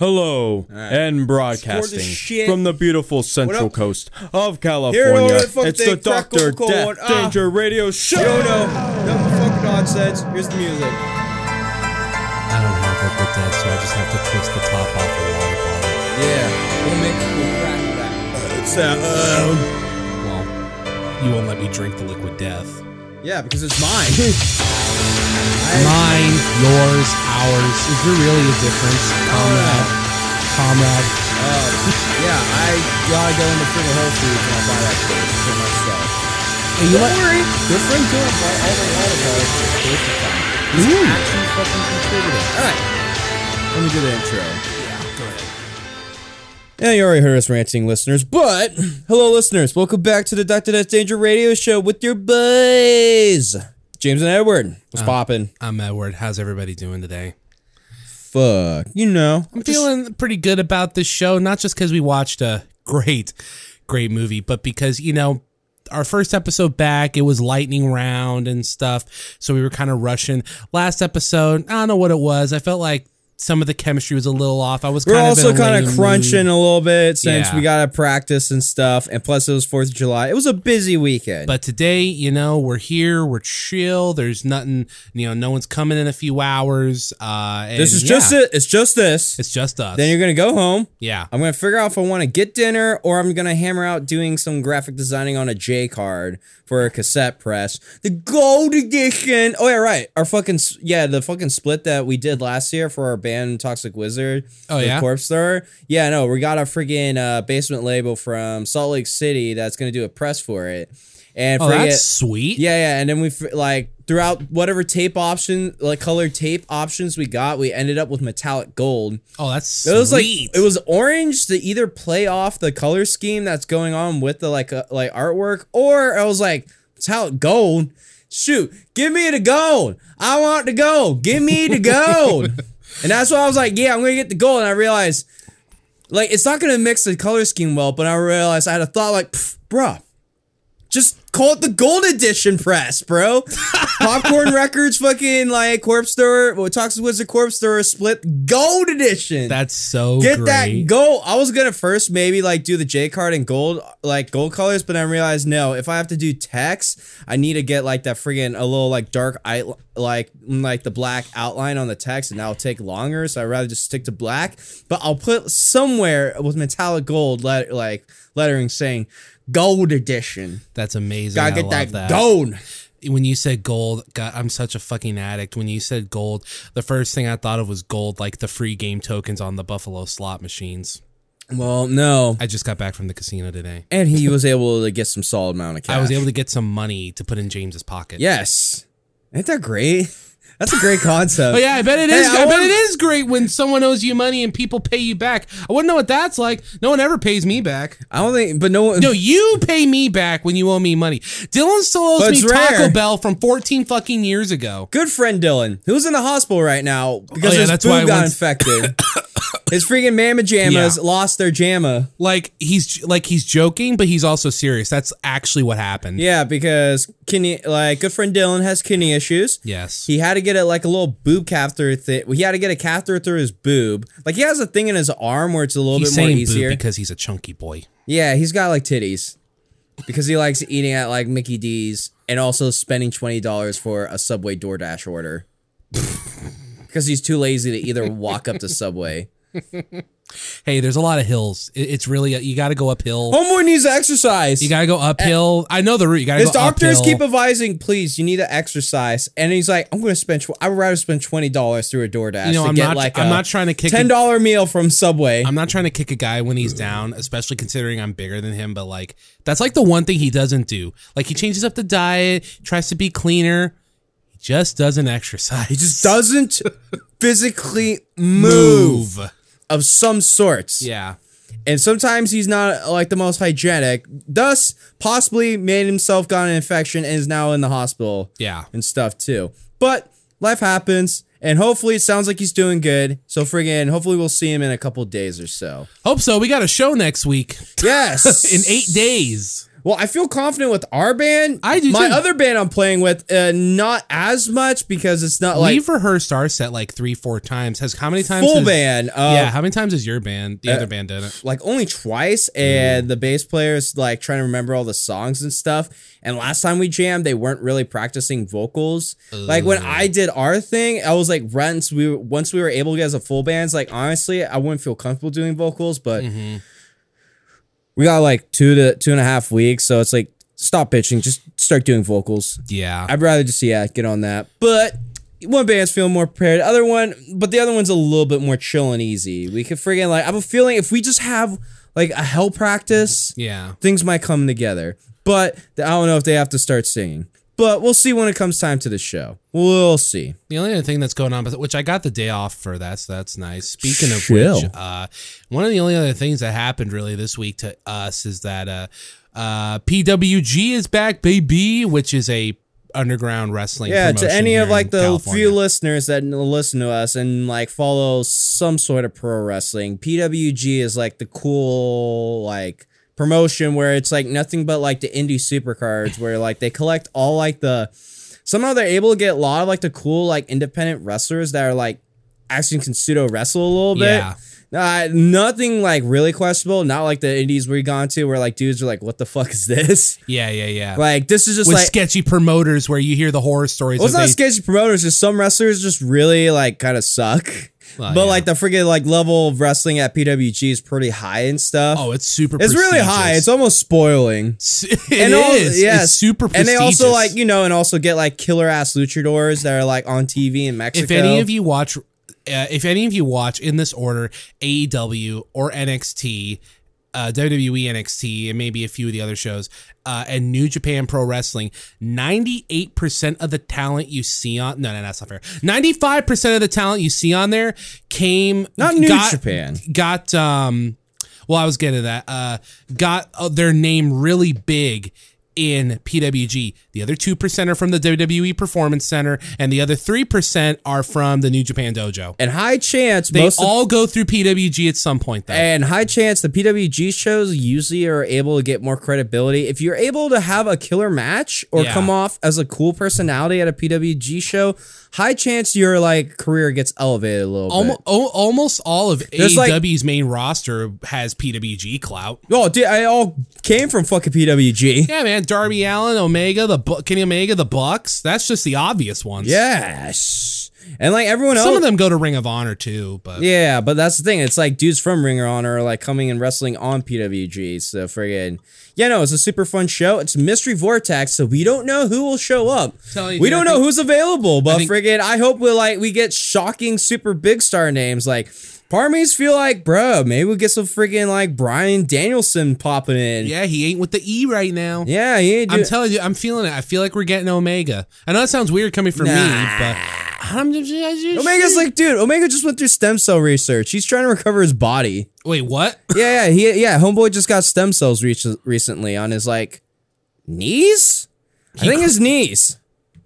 Hello, right. and broadcasting the from the beautiful Central? Coast of California. what the It's they the Doctor Death. Ah. Danger Radio Show. You don't know. No fucking nonsense. Here's the music. I don't have liquid death, so I just have to twist the top off a water bottle. Yeah. We'll make a cool crack of that. It's that, um, Well, you won't let me drink the liquid death. Yeah, because it's mine. Mine, yours, ours. Is there really a difference, comrade? Comrade. uh, yeah, I gotta go into freaking Whole Foods and I'll buy that for myself. Hey, you Don't worry. Your friend Dylan bought all the water bottles for the first time. He's Ooh. actually fucking contributing. Alright. Let me do the intro. Yeah, you already heard us ranting, listeners. But hello, listeners. Welcome back to the Doctor Death Danger Radio Show with your boys, James and Edward. What's uh, popping? I'm Edward. How's everybody doing today? Fuck, you know. I'm feeling pretty good about this show, not just because we watched a great, great movie, but because, you know, our first episode back, it was lightning round and stuff. So we were kind of rushing. Last episode, I don't know what it was. I felt like some of the chemistry was a little off. I was We're kind also of in a kind of crunching mood. a little bit since Yeah. we got to practice and stuff. And plus, it was Fourth of July. It was a busy weekend. But today, you know, we're here, we're chill. There's nothing, you know, no one's coming in a few hours. Uh, and this is yeah, just it. It's just this. It's just us. then you're gonna go home. yeah. I'm gonna figure out if I want to get dinner or I'm gonna hammer out doing some graphic designing on a J card for a cassette press. The gold edition. Oh yeah, right. Our fucking yeah, the fucking split that we did last year for our band Toxic Wizard. Oh, yeah? Corpse Thrower. Yeah, no, we got a freaking uh, basement label from Salt Lake City that's gonna do a press for it. And Oh, that's sweet. yeah, yeah, and then we like throughout whatever tape option, like colored tape options we got, we ended up with metallic gold. Oh, that's It was like it was orange to either play off the color scheme that's going on with the like uh, like artwork, or I was like metallic gold. Shoot, give me the gold. I want the gold. Give me the gold. And that's why I was like, yeah, I'm gonna get the gold. And I realized, like, it's not gonna mix the color scheme well. But I realized I had a thought like, bruh, just call it the gold edition press, bro. Popcorn Records, fucking like Corpse Thrower, well, Toxic Wizard Corpse Thrower split gold edition. That's so Get great. that gold. I was gonna first maybe like do the J card in gold, like gold colors, but I realized no. If I have to do text, I need to get like that friggin' a little like dark eye, like mm, like the black outline on the text, and that'll take longer. So I'd rather just stick to black. But I'll put somewhere with metallic gold, let, like lettering saying gold edition. That's amazing. Gotta I get love that, that, gold. When you said gold, God, I'm such a fucking addict. When you said gold, the first thing I thought of was gold, like the free game tokens on the Buffalo slot machines. Well, no. I just got back from the casino today. And he was able to get some solid amount of cash. I was able to get some money to put in James's pocket. Yes. Ain't that great? That's a great concept. Oh yeah, I bet it Hey, is. I I, bet it is great when someone owes you money and people pay you back. I wouldn't know what that's like. No one ever pays me back. I don't think, but no one. No, you pay me back when you owe me money. Dylan still owes me it's Taco. Bell from 14 fucking years ago. Good friend Dylan, who's in the hospital right now because Oh, yeah, his that's why got went- infected. his freaking mamma jammas Yeah. lost their jamma. Like he's like he's joking, but he's also serious. That's actually what happened. Yeah, because kidney, like good friend Dylan has kidney issues. Yes. He had to get it like a little boob catheter thing. He had to get a catheter through his boob. Like he has a thing in his arm where it's a little he's bit more easier. because he's a chunky boy. Yeah, he's got like titties. Because he likes eating at like Mickey D's and also spending twenty dollars for a Subway DoorDash order. Because he's too lazy to either walk up to Subway. Hey, there's a lot of hills. It's really you got to go uphill. Homeboy needs to exercise. You got to go uphill. I know the route. You got to His go doctors uphill. keep advising, please, you need to exercise. And he's like, I'm going to spend. Tw- I would rather spend twenty dollars through a DoorDash You know, to I'm get not- like I'm not trying to kick ten dollar meal from Subway. I'm not trying to kick a guy when he's down, especially considering I'm bigger than him, but like that's like the one thing he doesn't do. Like he changes up the diet, tries to be cleaner. He just doesn't exercise. he just doesn't physically move, of some sorts. Yeah. and sometimes he's not like the most hygienic. Thus, possibly made himself got an infection and is now in the hospital Yeah. and stuff too. But life happens, and hopefully it sounds like he's doing good. So friggin', hopefully we'll see him in a couple days or so. Hope so. We got a show next week Yes, in eight days. Well, I feel confident with our band. I do My too. other band I'm playing with, uh, not as much because it's not like We've rehearsed our set like three, four times. Has how many times? full has- band. Uh, yeah, how many times is your band? The other band didn't. like only twice Mm. and the bass player's like trying to remember all the songs and stuff and last time we jammed they weren't really practicing vocals like when i did our thing i was like once we were, once we were able to get as a full band like honestly i wouldn't feel comfortable doing vocals but Mm-hmm. We got like two to two and a half weeks so it's like stop pitching, just start doing vocals Yeah, I'd rather just yeah get on that. But one band's feeling more prepared. Other one, but the other one's a little bit more chill and easy. We could friggin' like I have a feeling if we just have like a hell practice, yeah. things might come together. But I don't know if they have to start singing. But we'll see when it comes time to the show. We'll see. The only other thing that's going on, which I got the day off for that, so that's nice. Speaking of Chill. which, uh, one of the only other things that happened really this week to us is that uh, uh, PWG is back, baby, which is a underground wrestling. Yeah, to any of like the California. few listeners that listen to us and like follow some sort of pro wrestling, PWG is like the cool like promotion where it's like nothing but like the indie supercards where like they collect all like the somehow they're able to get a lot of like the cool like independent wrestlers that are like actually can pseudo wrestle a little bit. Yeah. Uh, nothing like really questionable. Not like the indies we've gone to where like dudes are like, "What the fuck is this?" Yeah, yeah, yeah. Like this is just With like sketchy promoters where you hear the horror stories. well, it's not they- sketchy promoters. Just some wrestlers just really like kind of suck. Well, but yeah. like the freaking like level of wrestling at PWG is pretty high and stuff. Oh, it's super. it's really high. It's almost spoiling. It and al- is. yes. It's super And they also like you know, and also get like killer ass luchadors that are like on TV in Mexico. if any of you watch uh, if any of you watch in this order AEW or NXT uh, WWE NXT and maybe a few of the other shows uh, and New Japan Pro Wrestling 98% of the talent you see on no no that's not fair 95% of the talent you see on there came Not New got, Japan. got um well I was getting to that uh got uh, their name really big in PWG. The other 2% are from the WWE Performance Center, and the other 3% are from the New Japan Dojo. and high chance They all go through PWG at some point, though. And high chance the PWG shows usually are able to get more credibility. If you're able to have a killer match or Yeah. come off as a cool personality at a PWG show, high chance your like career gets elevated a little Almost, bit. almost all of There's like- AEW's main roster has PWG clout. Oh, dude, I all came from fucking PWG. Yeah, man. Darby Allin, Omega, the Bu- Kenny Omega, the Bucks. That's just the obvious ones. Yes. And like everyone else. Some of them go to Ring of Honor too, but Yeah, but that's the thing. It's like dudes from Ring of Honor are like coming and wrestling on PWG. So friggin' yeah, no, it's a super fun show. It's Mystery Vortex, so we don't know who will show up. You, we dude, don't I know think- who's available, but I think- friggin', I hope we like we get shocking super big star names. Like part feel like, bro, maybe we get some freaking like Bryan Danielson popping in. yeah, he ain't with the E right now. yeah, he ain't I'm telling you, I'm feeling it. I feel like we're getting Omega. I know that sounds weird coming from me, but I'm just, just Omega's like, dude, Omega just went through stem cell research. He's trying to recover his body. wait, what? Yeah, yeah, he yeah, homeboy just got stem cells re- recently on his like knees. I think his knees.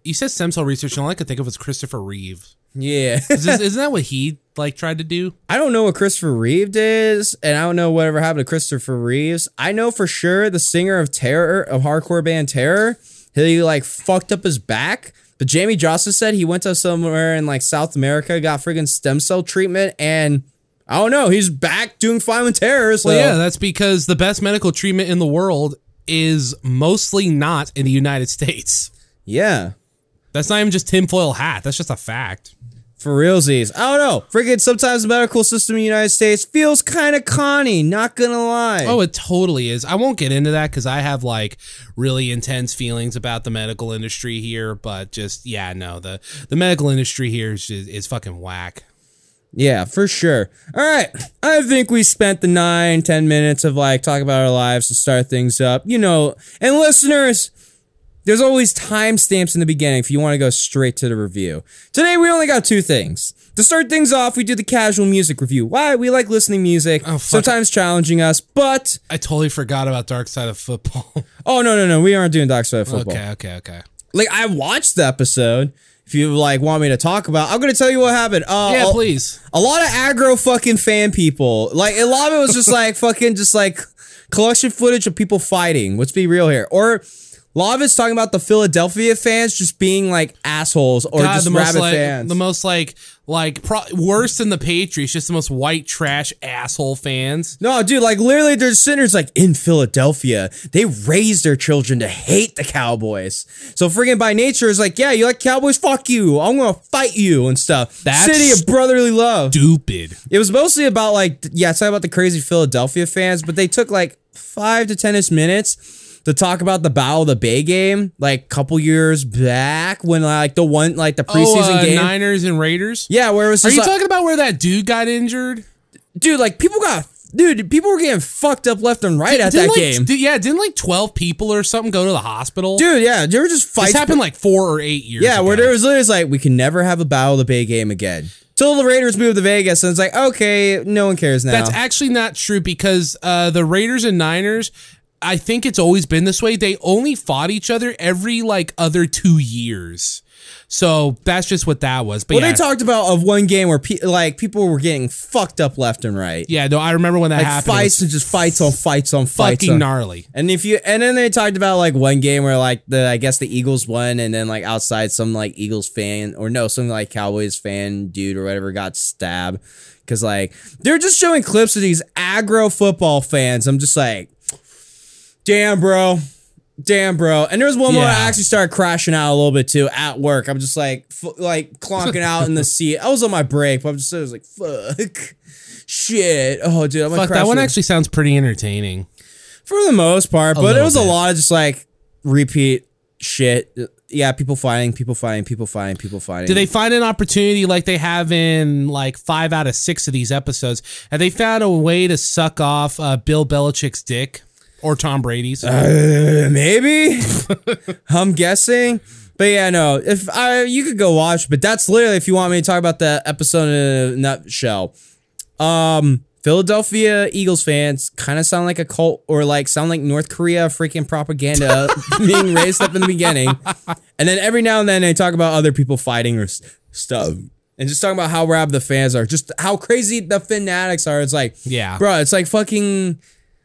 You said stem cell research, and all I could think of was Christopher Reeve. Yeah, Is this, isn't that what he like tried to do? I don't know what Christopher Reeve is, and I don't know whatever happened to Christopher Reeves. I know for sure the singer of Terror of hardcore band Terror, he like fucked up his back. But Jamie Johnson said he went to somewhere in like South America, got friggin' stem cell treatment, and I don't know, he's back doing fine with Terror. So Well, yeah, that's because the best medical treatment in the world is mostly not in the United States. yeah. That's not even just tinfoil hat. That's just a fact. For realsies. I don't know. Friggin' sometimes the medical system in the United States feels kind of conny, not gonna lie. Oh, it totally is. I won't get into that because I have like really intense feelings about the medical industry here. But just yeah, no the the medical industry here is is, is fucking whack. Yeah, for sure. All right. I think we spent the nine, ten minutes of like talking about our lives to start things up. You know, and listeners, there's always timestamps in the beginning if you want to go straight to the review. Today we only got two things. To start things off, we do the casual music review. Why? We like listening music, Oh, fuck. sometimes challenging us, but I totally forgot about Dark Side of Football. oh no no no, we aren't doing Dark Side of Football. okay, okay, okay. Like I watched the episode. If you like want me to talk about, I'm gonna tell you what happened. Uh, Yeah, a- please. a lot of aggro fucking fan people. Like a lot of it was just like fucking just like collection footage of people fighting. Let's be real here. Or lot of it's talking about the Philadelphia fans just being like assholes or God, just the most like fans. the most like like pro- worse than the Patriots, just the most white trash asshole fans. No, dude, like literally, there's sinners like in Philadelphia. They raised their children to hate the Cowboys. So freaking by nature is like, yeah, you like Cowboys? Fuck you. I'm gonna fight you and stuff. That's City of brotherly love. Stupid. It was mostly about like, yeah, it's not about the crazy Philadelphia fans, but they took like five to ten minutes to talk about the Battle of the Bay game, like a couple years back when like the one like the preseason oh, uh, game. Niners and Raiders. yeah, where it was Are you like, talking about where that dude got injured? dude, like people got. Dude, people were getting fucked up left and right at Didn't, that like, game. di- yeah, didn't like twelve people or something go to the hospital? Dude, yeah, there were just fights. this happened like four or eight years. yeah, where ago. there was literally like, we can never have a Battle of the Bay game again. Till the Raiders moved to Vegas, and it's like, okay, no one cares now. That's actually not true because uh, the Raiders and Niners, I think it's always been this way. They only fought each other every like other two years. So that's just what that was. But well, yeah, they talked about of one game where pe- like people were getting fucked up left and right. yeah, no, I remember when that like happened. fights and just fights on fights on fights. fucking on- gnarly. And if you and then they talked about like one game where like the I guess the Eagles won and then like outside some like Eagles fan or no some like Cowboys fan dude or whatever got stabbed because like they're just showing clips of these aggro football fans. I'm just like, damn bro, damn bro. And there was one where I actually started crashing out a little bit too at work. I'm just like f- like clonking out in the seat. I was on my break, but I'm just I was like fuck. Shit. Oh, dude. I'm gonna Fuck, crash that one actually sounds pretty entertaining. for the most part, but it was a lot of just like repeat shit. Yeah, people fighting, people fighting, people fighting, people fighting. Do they find an opportunity like they have in like five out of six of these episodes? Have they found a way to suck off uh, Bill Belichick's dick or Tom Brady's? Uh, maybe. I'm guessing. But yeah, no. If I you could go watch, but that's literally if you want me to talk about the episode in a nutshell. Um Philadelphia Eagles fans kind of sound like a cult or like sound like North Korea freaking propaganda being raised up in the beginning. And then every now and then they talk about other people fighting or stuff. And just talking about how rab the fans are, just how crazy the fanatics are. It's like, Yeah. bro, it's like fucking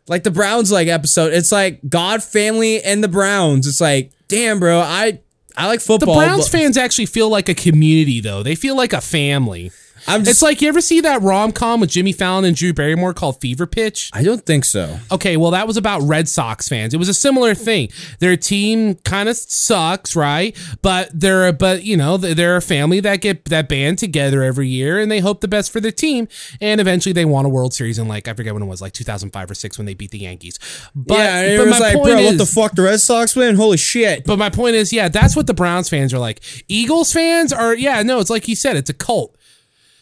like the Browns like episode. It's like God, family, and the Browns. It's like, damn, bro, I I like football. the. Browns but fans actually feel like a community, though. They feel like a family. I'm just It's like you ever see that rom com with Jimmy Fallon and Drew Barrymore called Fever Pitch? I don't think so. Okay, well, that was about Red Sox fans. It was a similar thing. Their team kind of sucks, right? But they're, but you know, they're a family that get that band together every year, and they hope the best for their team. And eventually, they won a World Series in like I forget when it was, like 2005 or six when they beat the Yankees. But, yeah, it but was like, bro, is, what the fuck? The Red Sox win? Holy shit! but my point is, yeah, that's what the Browns fans are like. Eagles fans are, yeah, no, it's like you said, it's a cult.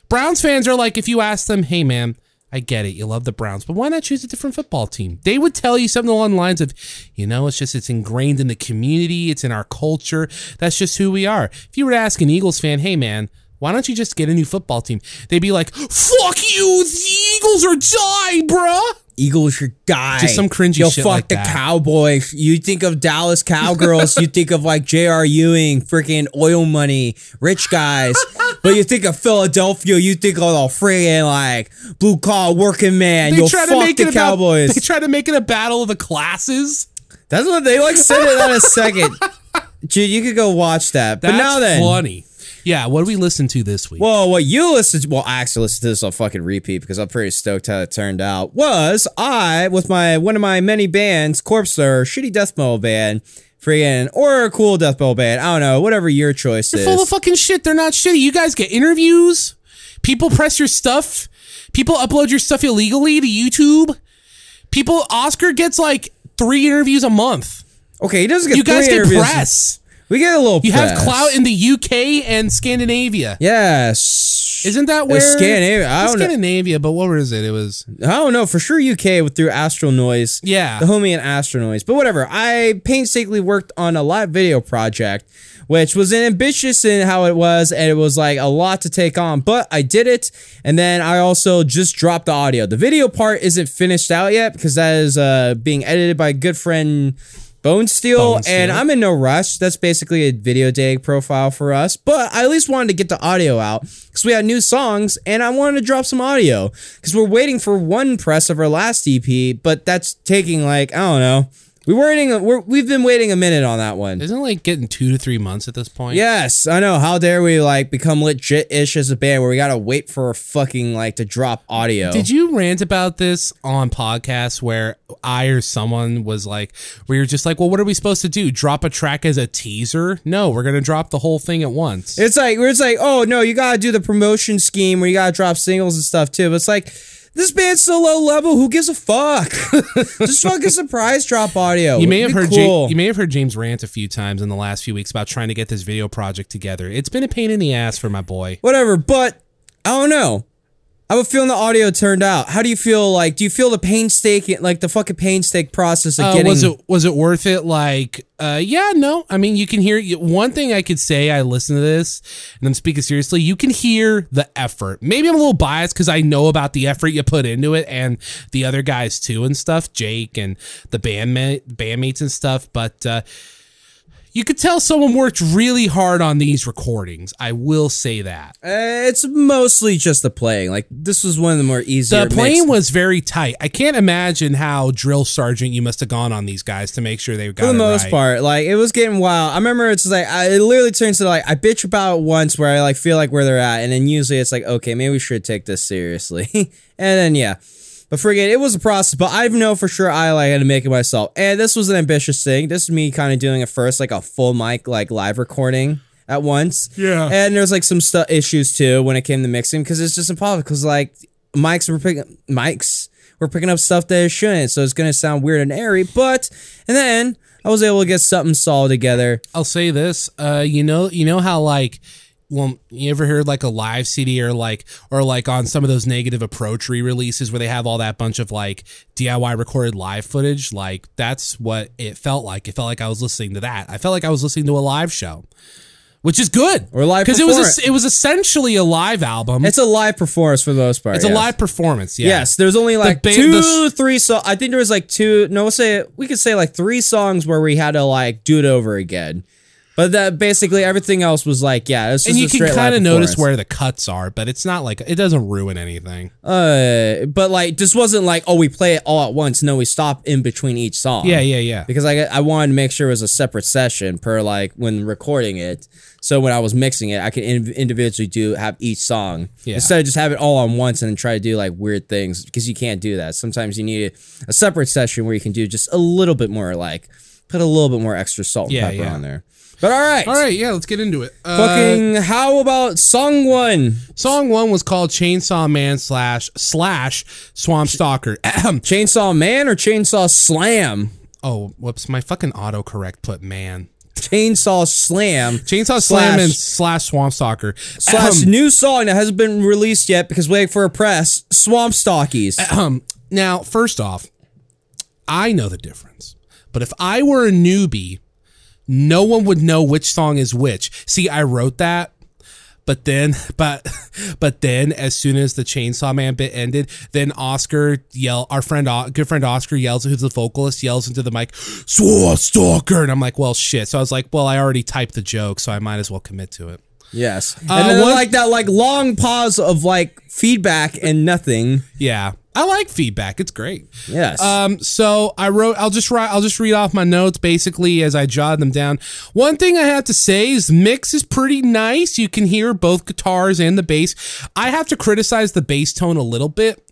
Browns fans are like, if you ask them, hey, man, I get it, you love the Browns, but why not choose a different football team? They would tell you something along the lines of, you know, it's just, it's ingrained in the community, it's in our culture, that's just who we are. If you were to ask an Eagles fan, hey, man, why don't you just get a new football team? They'd be like, fuck you, the Eagles are die, bruh. Eagles, your guy. Just some cringy shit. Yo, shit fuck like the that. Cowboys. You think of Dallas Cowgirls. you think of like J.R. Ewing, freaking oil money, rich guys. but you think of Philadelphia. You think of the freaking like blue collar working man. Yo, fuck the it Cowboys. About, they try to make it a battle of the classes. That's what they like said it on a second. Dude, you could go watch that. But now then, funny. Yeah, what do we listen to this week? Well, what you listened to, well, I actually listened to this on fucking repeat because I'm pretty stoked how it turned out. Was I with my one of my many bands, Corpse or shitty death metal band, freaking or a cool death metal band. I don't know, whatever your choice You're is. full of fucking shit. They're not shitty. You guys get interviews. People press your stuff. People upload your stuff illegally to YouTube. People, Oscar gets like three interviews a month. okay, he doesn't get You guys get interviews. press. We get a little. You have clout in the UK and Scandinavia. Yes. Isn't that where Scandinavia? I don't know. Scandinavia, but what was it? It was I don't know for sure. UK through Astral Noise. Yeah. the homie and Astral Noise. But whatever. I painstakingly worked on a live video project, which was ambitious in how it was, and it was like a lot to take on. But I did it, and then I also just dropped the audio. The video part isn't finished out yet because that is uh, being edited by a good friend. Bone Steel, Bone Steel. and I'm in no rush. That's basically a video day profile for us, but I at least wanted to get the audio out because we had new songs, and I wanted to drop some audio because we're waiting for one press of our last EP, but that's taking like I don't know. We're waiting. We're, we've been waiting a minute on that one. Isn't it like getting two to three months at this point? Yes, I know. How dare we like become legit-ish as a band where we gotta wait for a fucking like to drop audio? Did you rant about this on podcasts where I or someone was like, we you're just like, well, what are we supposed to do? Drop a track as a teaser? No, we're gonna drop the whole thing at once. It's like where it's like, oh no, you gotta do the promotion scheme where you gotta drop singles and stuff too. But it's like this band's so low level. Who gives a fuck? Just fucking surprise drop audio. you may have heard be Ja- you may have heard James rant a few times in the last few weeks about trying to get this video project together. It's been a pain in the ass for my boy. Whatever, but I don't know. I have a feeling the audio turned out. How do you feel? Like, do you feel the painstaking, like the fucking painstaking process of Uh, getting? was it was it worth it? Like, uh, yeah, no. I mean, you can hear one thing I could say. I listen to this, and I'm speaking seriously. You can hear the effort. Maybe I'm a little biased because I know about the effort you put into it, and the other guys too, and stuff. Jake and the bandmate, bandmates and stuff. But uh, you could tell someone worked really hard on these recordings. I will say that. Uh, it's mostly just the playing. Like this was one of the more easier. The playing mixed- was very tight. I can't imagine how drill sergeant you must have gone on these guys to make sure they got for the most right. part. Like it was getting wild. I remember it's like I, it literally turns to like I bitch about it once where I like feel like where they're at, and then usually it's like okay, maybe we should take this seriously, and then yeah. But forget it was a process. But I know for sure I like had to make it myself, and this was an ambitious thing. This is me kind of doing it first, like a full mic, like live recording at once. Yeah. and there's like some stu- issues too when it came to mixing because it's just impossible. Because like mics were picking mics were picking up stuff that it shouldn't, so it's gonna sound weird and airy. But and then I was able to get something solid together. I'll say this. Uh, you know, you know how like, well, you ever heard like a live CD or like, or like on some of those negative approach re-releases where they have all that bunch of like DIY recorded live footage? Like that's what it felt like. It felt like I was listening to that. I felt like I was listening to a live show, which is good. Or live because it was a, it was essentially a live album. It's a live performance for the most part. It's a live performance. Yeah. Yes, there's only like ba- two, the three So I think there was like two. No, we'll say we could say like three songs where we had to like do it over again. But that basically everything else was like yeah, it's just And you can kind of notice where the cuts are, but it's not like it doesn't ruin anything. Uh, but like this wasn't like oh we play it all at once. No, we stop in between each song. Yeah, yeah, yeah. Because I I wanted to make sure it was a separate session per like when recording it. So when I was mixing it, I could in- individually do have each song Yeah. instead of just have it all on once and then try to do like weird things because you can't do that. Sometimes you need a separate session where you can do just a little bit more like put a little bit more extra salt and Yeah, pepper yeah. on there. But all right, All right, yeah, let's get into it. Uh, Fucking how about song one? Song one was called Chainsaw Man slash slash Swamp Stalker. Chainsaw Man or Chainsaw Slam? oh, whoops! My fucking autocorrect put man. Chainsaw Slam. Chainsaw Slash- Slam and slash Swamp Stalker. slash new song that hasn't been released yet because waiting for a press. Swamp Stockies. Ahem. now, first off, I know the difference, but if I were a newbie, no one would know which song is which. See, I wrote that. But then, but, but then, as soon as the Chainsaw Man bit ended, then Oscar yell, our friend, good friend Oscar yells, who's the vocalist, yells into the mic, "Sword Stalker," and I'm like, well, shit. So I was like, well, I already typed the joke, so I might as well commit to it. Yes. And Uh, then one- like that like long pause of like feedback and nothing. Yeah, I like feedback; it's great. Yes. Um, so I wrote. I'll just write. I'll just read off my notes basically as I jot them down. One thing I have to say is mix is pretty nice. You can hear both guitars and the bass. I have to criticize the bass tone a little bit.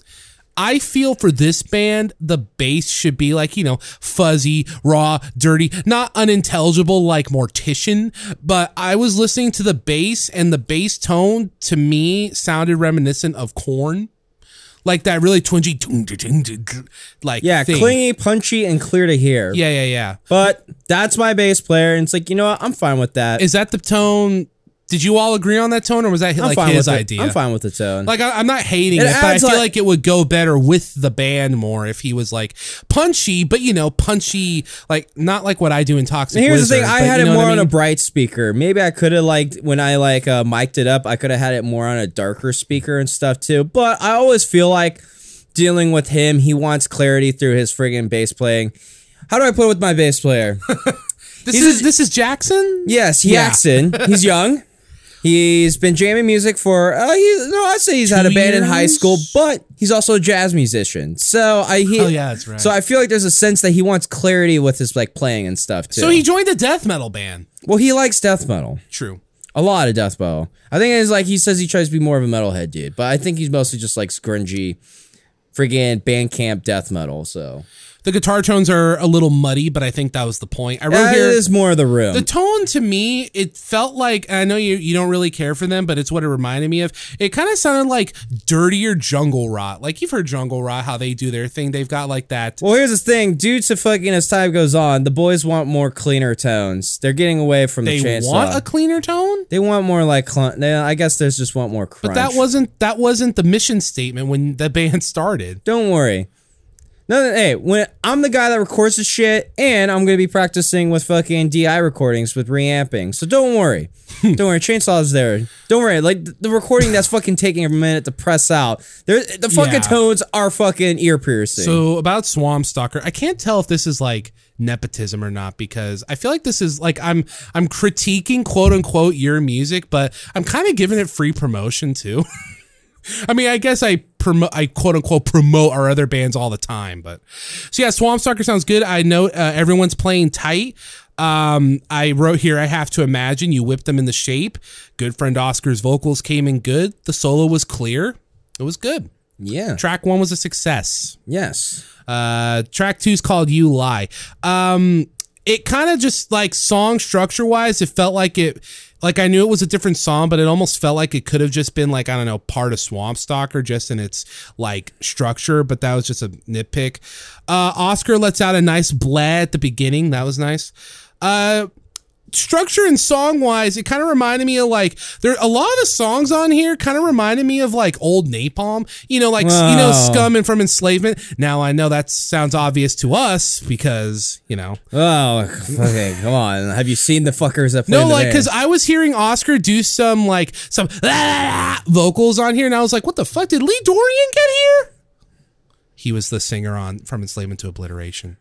I feel for this band, the bass should be like, you know, fuzzy, raw, dirty, not unintelligible like Mortician. But I was listening to the bass, and the bass tone to me sounded reminiscent of Korn. Like that really twingy, like yeah, thing. clingy, punchy, and clear to hear. Yeah, yeah, yeah. But that's my bass player, and it's like, you know what? I'm fine with that. Is that the tone? Did you all agree on that tone, or was that I'm like his idea? I'm fine with the tone. Like I, I'm not hating It it, but I feel like- like, it would go better with the band more if he was like punchy, but you know, punchy, like not like what I do in Toxic. And here's Wizard, the thing, I had it more I on a bright speaker. Maybe I could have like when I like uh mic'd it up, I could have had it more on a darker speaker and stuff too. But I always feel like dealing with him, he wants clarity through his friggin' bass playing. How do I play with my bass player? This He's is a- this is Jackson. Yes, Yeah. Jackson. He's young. He's been jamming music for. Uh, he, no, I'd say he's had a Two band in high school, but he's also a jazz musician. So I he. Oh, yeah, that's right. So I feel like there's a sense that he wants clarity with his like playing and stuff too. So he joined a death metal band. well, he likes death metal. True. A lot of death metal. I think it's like he says he tries to be more of a metalhead dude, but I think he's mostly just like grungy, friggin' Bandcamp death metal. So The guitar tones are a little muddy, but I think that was the point. I wrote that here. is more of the room. The tone to me, it felt like I know you you don't really care for them, but it's what it reminded me of. It kind of sounded like dirtier jungle rot. Like you've heard jungle rot, how they do their thing. They've got like that. Well, here's the thing. Due to fucking as time goes on, the boys want more cleaner tones. They're getting away from they the chainsaw. want a cleaner tone, they want more like. They, I guess there's just want more crunch. but that wasn't that wasn't the mission statement when the band started. Don't worry. No, no, hey, when I'm the guy that records the shit, and I'm gonna be practicing with fucking DI recordings with reamping. So don't worry. don't worry. Chainsaw's there. Don't worry. Like the recording that's fucking taking a minute to press out. There, the fucking Yeah. tones are fucking ear piercing. So about Swamp Stalker, I can't tell if this is like nepotism or not because I feel like this is like I'm I'm critiquing quote unquote your music, but I'm kind of giving it free promotion too. I mean, I guess I promote, I quote unquote promote our other bands all the time, but so yeah, Swamp Stalker sounds good. I know uh, everyone's playing tight. Um, I wrote here, I have to imagine you whipped them in the shape. Good friend Oscar's vocals came in good. The solo was clear. It was good. yeah. Track one was a success. yes. Uh, track two is called "You Lie." Um, it kind of just like song structure wise, it felt like it, like I knew it was a different song, but it almost felt like it could have just been like I don't know part of Swamp Stalker, just in its like structure. But that was just a nitpick. Uh, Oscar lets out a nice bleh at the beginning. That was nice. Uh, structure and song wise, it kind of reminded me of like there a lot of the songs on here kind of reminded me of like old Napalm. You know, like you know, Scum and From Enslavement. Now I know that sounds obvious to us because you know. Oh, okay. Come on. Have you seen the fuckers that play No, like because I was hearing Oscar do some like some vocals on here, and I was like, "What the fuck? Did Lee Dorrian get here?" He was the singer on From Enslavement to Obliteration.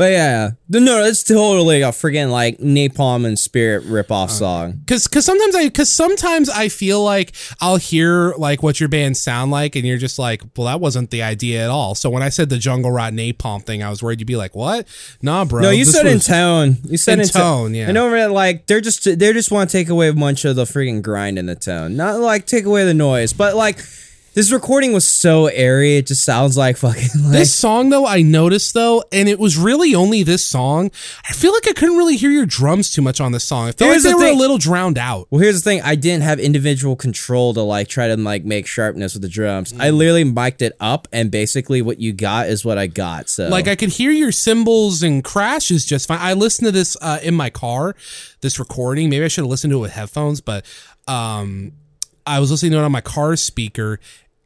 But yeah, no, it's totally a friggin' like Napalm and Spirit ripoff song. Cause, cause sometimes I, cause sometimes I feel like I'll hear like what your band sound like, and you're just like, well, that wasn't the idea at all. So when I said the Jungle Rot Napalm thing, I was worried you'd be like, what? Nah, bro. No, you said in tone. You said In in, tone, yeah. And over like they're just they just want to take away a bunch of the friggin' grind in the tone, not like take away the noise, but like this recording was so airy. It just sounds like fucking like This song though, I noticed though, and it was really only this song. I feel like I couldn't really hear your drums too much on this song. I felt like they the were thing. a little drowned out. Well, here's the thing. I didn't have individual control to like try to like make sharpness with the drums. Mm. I literally mic'd it up, and basically what you got is what I got. So Like I could hear your cymbals and crashes just fine. I listened to this uh, in my car, this recording. Maybe I should have listened to it with headphones, but um, I was listening to it on my car speaker,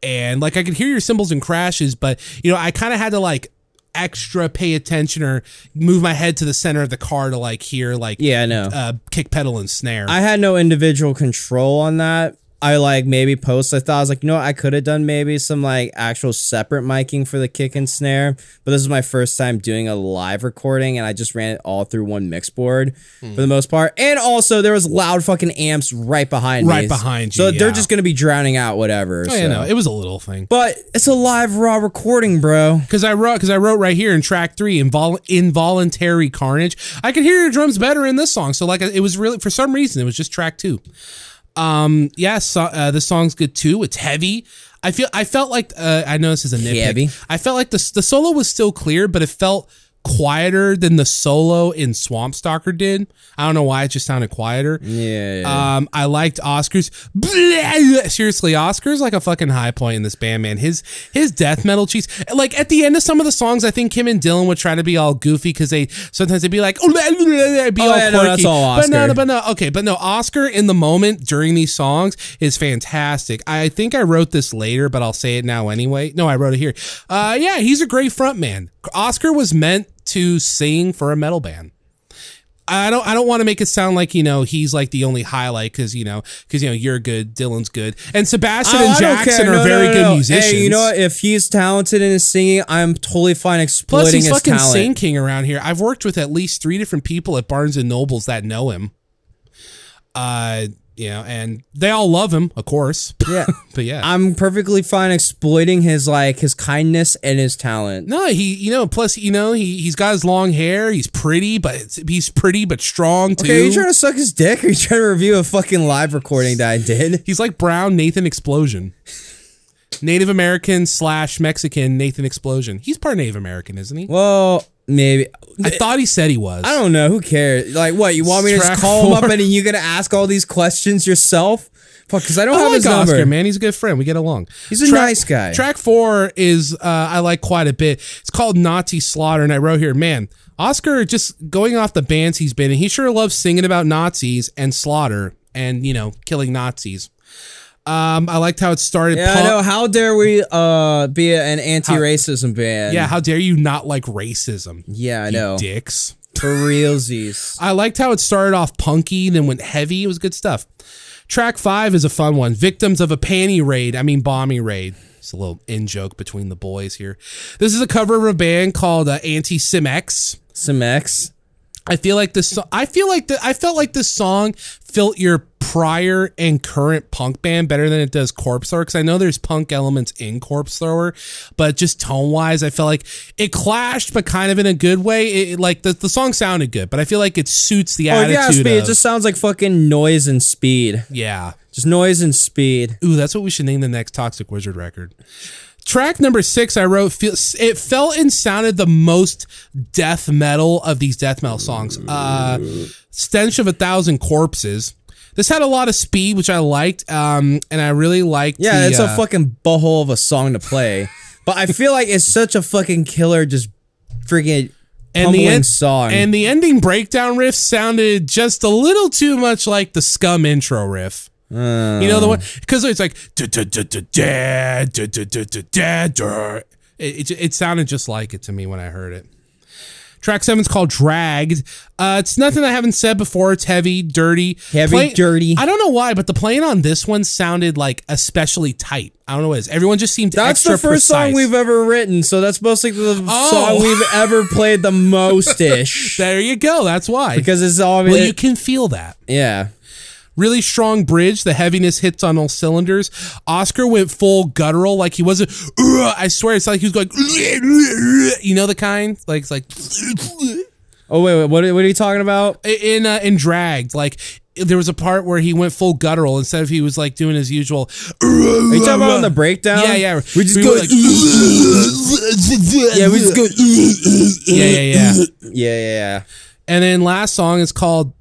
and like I could hear your cymbals and crashes, but you know I kind of had to like extra pay attention or move my head to the center of the car to like hear like yeah, I know. uh, kick pedal and snare. I had no individual control on that. I like maybe post. I thought I was like, you know, what? I could have done maybe some like actual separate miking for the kick and snare, but this is my first time doing a live recording, and I just ran it all through one mix board Hmm. for the most part. And also, there was loud fucking amps right behind me, Right behind so you, they're just gonna be drowning out whatever. Oh, so. you know, it was a little thing. but it's a live raw recording, bro. Because I wrote, because I wrote right here in track three, invol- involuntary carnage. I could hear your drums better in this song. So like, it was really for some reason it was just track two. Um, yeah, so, uh, this song's good too. It's heavy. I feel, I felt like, uh, I know this is a nitpick. Heavy? I felt like the the solo was still clear, but it felt quieter than the solo in Swamp Stalker did. I don't know why it just sounded quieter. Yeah. yeah. Um, I liked Oscar's. Seriously, Oscar's like a fucking high point in this band, man. His his death metal cheese. Like at the end of some of the songs, I think Kim and Dylan would try to be all goofy because they sometimes they'd be like, oh, be Oh, all yeah, quirky. no, that's all But no, no, but no, okay, but no, Oscar in the moment during these songs is fantastic. I think I wrote this later, but I'll say it now anyway. No, I wrote it here. Uh, yeah, he's a great front man. Oscar was meant to sing for a metal band I don't I don't want to make it sound like you know he's like the only highlight because you know because you know you're good, Dylan's good, and Sebastian Oh, and Jackson care. are No, very no, no, good no. musicians. Hey, you know what? If he's talented in his singing, I'm totally fine exploiting Plus, he's his fucking talent. Sing King around here. I've worked with at least three different people at Barnes and Nobles that know him. Uh, you know, and they all love him, of course. Yeah. but yeah, I'm perfectly fine exploiting his like his kindness and his talent. no, he, you know, plus, you know, he he's got his long hair. He's pretty, but he's pretty but strong too. Okay, are you trying to suck his dick or are you trying to review a fucking live recording that I did? He's like Brown Nathan Explosion. Native American slash Mexican Nathan Explosion. He's part Native American, isn't he? Well, maybe. I thought he said he was. I don't know. Who cares? Like, what? You want me to Track just call him up and you're gonna ask all these questions yourself? Fuck, because I don't I have like his Oscar, number. man. He's a good friend. We get along. He's a nice guy. Track four is uh, I like quite a bit. It's called Nazi Slaughter, and I wrote here, man, Oscar just going off the bands he's been in. He sure loves singing about Nazis and slaughter and you know killing Nazis. Um, I liked how it started. Yeah, I punk- know. How dare we uh be an anti-racism band? Yeah, how dare you not like racism? yeah, I you know. dicks. For realsies. I liked how it started off punky, then went heavy. It was good stuff. Track five is a fun one. Victims of a panty raid. I mean, bombing raid. It's a little in joke between the boys here. This is a cover of a band called uh, Anti Cimex. Some X. I feel like this. I feel like the, I felt like this song felt your prior and current punk band better than it does Corpse Thrower because I know there's punk elements in Corpse Thrower, but just tone wise, I felt like it clashed, but kind of in a good way. It, like the, the song sounded good, but I feel like it suits the Oh, attitude. yeah, speed. It just sounds like fucking noise and speed. yeah. Just noise and speed. Ooh, that's what we should name the next Toxic Wizard record. Track number six, I wrote, it felt and sounded the most death metal of these death metal songs. Uh, Stench of a Thousand Corpses. This had a lot of speed, which I liked, um, and I really liked. Yeah, the, it's uh, a fucking butthole of a song to play. but I feel like it's such a fucking killer, just freaking and the en- song. And the ending breakdown riff sounded just a little too much like the Scum intro riff. Uh. you know the one because it's like "Da, da, da, da, da, da, da, da, da, da, da." it, it it sounded just like it to me when I heard it. Track seven's called Dragged. Uh, it's nothing I haven't said before. It's heavy, dirty, Heavy, dirty. I don't know why, but the playing on this one sounded like especially tight. I don't know what it is. Everyone just seemed That's the first song we've ever written, so that's mostly the Oh. song we've ever played the most ish. There you go. That's why. because it's all well, you can feel that. yeah. Really strong bridge. The heaviness hits on all cylinders. Oscar went full guttural, like he wasn't. I swear, it's like he was going. You know the kind, like it's like Oh wait, wait, what, are- what are you talking about? in uh, in dragged. Like there was a part where he went full guttural instead of he was like doing his usual. Are you talking about on the breakdown? Yeah, yeah. We just We go. like- yeah, we just go. Yeah, yeah, yeah. Yeah, yeah, yeah. And then last song is called.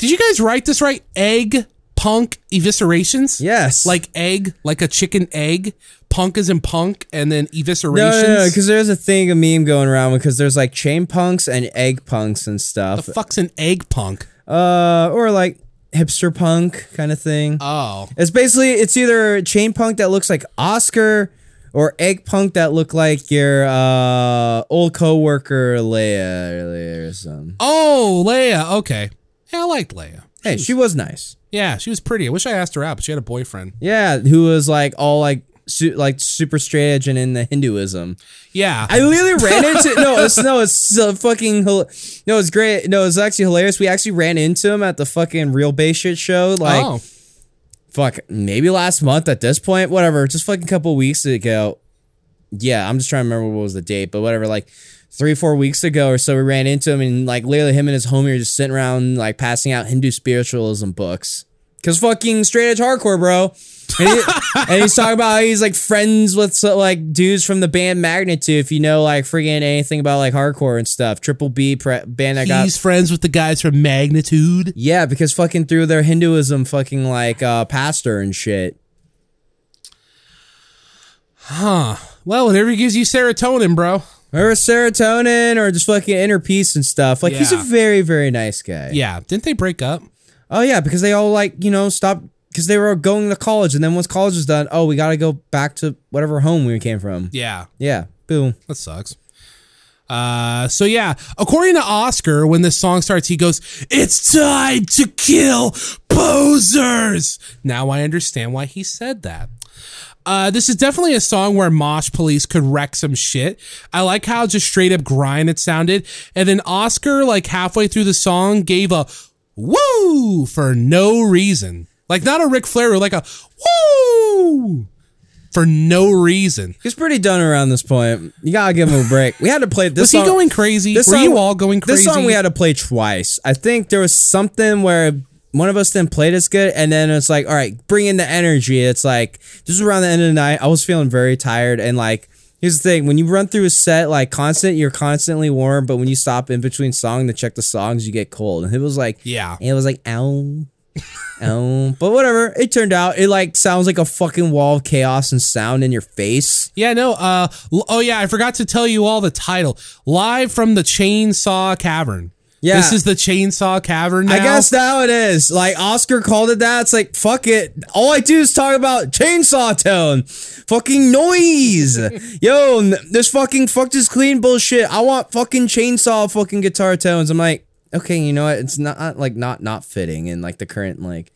Did you guys write this right? Egg punk eviscerations. Yes. like egg, like a chicken egg. Punk is in punk, and then eviscerations. No, no, no, because there's a thing, a meme going around because there's like chain punks and egg punks and stuff. the fuck's an egg punk? uh, or like hipster punk kind of thing. Oh, It's basically it's either chain punk that looks like Oscar or egg punk that look like your uh old coworker Leia or, or something. oh, Leia. Okay, yeah, I liked Leia. Hey, she was nice. Yeah, she was pretty. I wish I asked her out, but she had a boyfriend. Yeah, who was like all like su- like super straight edge and in the Hinduism. Yeah, I literally ran into no, it's no, it's so fucking no, it's great. No, it's actually hilarious. We actually ran into him at the fucking real base shit show. Like oh, fuck, maybe last month at this point, whatever, just fucking couple weeks ago. Yeah, I'm just trying to remember what was the date, but whatever, like three, four weeks ago or so, we ran into him and like literally him and his homie were just sitting around like passing out Hindu spiritualism books. Cause fucking straight edge hardcore, bro. And, he- and he's talking about how he's like friends with so, like dudes from the band Magnitude. If you know like freaking anything about like hardcore and stuff, Triple B pre- band that got he's friends with the guys from Magnitude. yeah, because fucking through their Hinduism, fucking like uh, pastor and shit. Huh. Well, whatever gives you serotonin, bro. Or serotonin, or just fucking inner peace and stuff. Like he's a Yeah. very, very nice guy. Yeah, didn't they break up? Oh yeah, because they all like you know stopped because they were going to college, and then once college was done, oh we got to go back to whatever home we came from. Yeah, Yeah, boom. that sucks. Uh, so yeah, according to Oscar, when this song starts, he goes, "It's time to kill posers." Now I understand why he said that. Uh, this is definitely a song where Mosh Police could wreck some shit. I like how just straight up grind it sounded. And then Oscar, like halfway through the song, gave a woo for no reason. Like not a Ric Flair, like a woo for no reason. He's pretty done around this point. You gotta give him a break. We had to play this. Was song, he going crazy? This Were song- you all going crazy? This song we had to play twice. I think there was something where one of us didn't play as good, and then it's like, all right, bring in the energy. It's like this is around the end of the night. I was feeling very tired, and like here's the thing: when you run through a set like constant, you're constantly warm, but when you stop in between song to check the songs, you get cold. And it was like, Yeah. it was like, ow. ow. But whatever. It turned out it like sounds like a fucking wall of chaos and sound in your face. Yeah, no. Uh, oh yeah, I forgot to tell you all the title. Live from the Chainsaw Cavern. Yeah. this is the Chainsaw Cavern. Now. I guess now it is. Like Oscar called it that. It's like fuck it. All I do is talk about chainsaw tone, fucking noise. Yo, this fucking fuck this clean bullshit. I want fucking chainsaw fucking guitar tones. I'm like, okay, you know what? It's not like not not fitting in like the current like.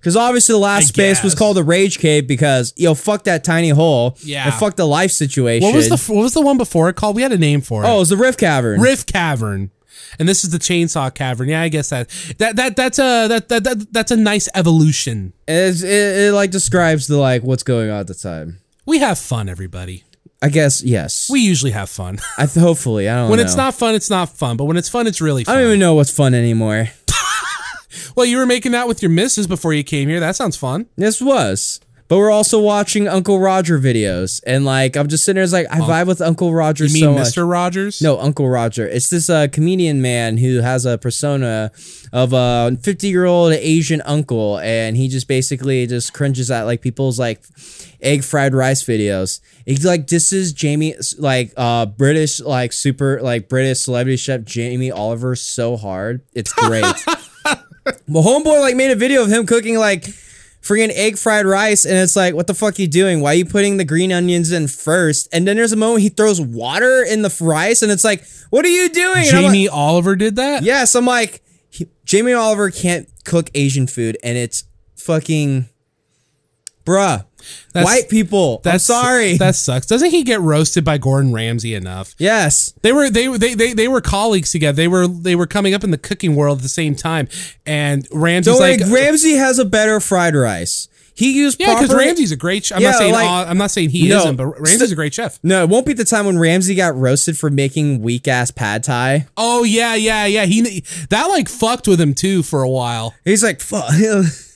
Because obviously the last I space was called the Rage Cave because yo fuck that tiny hole Yeah. and fuck the life situation. What was the What was the one before it called? We had a name for it. oh it was the Rift Cavern. Rift Cavern. And this is the Chainsaw Cavern. Yeah, I guess that that that that's a that that, that that's a nice evolution. It, it like describes the like what's going on at the time. We have fun, everybody. I guess yes. We usually have fun. I th- hopefully I don't know. when know. it's not fun, it's not fun. But when it's fun, it's really fun. I don't even know what's fun anymore. well, you were making out with your missus before you came here. That sounds fun. This was. But we're also watching Uncle Roger videos. And like I'm just sitting there it's like I vibe with Uncle Roger You mean so much. Mr. Rogers? No, Uncle Roger. It's this uh, comedian man who has a persona of a 50 year old Asian uncle, and he just basically just cringes at like people's like egg fried rice videos. He's like, this is Jamie, like uh British, like super, like British celebrity chef Jamie Oliver so hard. It's great. well, homeboy like made a video of him cooking like freaking egg fried rice and it's like what the fuck are you doing? Why are you putting the green onions in first? And then there's a moment he throws water in the rice and it's like what are you doing? I'm like- Jamie Oliver did that? yes i'm like he- jamie oliver can't cook asian food and it's fucking bruh That's- white people i'm sorry That sucks. Doesn't he get roasted by Gordon Ramsay enough? yes They were they they they they were colleagues together. They were they were coming up in the cooking world at the same time. And Ramsay's don't worry like uh, ramsay has a better fried rice he used Yeah, because Ramsay's a great. I'm Yeah, not saying like- all- I'm not saying he No. isn't, but Ramsay's a great chef. no, it won't be the time when Ramsay got roasted for making weak ass pad thai. Oh yeah, yeah, yeah. He that like fucked with him too for a while. He's like, fuck.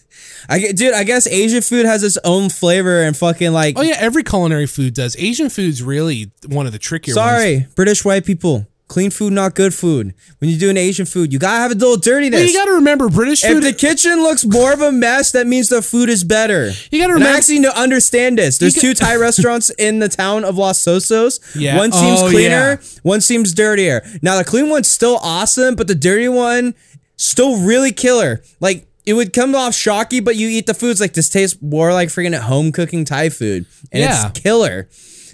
I get, dude. I guess Asian food has its own flavor and fucking like. Oh yeah, every culinary food does. Asian food's really one of the trickier ones. sorry, British white people. Clean food, not good food. When you're doing Asian food, you gotta have a little dirtiness. Well, you got to remember British if food. the kitchen looks more of a mess, that means the food is better. You gotta And I remember- actually no, understand this. There's two Thai restaurants in the town of Los Osos. Yeah. One seems Oh, cleaner, yeah. one seems dirtier. Now the clean one's still awesome, but the dirty one still really killer. Like it would come off shocky, but you eat the foods like this tastes more like freaking at home cooking Thai food, and Yeah. it's killer.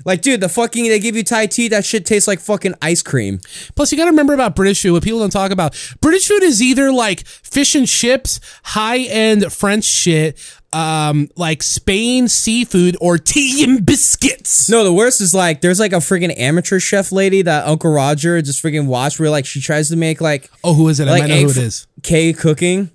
Like, dude, the fucking they give you Thai tea. That shit tastes like fucking ice cream. Plus, you got to remember about British food. What people don't talk about. British food is either like fish and chips, high end French shit, um, like Spain seafood, or tea and biscuits. No, the worst is like there's like a freaking amateur chef lady that Uncle Roger just freaking watched where like she tries to make like Oh, who is it? I like might know who it is. K cooking.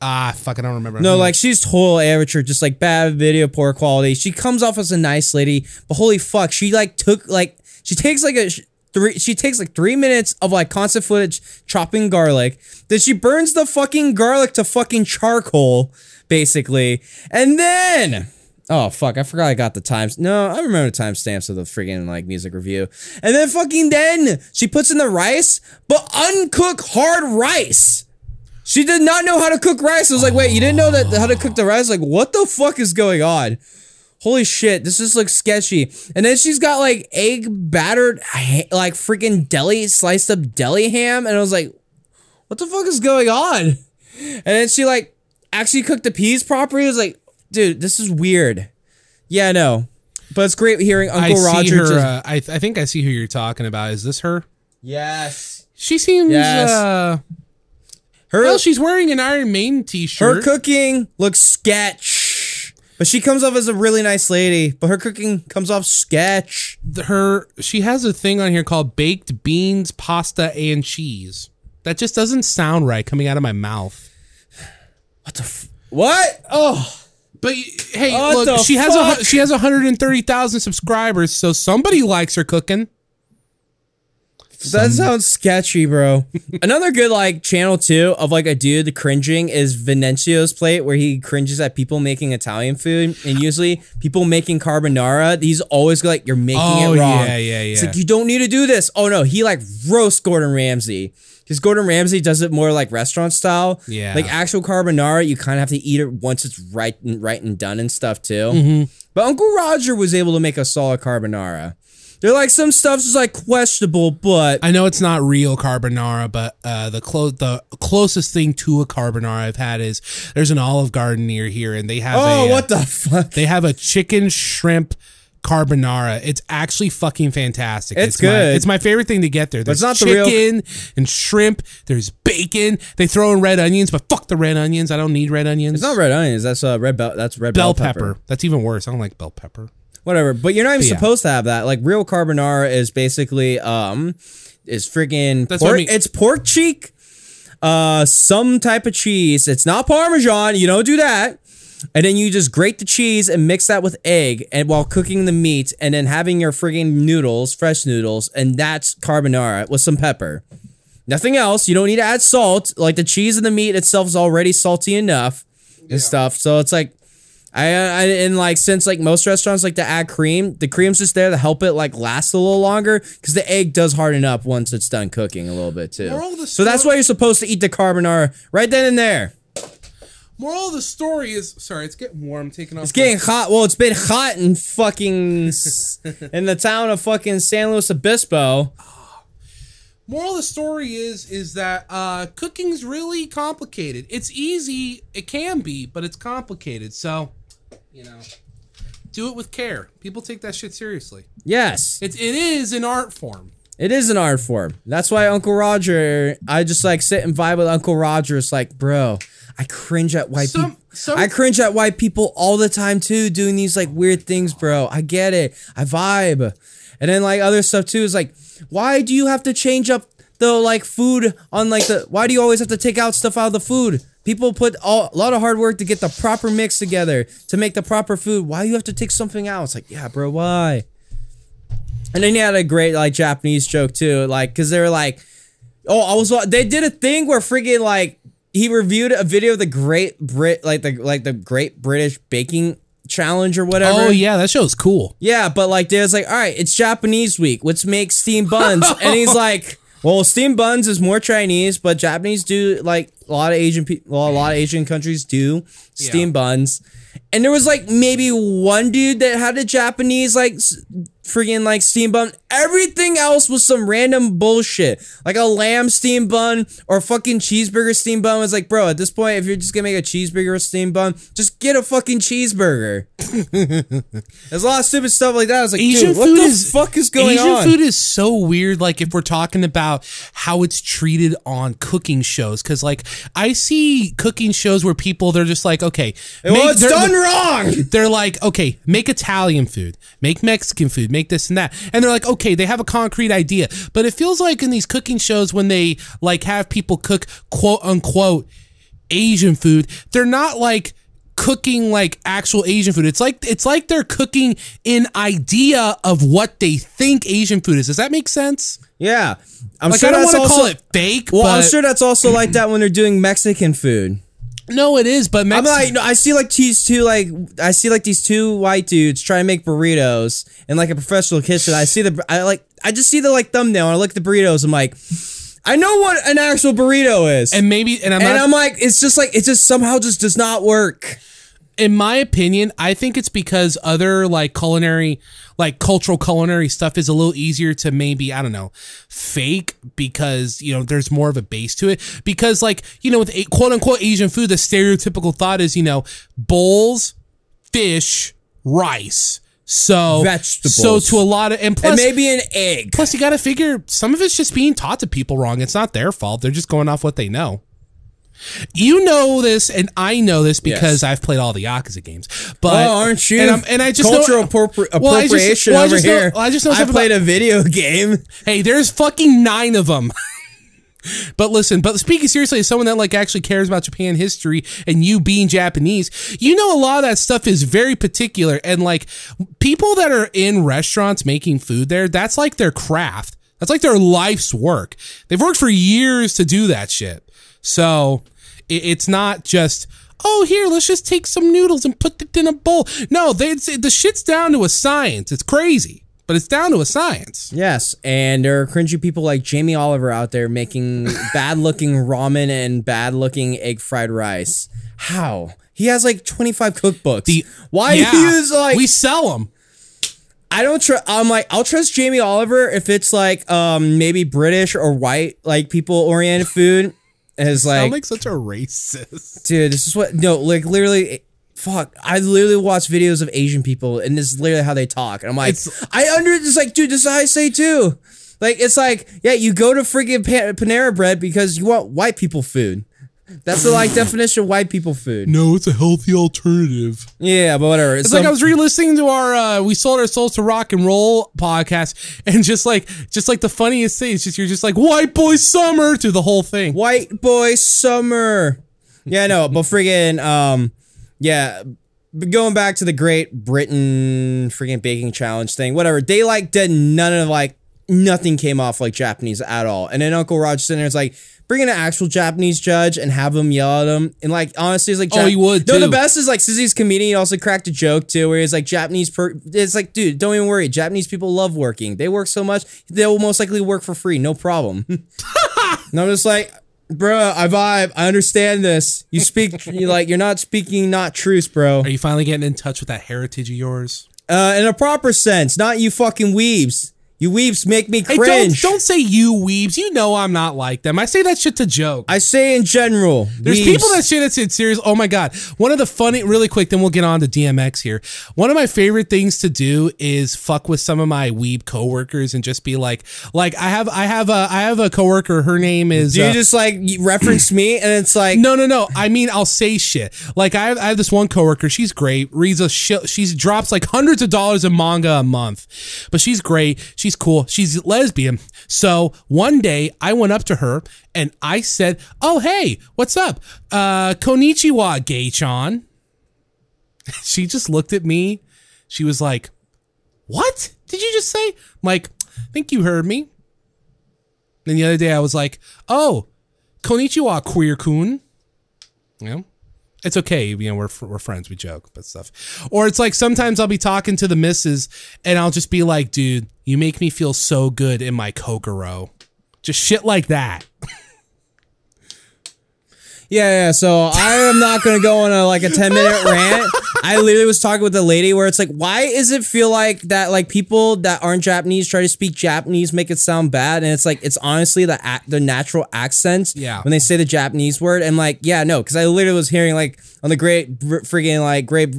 Ah, fuck, I don't remember. No, like she's total amateur, just like bad video, poor quality. She comes off as a nice lady, but holy fuck, she like took like she takes like a sh- three. She takes like three minutes of like constant footage chopping garlic. Then she burns the fucking garlic to fucking charcoal, basically, and then. Oh fuck! I forgot I got the times. No, I remember the timestamps of the freaking like music review. And then fucking then she puts in the rice, but uncooked hard rice. She did not know how to cook rice. I was like, wait, you didn't know that how to cook the rice? Like, what the fuck is going on? Holy shit, this just looks sketchy. And then she's got like egg battered, like freaking deli, sliced up deli ham. And I was like, what the fuck is going on? And then she like actually cooked the peas properly. I was like, dude, this is weird. Yeah, no. But it's great hearing I Uncle see Roger her. just. uh, I, I think I see who you're talking about. Is this her? Yes. She seems. Yes. uh Her Well, she's wearing an Iron Maiden T-shirt. Her cooking looks sketch. But she comes off as a really nice lady, but her cooking comes off sketch. her she has a thing on here called baked beans, pasta, and cheese. That just doesn't sound right coming out of my mouth. What the f- What? Oh. But hey, What look, she has a she has 130,000 subscribers, so somebody likes her cooking. That sounds sketchy, bro. Another good like channel too of like a dude cringing is Vincenzo's plate where he cringes at people making Italian food and usually people making carbonara. He's always like, "You're making Oh, it wrong." yeah, yeah, yeah. It's like you don't need to do this. Oh no, he like roast Gordon Ramsay because Gordon Ramsay does it more like restaurant style. Yeah. like actual carbonara, you kind of have to eat it once it's right and right and done and stuff too. Mm-hmm. But Uncle Roger was able to make a solid carbonara. They're like some stuff's just like questionable, but I know it's not real carbonara, but uh, the clo- the closest thing to a carbonara I've had is there's an Olive Garden near here, and they have oh, a, uh, what the fuck? they have a chicken shrimp carbonara. It's actually fucking fantastic. It's my- good. it's my favorite thing to get there. There's it's not the real- chicken and shrimp. There's bacon. They throw in red onions, but fuck the red onions. I don't need red onions. It's not red onions. That's uh, red bell. That's red bell bell, pepper. That's even worse. I don't like bell pepper. Whatever. But you're not even But yeah. supposed to have that. Like real carbonara is basically um is freaking That's what I mean. It's pork cheek, uh, some type of cheese. It's not Parmesan. You don't do that. And then you just grate the cheese and mix that with egg, and while cooking the meat, and then having your friggin' noodles, fresh noodles, and that's carbonara with some pepper. Nothing else. You don't need to add salt. Like the cheese and the meat itself is already salty enough and stuff. So it's like, I, I and like since like most restaurants like to add cream, the cream's just there to help it like last a little longer because the egg does harden up once it's done cooking a little bit too. Moral of the So that's why you're supposed to eat the carbonara right then and there. Moral of the story is sorry, it's getting warm. taking off. It's getting hot. Well, it's been hot in fucking in the town of fucking San Luis Obispo. Moral of the story is is that uh, cooking's really complicated. It's easy, it can be, but it's complicated. So, you know, do it with care. People take that shit seriously. Yes, It's it is an art form. it is an art form. That's why Uncle Roger. I just like sit and vibe with Uncle Roger. It's like, bro, I cringe at white people. I cringe at white people all the time too, doing these like weird things, bro. I get it. I vibe. And then like other stuff too is like, why do you have to change up the like food on like the? Why do you always have to take out stuff out of the food? People put all, a lot of hard work to get the proper mix together to make the proper food. Why do you have to take something out? It's like, yeah, bro, why? And then he had a great like Japanese joke too, like because they were like, oh, I was wa- they did a thing where freaking like he reviewed a video of the Great Brit like the like the Great British Baking Challenge or whatever. Oh yeah, that show's cool. Yeah, but like there's like, all right, it's Japanese week. Let's make steamed buns. and he's like, well, steamed buns is more Chinese, but Japanese do like a lot of Asian people. Well, a lot of Asian countries do steamed buns. And there was like maybe one dude that had a Japanese like friggin' like steam bun. Everything else was some random bullshit, like a lamb steam bun or fucking cheeseburger steam bun. Was like, bro, at this point, if you're just gonna make a cheeseburger or steam bun, just get a fucking cheeseburger. There's a lot of stupid stuff like that. I was like, Asian dude, what food the is fuck is going Asian on? food is so weird. Like if we're talking about how it's treated on cooking shows, because like I see cooking shows where people they're just like, okay, well, make- it's done wrong. they're like, okay, make Italian food, make Mexican food, make this and that. And they're like, okay, they have a concrete idea. But it feels like in these cooking shows when they like have people cook quote unquote Asian food, they're not like cooking like actual Asian food. It's like it's like they're cooking an idea of what they think Asian food is. Does that make sense? Yeah, I'm Like sure I don't that's want to also. call it fake, well, I'm sure that's also like that when they're doing Mexican food. No, it is. But I'm like, no, I see like these two like I see like these two white dudes trying to make burritos and like a professional kitchen. I see the I like I just see the like thumbnail and I look at the burritos. I'm like, I know what an actual burrito is, and, and maybe and I'm not I'm like, it's just like it just somehow just does not work. In my opinion, I think it's because other like culinary, like cultural culinary stuff is a little easier to maybe, I don't know, fake because, you know, there's more of a base to it. Because, like, you know, with a, quote unquote Asian food, the stereotypical thought is, you know, bowls, fish, rice. So Vegetables. So to a lot of and and plus maybe an egg. plus you got to figure some of it's just being taught to people wrong. It's not their fault. They're just going off what they know. You know this, and I know this because Yes. I've played all the Yakuza games. But Oh, aren't you? And, and I just cultural know, appropri- Well, I just- appropriation well, I over just know- here. I just know I played about- a video game. Hey, there's fucking nine of them. but listen, but speaking seriously, as someone that like actually cares about Japan history and you being Japanese, you know a lot of that stuff is very particular and like people that are in restaurants making food there, that's like their craft. That's like their life's work. They've worked for years to do that shit. So it, it's not just oh here let's just take some noodles and put it in a bowl. No, they the shit's down to a science. It's crazy, but it's down to a science. Yes, and there are cringy people like Jamie Oliver out there making bad looking ramen and bad looking egg fried rice. How? He has like 25 cookbooks. The- Why Yeah, use like we sell them. I don't trust I'm like I'll trust Jamie Oliver if it's like um maybe British or white like people oriented food as Sound like like such a racist. dude this is what no like literally fuck I literally watch videos of Asian people and this is literally how they talk and I'm like It's- I under it's like dude this is how I say too like it's like yeah you go to freaking Pa- Panera Bread because you want white people food that's the like definition of white people food No, it's a healthy alternative. yeah but whatever It's like I was re-listening to our uh, "We Sold Our Souls to Rock and Roll" podcast, and just like, just like the funniest thing, it's just you're just like "White Boy Summer" through the whole thing. White boy summer. Yeah, no, but friggin' um, yeah, but going back to the Great Britain friggin' baking challenge thing, whatever. They like did none of like nothing came off like Japanese at all. And then Uncle Roger's sitting there is like. Bring in an actual Japanese judge and have him yell at him. And like honestly, it's like Oh, he would, No, the best is like Sissy's comedian also cracked a joke too, where he's like Japanese. Per- it's like, dude, don't even worry. Japanese people love working. They work so much, they will most likely work for free, no problem. And I'm just like, bro, I vibe. I understand this. You speak you like you're not speaking not truth, bro. Are you finally getting in touch with that heritage of yours? Uh, in a proper sense, not you fucking weebs. You weebs make me Hey, cringe. don't don't say you weebs. You know I'm not like them. I say that shit to joke. I say in general. There's weebs. people that say that shit serious. Oh my god! One of the funny, really quick, then we'll get on to DMX here. One of my favorite things to do is fuck with some of my weeb coworkers and just be like, like I have, I have a, I have a coworker. Her name is. Do you uh, just like reference me and it's like no, no, no. I mean, I'll say shit. Like I have, I have this one coworker. She's great. Reads a shit. She drops like hundreds of dollars in manga a month, but she's great. She's cool. She's lesbian. So one day I went up to her and I said, "Oh hey, what's up? Uh, konnichiwa, gay-chan." She just looked at me. She was like, "What did you just say?" I'm like, "I think you heard me." Then the other day I was like, "Oh, konnichiwa, queer kun." You know, it's okay. You know, we're we're friends. We joke, but stuff. Or it's like sometimes I'll be talking to the missus, and I'll just be like, "Dude, you make me feel so good in my Kokoro." Just shit like that. Yeah, yeah. So I am not gonna go on a like a ten minute rant. I literally was talking with a lady where it's like, why does it feel like that? Like people that aren't Japanese try to speak Japanese make it sound bad, and it's like it's honestly the ac- the natural accents. Yeah. When they say the Japanese word, and like, yeah, no, because I literally was hearing like on the great Br- friggin' like great.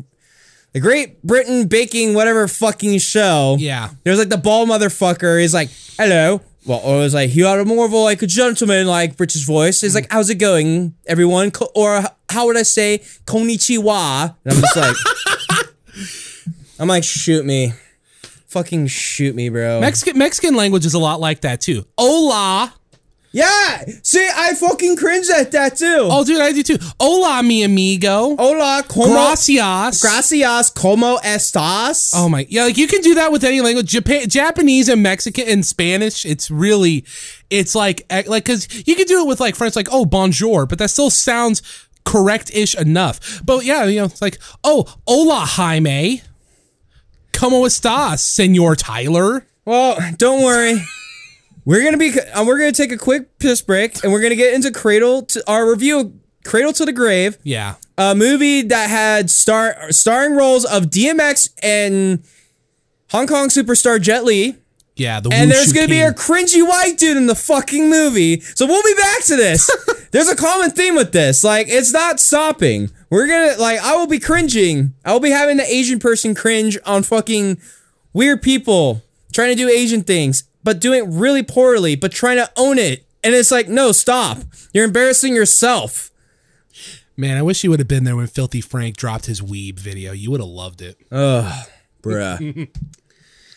The Great Britain Baking whatever fucking show. Yeah. There's like the ball motherfucker. He's like, hello. Well, or it was like, you are more of a, like a gentleman, like British voice. He's like, mm. how's it going, everyone? Ko- Or how would I say, konnichiwa? And I'm just like, I'm like, shoot me. Fucking shoot me, bro. Mexican Mexican language is a lot like that too. Hola. Yeah. See, I fucking cringe at that too. Oh, dude, I do too. Hola, mi amigo. Hola, como. Gracias. Gracias, como estas? Oh my, yeah, like you can do that with any language. Japan, Japanese and Mexican and Spanish. It's really, it's like eh, like because you can do it with like French, like oh bonjour, but that still sounds correct-ish enough. But yeah, you know, it's like oh hola Jaime, como estás, Senor Tyler? Well, don't worry. We're gonna be uh, we're gonna take a quick piss break and we're gonna get into Cradle to our review of Cradle to the Grave, Yeah, a movie that had star starring roles of DMX and Hong Kong superstar Jet Li. yeah. The And there's gonna be a cringy white dude in the fucking movie. So we'll be back to this. there's a common theme with this. Like, it's not stopping. We're gonna like, I will be cringing. I will be having the Asian person cringe on fucking weird people trying to do Asian things, but doing really poorly, but trying to own it. And it's like, no, stop. You're embarrassing yourself. Man, I wish you would have been there when Filthy Frank dropped his weeb video. You would have loved it. Ugh, Bruh.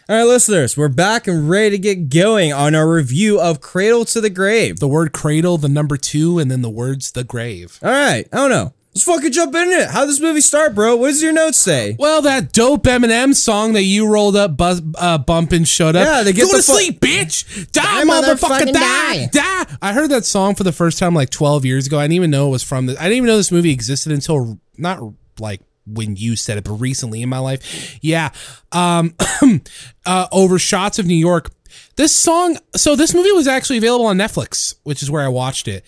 All right, listeners, we're back and ready to get going on our review of Cradle to the Grave. The word cradle, the number two, and then the words the grave. All right, I don't know. Let's fucking jump in it. How this movie start, bro? What does your notes say? Well, that dope Eminem song that you rolled up, buzz, uh, bump and showed up. Yeah, they get go the to fu- sleep, bitch. Die, Die, motherfucker, motherfucking die, die. I heard that song for the first time like 12 years ago. I didn't even know it was from this. I didn't even know this movie existed until not like when you said it, but recently in my life. Yeah. Um, uh, over shots of New York. This song. So this movie was actually available on Netflix, which is where I watched it.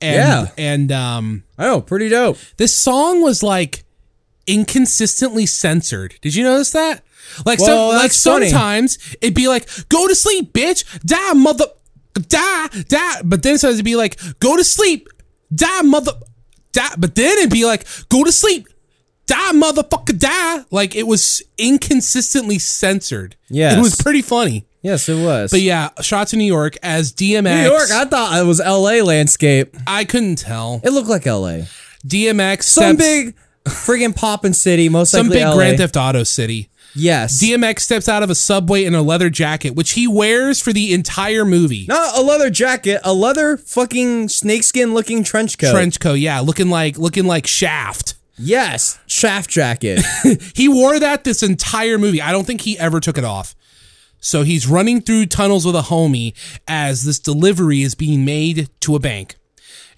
And, Yeah. And um, Oh, pretty dope. this song was like inconsistently censored. Did you notice that? Like Well, some, like funny. sometimes it'd be like, "Go to sleep, bitch, die, mother, die, die," but then sometimes it'd be like, "Go to sleep, die, mother, die," but then it'd be like, "Go to sleep." Die, motherfucker, die! Like it was inconsistently censored. Yeah, it was pretty funny. Yes, it was. But yeah, shots in New York as DMX. New York, I thought it was LA landscape. I couldn't tell. It looked like LA. DMX Some steps- big friggin' poppin' city, most some big LA. Grand Theft Auto city. yes. DMX steps out of a subway in a leather jacket, which he wears for the entire movie. Not a leather jacket, a leather fucking snakeskin looking trench coat. Trench coat, yeah, looking like looking like Shaft. Yes, shaft jacket. He wore that this entire movie. I don't think he ever took it off. So he's running through tunnels with a homie as this delivery is being made to a bank.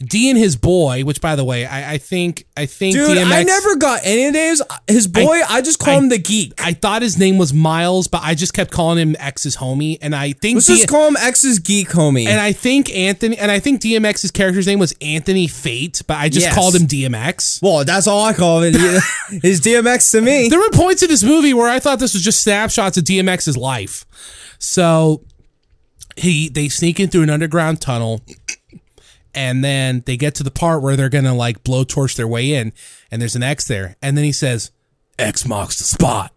D and his boy, which by the way, I, I think I think Dude, DMX I never got any of names. His boy, I, just call I- him the geek. I thought his name was Miles, but I just kept calling him X's homie, and I think Let's D- just call him X's geek homie. and I think Anthony and I think DMX's character's name was Anthony Fait, but I just Yes. called him DMX. well, that's all I call him. His DMX to me. There were points in this movie where I thought this was just snapshots of DMX's life. So he they sneak in through an underground tunnel and then they get to the part where they're gonna like blowtorch their way in, and there's an X there, and then he says, X marks the spot.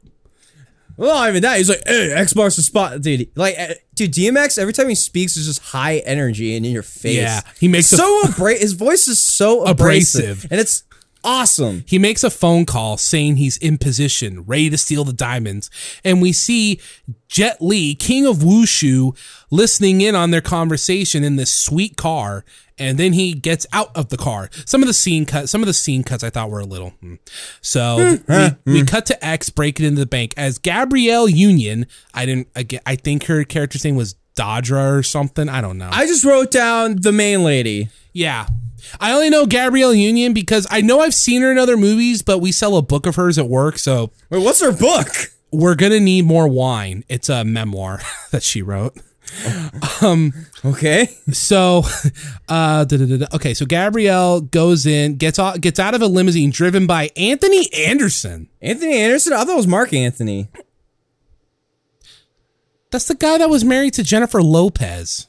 Well, not even that. He's like, hey, X marks the spot, dude. Like, uh, dude, DMX. Every time he speaks, is just high energy and in your face. Yeah, he makes so abra- His voice is so abrasive, Abrasive. and it's awesome. He makes a phone call saying he's in position, ready to steal the diamonds. And we see Jet Li, king of Wushu, listening in on their conversation in this sweet car. And then he gets out of the car. Some of the scene cuts, some of the scene cuts I thought were a little. hmm. So we, we cut to X breaking into the bank as Gabrielle Union. I didn't, I, I think her character's name was Dodra or something. I don't know. I just wrote down the main lady. Yeah. I only know Gabrielle Union because I know I've seen her in other movies, but we sell a book of hers at work, so Wait, what's her book? we're gonna need more wine. It's a memoir that she wrote. Okay. So, uh, da, da, da. okay, so Gabrielle goes in, gets out, gets out of a limousine driven by Anthony Anderson. Anthony Anderson. I thought it was Marc Anthony. That's the guy that was married to Jennifer Lopez.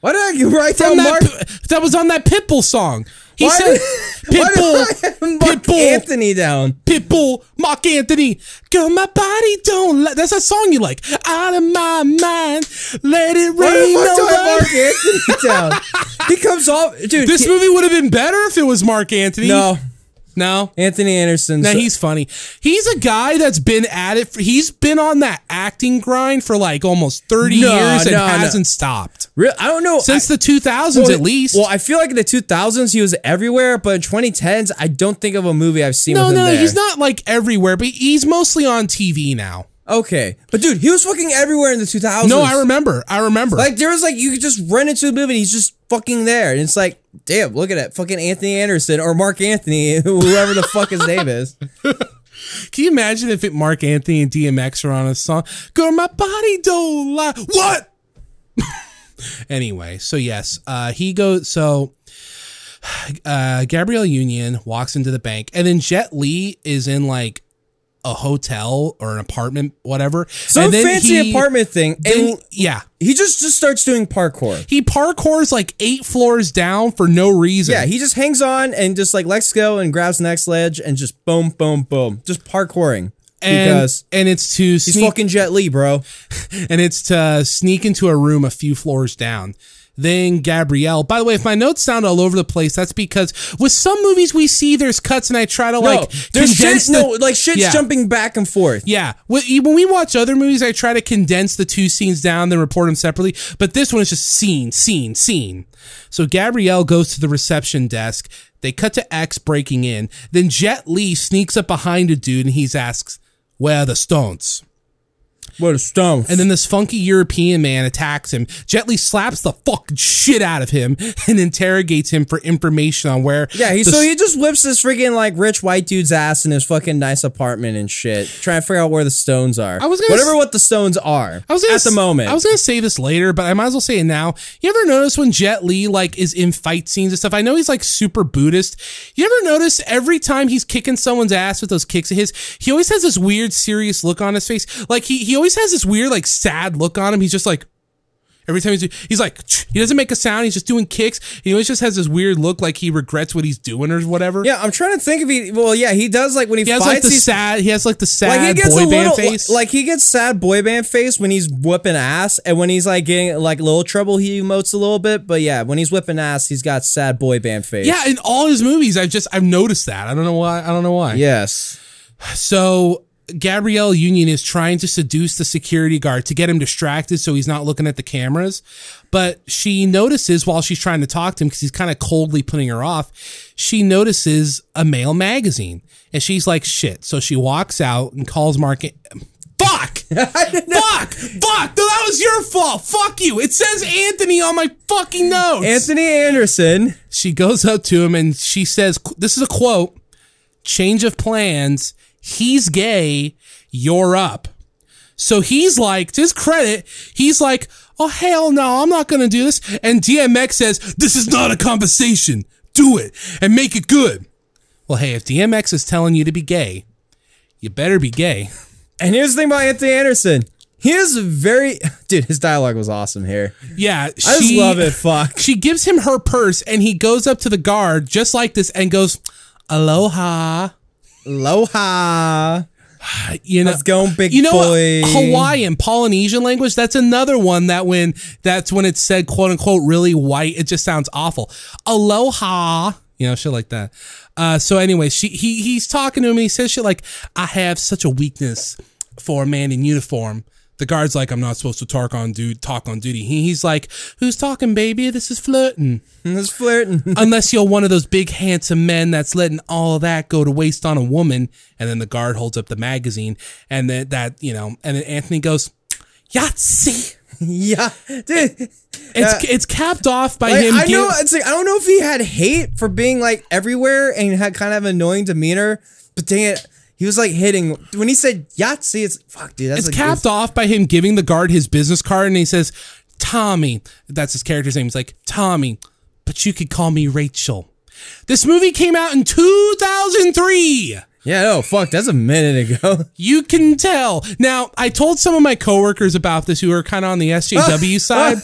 Why did I write down that, Mark? that was on that Pitbull song. He Why said, did, why did I have Pitbull, Mark Pitbull, Anthony down? Pitbull, Marc Anthony, girl, my body don't. Li-. That's that song you like. Out of my mind, let it Why rain. the fuck do I Marc Anthony down? He comes off, dude. This he- movie would have been better if it was Marc Anthony. no, no. Anthony Anderson. No, he's funny. He's a guy that's been at it. For, he's been on that acting grind for like almost thirty No, years and no, no. hasn't stopped Real, I don't know. since I, the two thousands well, at least. Well, I feel like in the 2000s he was everywhere, but in 2010s I don't think of a movie I've seen no, no, there. he's not like everywhere, but he's mostly on TV now. Okay, but dude, he was fucking everywhere in the 2000s. No, I remember. I remember. Like there was like you could just run into the movie and he's just fucking there, and it's like, damn, look at that, fucking Anthony Anderson or Marc Anthony, whoever the fuck his name is. Can you imagine if it Marc Anthony and DMX are on a song? Girl, my body don't lie. What? anyway, so yes, uh, he goes. So uh, Gabrielle Union walks into the bank, and then Jet Li is in like a hotel or an apartment, whatever. Some And then fancy he- apartment thing. then- And yeah. he just just starts doing parkour. He parkours like eight floors down for no reason. Yeah, he just hangs on and just like lets go and grabs the next ledge and just boom, boom, boom, just parkouring and, because and it's to he's fucking Jet Li, bro. and it's to sneak into a room a few floors down. Then Gabrielle. By the way, if my notes sound all over the place, that's because with some movies we see there's cuts, and I try to like there's condense shit. the- no, like shit's Yeah. jumping back and forth. Yeah, when when we watch other movies, I try to condense the two scenes down, then report them separately. But this one is just scene, scene, scene. So Gabrielle goes to the reception desk. They cut to X breaking in. Then Jet Li sneaks up behind a dude and he asks, "Where are the stones?" What a stone. And then this funky European man attacks him. Jet Li slaps the fucking shit out of him and interrogates him for information on where. yeah, he the so he just whips this freaking like rich white dude's ass in his fucking nice apartment and shit, trying to figure out where the stones are. I was gonna whatever s- what the stones are I was gonna at the moment. I was gonna say this later, but I might as well say it now. You ever notice when Jet Li like is in fight scenes and stuff? I know he's like super Buddhist. You ever notice every time he's kicking someone's ass with those kicks of his, he always has this weird serious look on his face. Like he he always has this weird like sad look on him. He's just like. Every time he's he's like he doesn't make a sound. He's just doing kicks. He always just has this weird look, like he regrets what he's doing or whatever. yeah, I'm trying to think if he. Well, yeah, he does like when he, he has fights. like the sad. He has like the sad like he gets boy a band face. like he gets sad boy band face when he's whipping ass, and when he's like getting like little trouble, he emotes a little bit. But yeah, when he's whipping ass, he's got sad boy band face. yeah, in all his movies, I've just I've noticed that. I don't know why. I don't know why. Yes. So Gabrielle Union is trying to seduce the security guard to get him distracted so he's not looking at the cameras. But she notices while she's trying to talk to him because he's kind of coldly putting her off, she notices a male magazine. And she's like, shit. So she walks out and calls Mark. Fuck! Fuck! Fuck! No, that was your fault. Fuck you. It says Anthony on my fucking notes. Anthony Anderson. She goes up to him and she says, This is a quote change of plans. He's gay. You're up. So he's like, to his credit, he's like, Oh, hell no, I'm not going to do this. And DMX says, This is not a conversation. Do it and make it good. Well, hey, if DMX is telling you to be gay, you better be gay. And here's the thing about Anthony Anderson. He is very dude. His dialogue was awesome here. Yeah, I just love it. Fuck. She gives him her purse and he goes up to the guard just like this and goes, Aloha. Aloha. you know, Let's go, big you know, boy. Hawaiian, Polynesian language. That's another one that when that's when it's said quote unquote really white, it just sounds awful. Aloha, you know, shit like that. Uh, so anyway, she he he's talking to him. and He says shit like, "I have such a weakness for a man in uniform." The guard's like, "I'm not supposed to talk on dude talk on duty." He, he's like, "Who's talking, baby? This is flirting." He's flirting. unless you're one of those big handsome men that's letting all that go to waste on a woman and then the guard holds up the magazine and then that you know and then anthony goes yahtzee yeah, dude. it's uh, it's capped off by Like, him I know give- it's like I don't know if he had hate for being like everywhere and had kind of annoying demeanor, but dang it, he was like hitting when he said Yahtzee. It's fuck, dude. That's it's like, capped off by him giving the guard his business card and he says tommy that's his character's name he's like tommy but you could call me rachel this movie came out in 2003 Yeah, no, fuck. That's a minute ago. You can tell. Now, I told some of my coworkers about this who are kind of on the SJW side,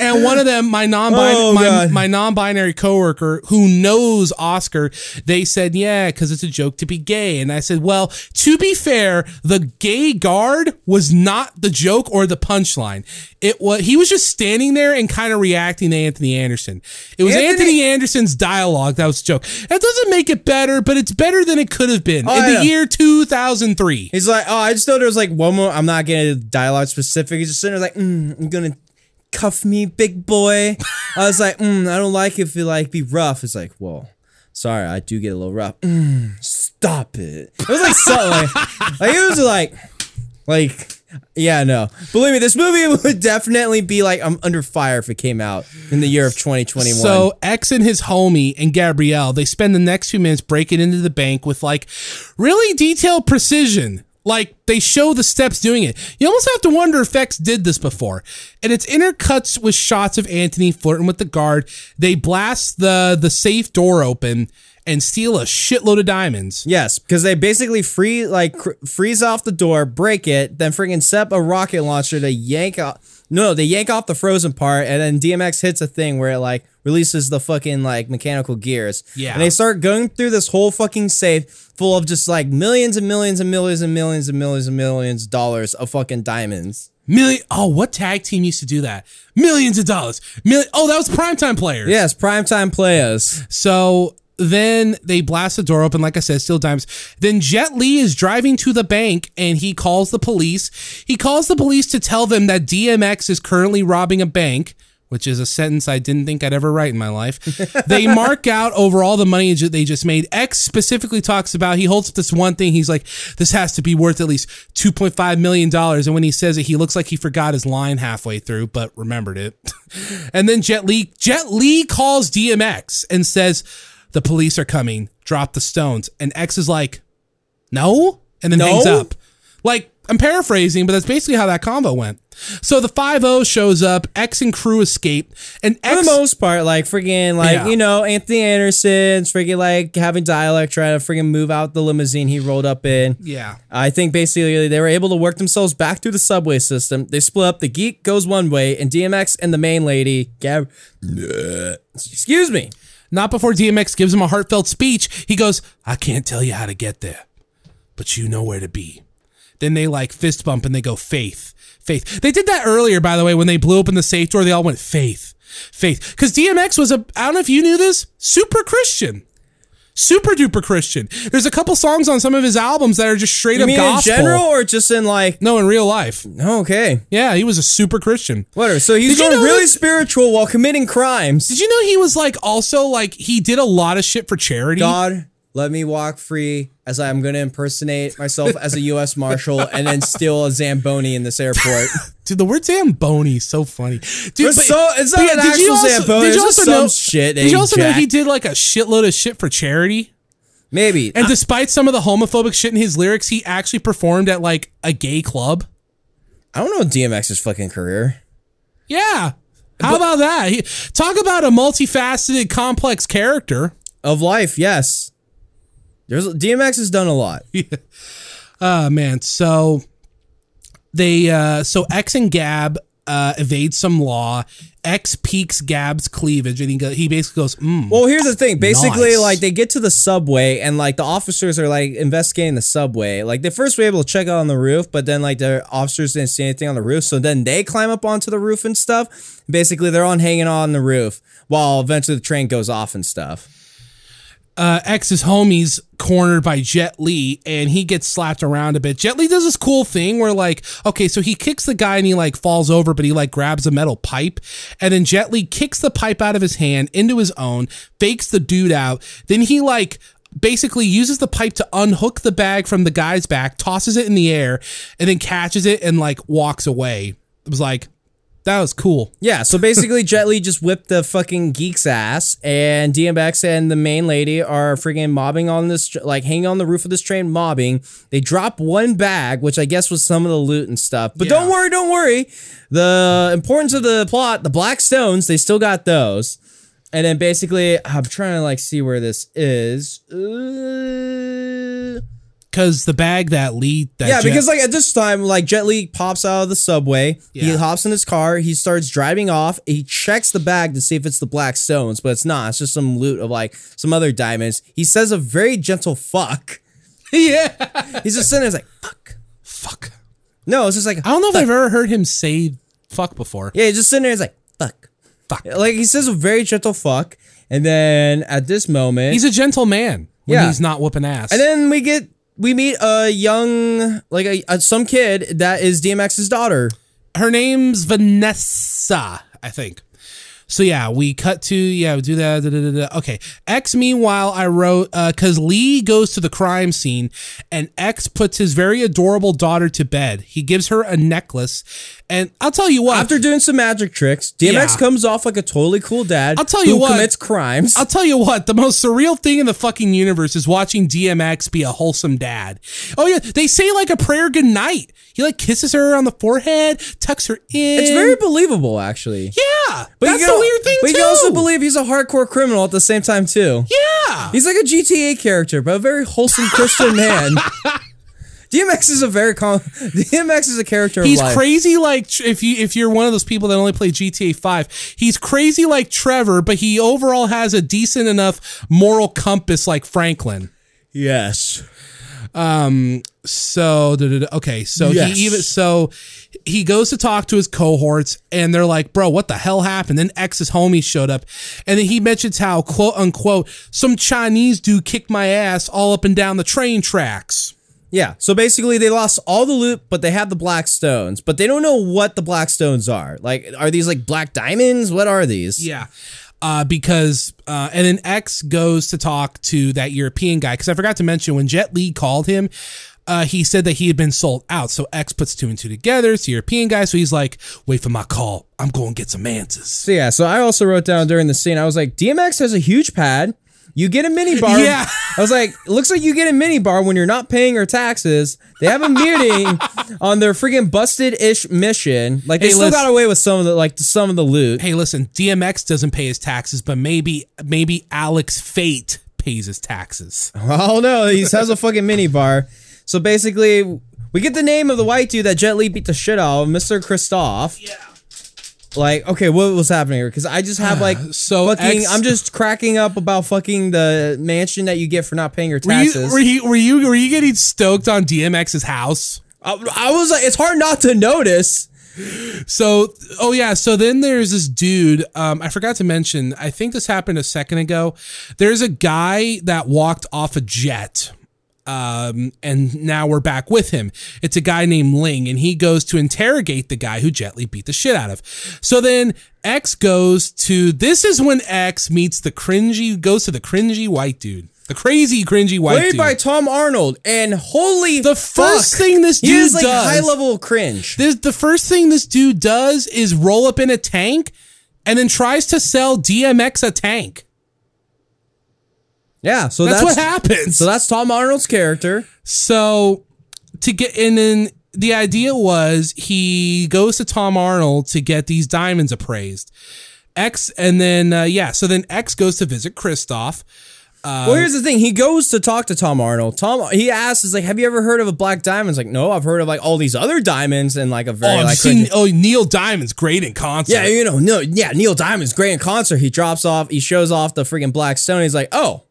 and one of them, my non Oh, my, my non-binary coworker who knows Oscar, they said, "Yeah, because it's a joke to be gay." And I said, "Well, to be fair, the gay guard was not the joke or the punchline. It was he was just standing there and kind of reacting to Anthony Anderson. It was Anthony- Anthony Anderson's dialogue that was a joke. That doesn't make it better, but it's better than it could have been Oh, in the year 2003. He's like, oh, I just thought there was like one more. I'm not getting dialogue specific. He's just sitting there like, mm, I'm gonna cuff me, big boy. I was like, mm, I don't like if you like be rough. It's like, well, sorry, I do get a little rough. Mm, stop it. It was like something like, like it was like, like. Yeah, no. Believe me, this movie would definitely be like I'm under fire if it came out in the year of 2021. So X and his homie and Gabrielle, they spend the next few minutes breaking into the bank with like really detailed precision. Like they show the steps doing it. You almost have to wonder if X did this before. And it's intercuts with shots of Anthony flirting with the guard. They blast the the safe door open and steal a shitload of diamonds. Yes, because they basically free like cr- freeze off the door, break it, then freaking set up a rocket launcher to yank off. No, they yank off the frozen part, and then DMX hits a thing where it like releases the fucking like mechanical gears. Yeah. and they start going through this whole fucking safe full of just like millions and millions and millions and millions and millions and millions of dollars of fucking diamonds. Million. Oh, what tag team used to do that? Millions of dollars. Million. Oh, that was primetime players. Yes, primetime players. So then they blast the door open, like I said, steal dimes. Then Jet Li is driving to the bank and he calls the police. He calls the police to tell them that DMX is currently robbing a bank, which is a sentence I didn't think I'd ever write in my life. they mark out over all the money ju- they just made. X specifically talks about, he holds up this one thing. He's like, this has to be worth at least $2.5 million. And when he says it, he looks like he forgot his line halfway through, but remembered it. and then Jet Li, Jet Li calls DMX and says, the police are coming. Drop the stones. And X is like, no, and then No? hangs up. Like I'm paraphrasing, but that's basically how that convo went. So the 5 shows up, X and crew escape, and For X the most part, like freaking like Yeah. you know Anthony Anderson's freaking like having dialect trying to freaking move out the limousine he rolled up in. Yeah. I think basically they were able to work themselves back through the subway system. They split up. The geek goes one way, and DMX and the main lady, Gab, excuse me, Not before DMX gives him a heartfelt speech. He goes, I can't tell you how to get there, but you know where to be. Then they like fist bump and they go, Faith, Faith. They did that earlier, by the way, when they blew open the safe door. They all went, Faith, Faith. Because DMX was a, I don't know if you knew this, super Christian. Super duper Christian. There's a couple songs on some of his albums that are just straight you up gospel. in general or just in like? No, in real life. Okay, Yeah, he was a super Christian. whatever. So he's Did you going know really that- spiritual while committing crimes. Did you know he was like also like he did a lot of shit for charity? God, let me walk free as I'm going to impersonate myself as a U.S. Marshal and then steal a Zamboni in this airport. Dude, the word Zamboni is so funny. Dude, It's so- it's not an did you actual Zamboni, Did you it's also know, shit Did you also know he did like a shitload of shit for charity? Maybe. And despite some of the homophobic shit in his lyrics, he actually performed at like a gay club. I don't know DMX's fucking career. Yeah. How about that? He, talk about a multifaceted, complex character. Of life, yes. There's DMX has done a lot. Oh man, so they uh so X and Gab uh evade some law. X peaks Gab's cleavage and he go, he basically goes, mm, Well, here's the thing. Basically, Nice. like they get to the subway and like the officers are like investigating the subway. Like they first were able to check out on the roof, but then like the officers didn't see anything on the roof. So then they climb up onto the roof and stuff. Basically, they're on hanging on the roof while eventually the train goes off and stuff. Uh, X's homies cornered by Jet Li and he gets slapped around a bit. Jet Li does this cool thing where like, okay, so he kicks the guy and he like falls over, but he like grabs a metal pipe and then Jet Li kicks the pipe out of his hand into his own, fakes the dude out. Then he like basically uses the pipe to unhook the bag from the guy's back, tosses it in the air and then catches it and like walks away. It was like, that was cool. Yeah, so basically, Jet Li just whipped the fucking geek's ass, and DMX and the main lady are freaking mobbing on this, like hanging on the roof of this train, mobbing. They drop one bag, which I guess was some of the loot and stuff. But don't worry, don't worry. The importance of the plot, the Black Stones, they still got those. And then basically, I'm trying to like see where this is. Uh, Cause the bag that Lee, that yeah, Jet- because like at this time, like Jet Li pops out of the subway. He hops in his car. He starts driving off. He checks the bag to see if it's the black stones, but it's not. It's just some loot of like some other diamonds. He says a very gentle fuck. yeah, He's just sitting there he's like fuck. fuck. No, it's just like I don't know if I've ever heard him say fuck before. yeah. He's just sitting there. He's like fuck. Fuck. Like he says a very gentle fuck, and then at this moment, He's a gentle man when Yeah. he's not whooping ass. and then we get we meet a young like a, a some kid that is DMX's daughter. her name's Vanessa, I think. So yeah, we cut to yeah, we do that. da, da, da. Okay, X. Meanwhile, I wrote uh, because Lee goes to the crime scene, and X puts his very adorable daughter to bed. He gives her a necklace, and I'll tell you what. After doing some magic tricks, DMX Yeah. comes off like a totally cool dad. I'll tell you who what. commits crimes. I'll tell you what, the most surreal thing in the fucking universe is watching DMX be a wholesome dad. Oh yeah, they say like a prayer goodnight. He like kisses her on the forehead, tucks her in. it's very believable, actually. Yeah. But that's you the weird thing But too. you can also believe he's a hardcore criminal at the same time too. yeah. He's like a GTA character, but a very wholesome Christian man. DMX is a very com- DMX is a character. He's crazy like if you if you're one of those people that only play GTA 5, he's crazy like Trevor, but he overall has a decent enough moral compass like Franklin. Yes. Um so okay, so Yes. he even so he goes to talk to his cohorts and they're like, "Bro, what the hell happened?" Then X's homies showed up and then he mentions how quote unquote some Chinese dude kicked my ass all up and down the train tracks. Yeah. So basically, they lost all the loot, but they have the black stones. But they don't know what the black stones are. Like, are these like black diamonds? What are these? Yeah. Uh, because uh, and then X goes to talk to that European guy because I forgot to mention when Jet Li called him, uh, he said that he had been sold out. So X puts two and two together. It's the European guy. So he's like, "Wait for my call. I'm going to get some answers." So yeah. So I also wrote down during the scene. I was like, DMX has a huge pad. You get a mini bar. Yeah. I was like, looks like you get a mini bar when you're not paying your taxes. They have a meeting on their freaking busted ish mission. Like they Hey, still listen- got away with some of the like some of the loot. Hey, listen, DMX doesn't pay his taxes, but maybe maybe Alex Fate pays his taxes. Oh no, he has a fucking mini bar. So basically, we get the name of the white dude that Jet Li beat the shit out of, Mr. Christoph. Yeah. Like, okay, what was happening here? Because I just have like So fucking. X- I'm just cracking up about fucking the mansion that you get for not paying your Were you, taxes. were you were you were you getting stoked on DMX's house? I, I was like, it's hard not to notice. So, oh yeah. So then there's this dude. Um, I forgot to mention. I think this happened a second ago. There's a guy that walked off a jet. Um, and now we're back with him. It's a guy named Ling, and he goes to interrogate the guy who Jet Li beat the shit out of. So then X goes to. This is when X meets the cringy. Goes to the cringy white dude, the crazy cringy white Played dude. by Tom Arnold, and holy The fuck, first thing this dude he is like does- high level cringe. This, the first thing this dude does is roll up in a tank and then tries to sell DMX a tank. Yeah, so That's, that's, what happens. So that's Tom Arnold's character. So to get and then the idea was he goes to Tom Arnold to get these diamonds appraised. X and then uh, yeah, so then X goes to visit Christoph. well, here's the thing. He goes to talk to Tom Arnold. Tom, he asks, "Is like, have you ever heard of a black diamond?" It's like, no, I've heard of like all these other diamonds and like a Oh, very I've like. seen oh Neil Diamond's great in concert. yeah, you know, no, yeah, Neil Diamond's great in concert. He drops off, he shows off the freaking black stone. He's like, oh,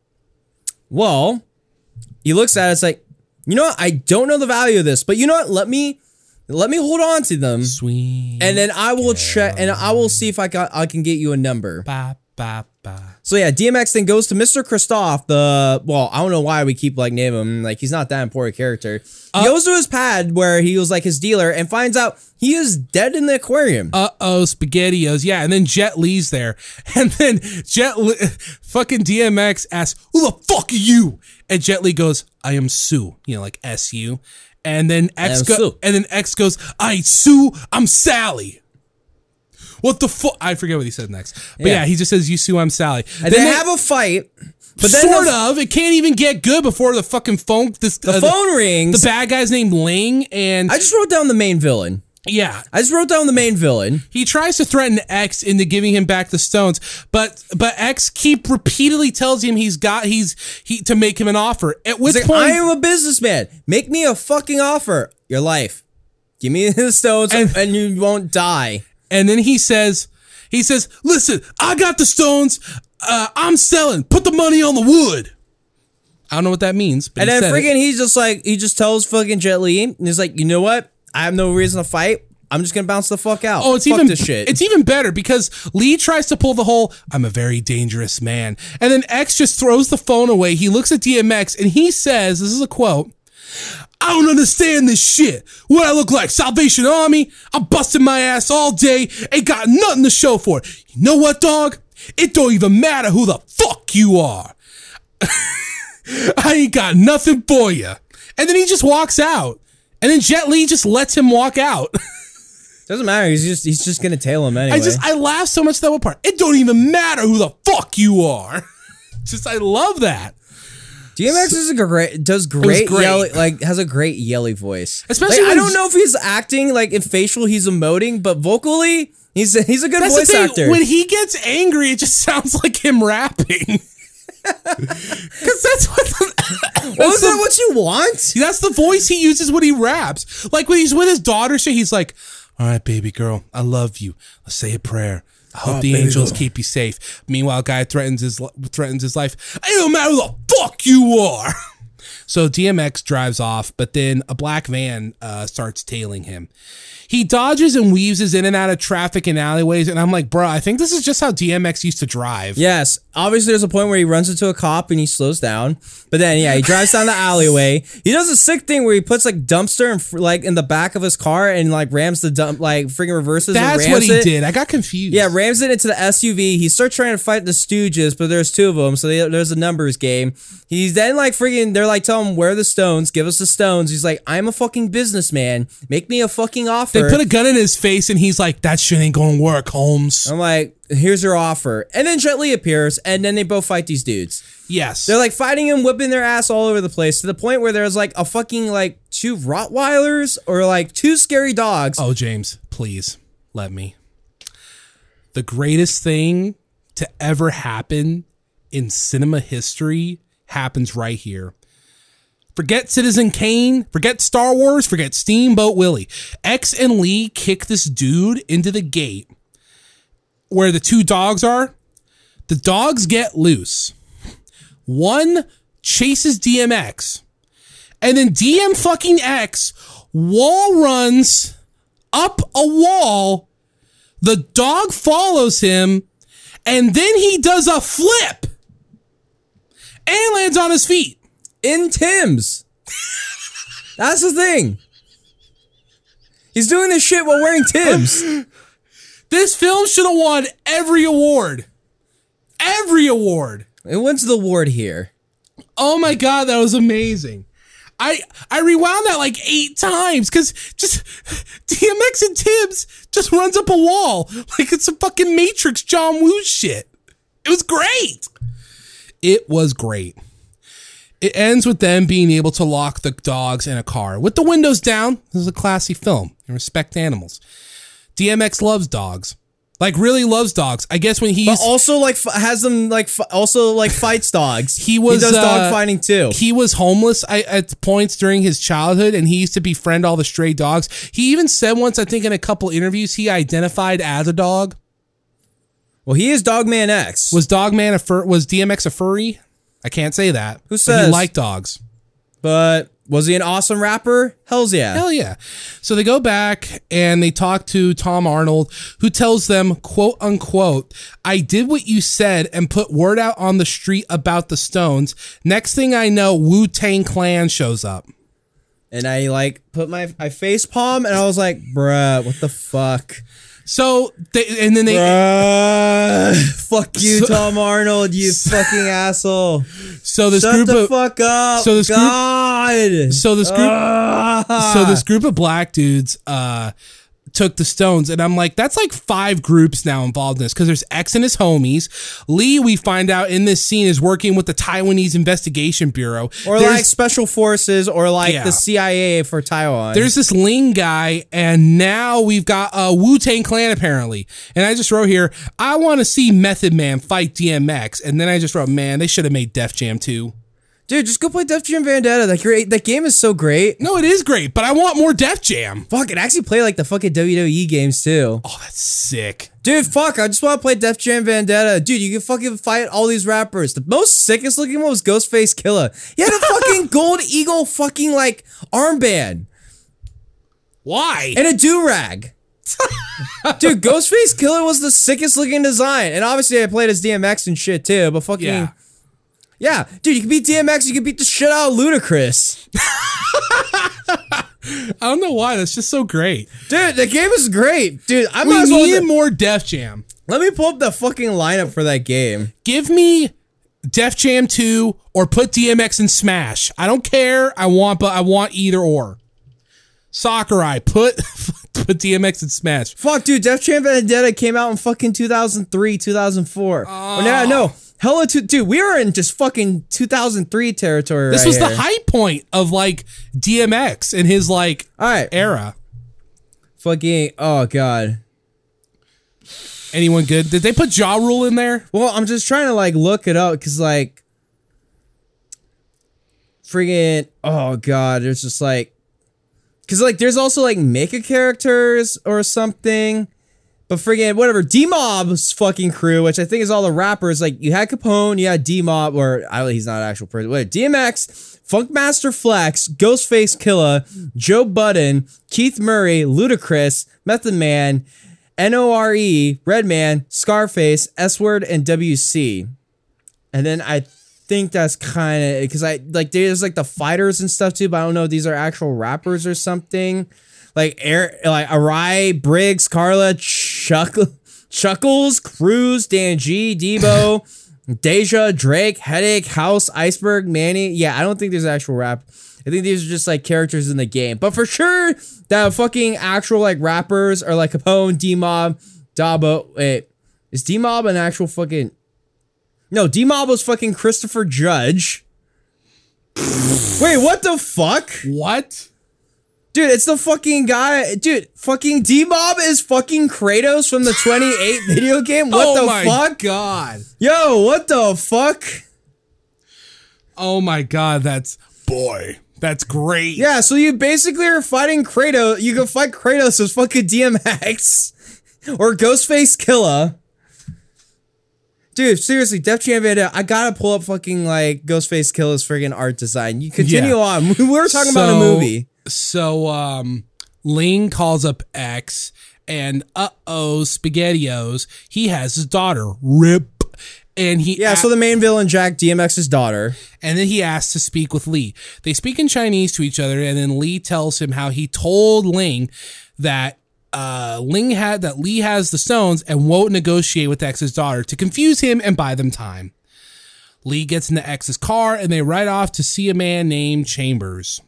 well, he looks at it. It's like, you know what? I don't know the value of this, but you know what? Let me, let me hold on to them, Sweet. and then I will check, and I will see if I got, I can get you a number. Ba, ba. So yeah, DMX then goes to Mr. Christoph, the well, I don't know why we keep like naming him, like he's not that important character. He goes to his pad where he was like his dealer and finds out he is dead in the aquarium. uh oh, spaghettios. Yeah, and then Jet Li's there. And then Jet Li, fucking DMX asks, Who the fuck are you? And Jet Li goes, I am Sue, you know, like S U. And then X go, and then X goes, I Sue, I'm Sally. What the fuck? I forget what he said next. But yeah, Yeah. he just says, You Sue, I'm Sally. and they, have a fight, but then sort the, of. It can't even get good before the fucking phone. This, the uh, phone rings. The bad guy's named Ling, and I just wrote down the main villain. yeah, I just wrote down the main villain. he tries to threaten X into giving him back the stones, but but X keep repeatedly tells him he's got he's he to make him an offer. At which like, point, I am a businessman. Make me a fucking offer. Your life. Give me the stones And- and, you won't die. And then he says he says, "Listen, I got the stones. Uh, I'm selling. Put the money on the wood." I don't know what that means, but And he then said it. freaking, he's just like, he just tells fucking Jet Li, and he's like, you know what? I have no reason to fight. I'm just gonna bounce the fuck out. Oh, it's fuck even this shit. it's even better because Lee tries to pull the whole "I'm a very dangerous man," and then X just throws the phone away. He looks at DMX and he says, "This is a quote." I don't understand this shit. What I look like? Salvation Army? I'm busting my ass all day. Ain't got nothing to show for it. You know what, dog? It don't even matter who the fuck you are. I ain't got nothing for you. And then he just walks out. And then Jet Li just lets him walk out. doesn't matter. He's just he's just gonna tail him anyway. I just I laugh so much at that one part. It don't even matter who the fuck you are. just I love that. DMX is a great does great, great. yelly like has a great yelly voice. Especially Like, I don't know if he's acting like in facial he's emoting, but vocally He's a, he's a good voice actor. When he gets angry, it just sounds like him rapping. Because that's what. The, Well, is that what you want? that's the voice he uses when he raps. Like when he's with his daughter, shit, he's like, "All right, baby girl, I love you. Let's say a prayer. I hope the angels girl." keep you safe." Meanwhile, guy threatens his threatens his life. I don't matter who the fuck you are. So DMX drives off, but then a black van uh, starts tailing him. He dodges and weaves his in and out of traffic and alleyways, and I'm like, bro, I think this is just how DMX used to drive. Yes. Obviously, there's a point where he runs into a cop and he slows down. But then, yeah, he drives down the alleyway. He does a sick thing where he puts like dumpster in, fr- like in the back of his car and like rams the dump, like freaking reverses. and That's what he it. did. I got confused. Yeah, rams it into the SUV. He starts trying to fight the Stooges, but there's two of them, so they, there's a numbers game. He's then like freaking. They're like, tell him where the stones. Give us the stones. He's like, I'm a fucking businessman. Make me a fucking offer. They put a gun in his face, and he's like, "That shit ain't gonna work, Holmes." I'm like, here's your offer. And then Jet Li appears, and then they both fight these dudes. Yes. They're like fighting him, whipping their ass all over the place to the point where there's like a fucking like two Rottweilers or like two scary dogs. oh, James, please let me. The greatest thing to ever happen in cinema history happens right here. Forget Citizen Kane, forget Star Wars, forget Steamboat Willie. X and Lee kick this dude into the gate where the two dogs are. The dogs get loose. One chases DMX. And then DM fucking X wall runs up a wall. The dog follows him. And then he does a flip and lands on his feet. In Timbs. That's the thing. He's doing this shit while wearing Timbs. This film should have won every award. Every award. It wins the award here. Oh my god, that was amazing. I I rewound that like eight times because just DMX and Tibbs just runs up a wall like it's a fucking Matrix John Woo shit. It was great. It was great. It ends with them being able to lock the dogs in a car with the windows down. This is a classy film. You respect animals. DMX loves dogs. Like really loves dogs. I guess when he's But also like f- has them like f- also like fights dogs. He was, he does uh, dog fighting too. he was homeless I, at points during his childhood and he used to befriend all the stray dogs. He even said once, I think in a couple interviews, he identified as a dog. Well, he is Dogman X. Was Dogman a fur? Was DMX a furry? I can't say that. Who says? he liked dogs? but was he an awesome rapper? Hell's yeah. Hell yeah. So they go back and they talk to Tom Arnold, who tells them, quote unquote, I did what you said and put word out on the street about the Stones. Next thing I know, Wu Tang Clan shows up. And I like put my I face palm and I was like, bruh, what the fuck? So they, and then they, Bruh, fuck you, So- Tom Arnold, you fucking asshole. so this Shut group the of, fuck up. so this group- so this group, Ah. so this group of black dudes uh took the stones and i'm like that's like five groups now involved in this because there's x and his homies lee we find out in this scene is working with the taiwanese investigation bureau or There's- like special forces or like Yeah. the CIA for Taiwan. there's this Ling guy, and now we've got a Wu Tang Clan apparently. And I just wrote here, I want to see Method Man fight DMX. And then I just wrote, man, they should have made Def Jam 2. Dude, just go play Def Jam Vendetta. That great that game is so great. No, it is great, but I want more Def Jam. Fuck, it actually play like the fucking WWE games too. Oh, that's sick. Dude, fuck, I just want to play Def Jam Vendetta. Dude, you can fucking fight all these rappers. The most sickest looking one was Ghostface Killah. He had a fucking gold eagle fucking like armband Why? and a do-rag. Dude, Ghostface Killah was the sickest looking design. And obviously I played as DMX and shit too, but fucking yeah. Yeah, dude, you can beat DMX, you can beat the shit out of Ludacris. I don't know why. That's just so great. Dude, the game is great. Dude, I We might well need more Def Jam. Let me pull up the fucking lineup for that game. Give me Def Jam 2 or put DMX in Smash. I don't care. I want, but I want either or. Sakurai, put put DMX in Smash. Fuck, dude, Def Jam Vendetta came out in fucking 2003, 2004. Oh. no, no. Ah. Hella, to, dude, we are in just fucking 2003 territory. This right was the high point of like DMX in his like All right, era. fucking, oh god. Anyone good? Did they put Ja Rule in there? Well, I'm just trying to like look it up because like, friggin' oh god, there's just like, because like there's also like make a characters or something, but friggin' whatever. D Mob's fucking crew, which I think is all the rappers. Like you had Capone, you had D Mob, or I, he's not an actual person. Wait, DMX, Funkmaster Flex, Ghostface Killah, Joe Budden, Keith Murray, Ludacris, Method Man. N-O-R-E, Redman, Scarface, S-Word, and W-C. And then I think that's kind of because I like there's like the fighters and stuff too, but I don't know if these are actual rappers or something. Like Air, like Arai, Briggs, Carla, Chuck, Chuckles, Cruz, Dan G, Debo, Deja, Drake, Headache, House, Iceberg, Manny. Yeah, I don't think there's actual rap. I think these are just like characters in the game. But for sure, that fucking actual like rappers are like Capone, D Mob, Dabo. Wait, is D Mob an actual fucking? No, D Mob was fucking Christopher Judge. Wait, what the fuck? What? Dude, it's the fucking guy. Dude, fucking D Mob is fucking Kratos from the 28 video game. What oh the my fuck? god. Yo, what the fuck? Oh my god, that's boy. That's great. Yeah, so you basically are fighting Kratos. You can fight Kratos as fucking DMX or Ghostface Killah. Dude, seriously, Def Jam Vendetta, I gotta pull up fucking like Ghostface Killah's friggin' art design. You continue Yeah. on. We were talking about a movie. So um Ling calls up X and uh-oh spaghettios, he has his daughter, Rip. And he Yeah, so the main villain, Jack, DMX's daughter. and then he asks to speak with Lee. They speak in Chinese to each other, and then Lee tells him how he told Ling that uh, Ling had that Lee has the stones and won't negotiate with X's daughter to confuse him and buy them time. Lee gets into X's car and they ride off to see a man named Chambers.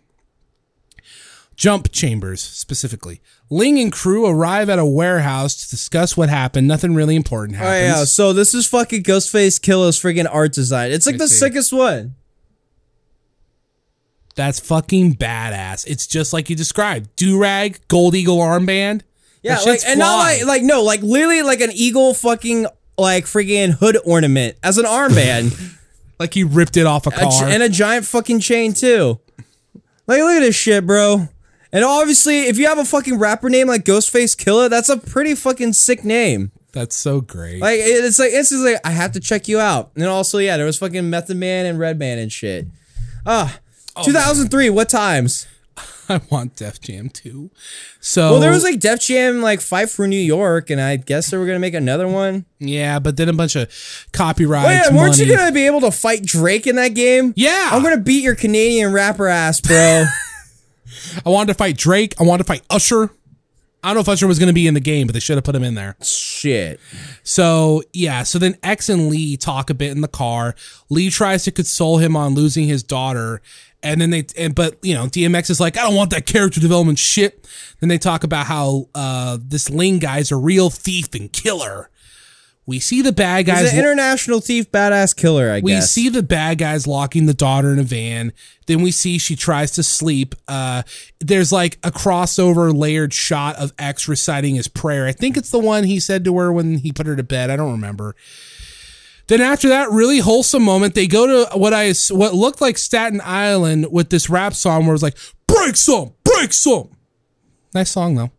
Jump Chambers, specifically. Ling and crew arrive at a warehouse to discuss what happened. Nothing really important Oh happens. yeah, so this is fucking Ghostface Killah's freaking art design. It's like the see. sickest one. That's fucking badass. It's just like you described. Do-rag, gold eagle armband. Yeah, like and not like like no, like literally like an eagle fucking like freaking hood ornament as an armband. Like he ripped it off a A car. gi- and a giant fucking chain too. Like, look at this shit, bro. And obviously, if you have a fucking rapper name like Ghostface Killah, that's a pretty fucking sick name. That's so great. Like, it's like it's just like I have to check you out. And also, yeah, there was fucking Method Man and Redman and shit. Ah, Oh, 2003. What times? I want Def Jam too. So Well, there was like Def Jam like Fight for New York, and I guess they were gonna make another one. yeah, but then a bunch of copyrights. Oh yeah, weren't you gonna be able to fight Drake in that game? Yeah. I'm gonna beat your Canadian rapper ass, bro. I wanted to fight Drake. I wanted to fight Usher. I don't know if Usher was going to be in the game, but they should have put him in there. shit. So yeah, so then X and Lee talk a bit in the car. Lee tries to console him on losing his daughter, and then they and but you know DMX is like, I don't want that character development shit. Then they talk about how uh, this Ling guy's a real thief and killer. We see the bad guys. He's an international thief, badass killer. I guess. we guess. see the bad guys locking the daughter in a van. Then we see she tries to sleep. Uh, there's like a crossover layered shot of X reciting his prayer. I think it's the one he said to her when he put her to bed. I don't remember. Then after that really wholesome moment, they go to what I what looked like Staten Island with this rap song where it's like break some, break some. Nice song though.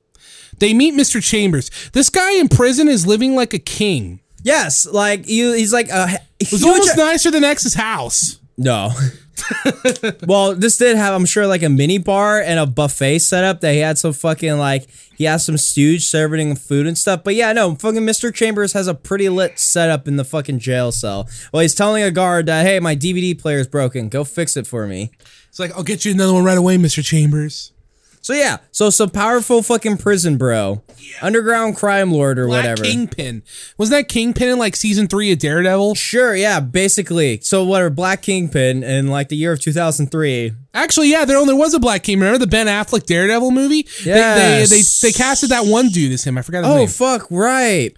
They meet Mr. Chambers. This guy in prison is living like a king. yes, like you. He's like a. It was almost nicer than X's house. no. well, this did have, I'm sure, like a mini bar and a buffet setup that he had some fucking like he has some stooge serving food and stuff. But yeah, no, fucking Mr. Chambers has a pretty lit setup in the fucking jail cell. Well, he's telling a guard that hey, my DVD player is broken. Go fix it for me. It's like, I'll get you another one right away, Mr. Chambers. So yeah, so some powerful fucking prison bro, underground crime lord or Black whatever. Kingpin. Wasn't that Kingpin in like season three of Daredevil? Sure, yeah, basically. So whatever, Black Kingpin in like the year of 2003. Actually, yeah, there only was a Black King. Remember the Ben Affleck Daredevil movie? They, they, they, they casted that one dude as him. I forgot his Oh name. fuck, right.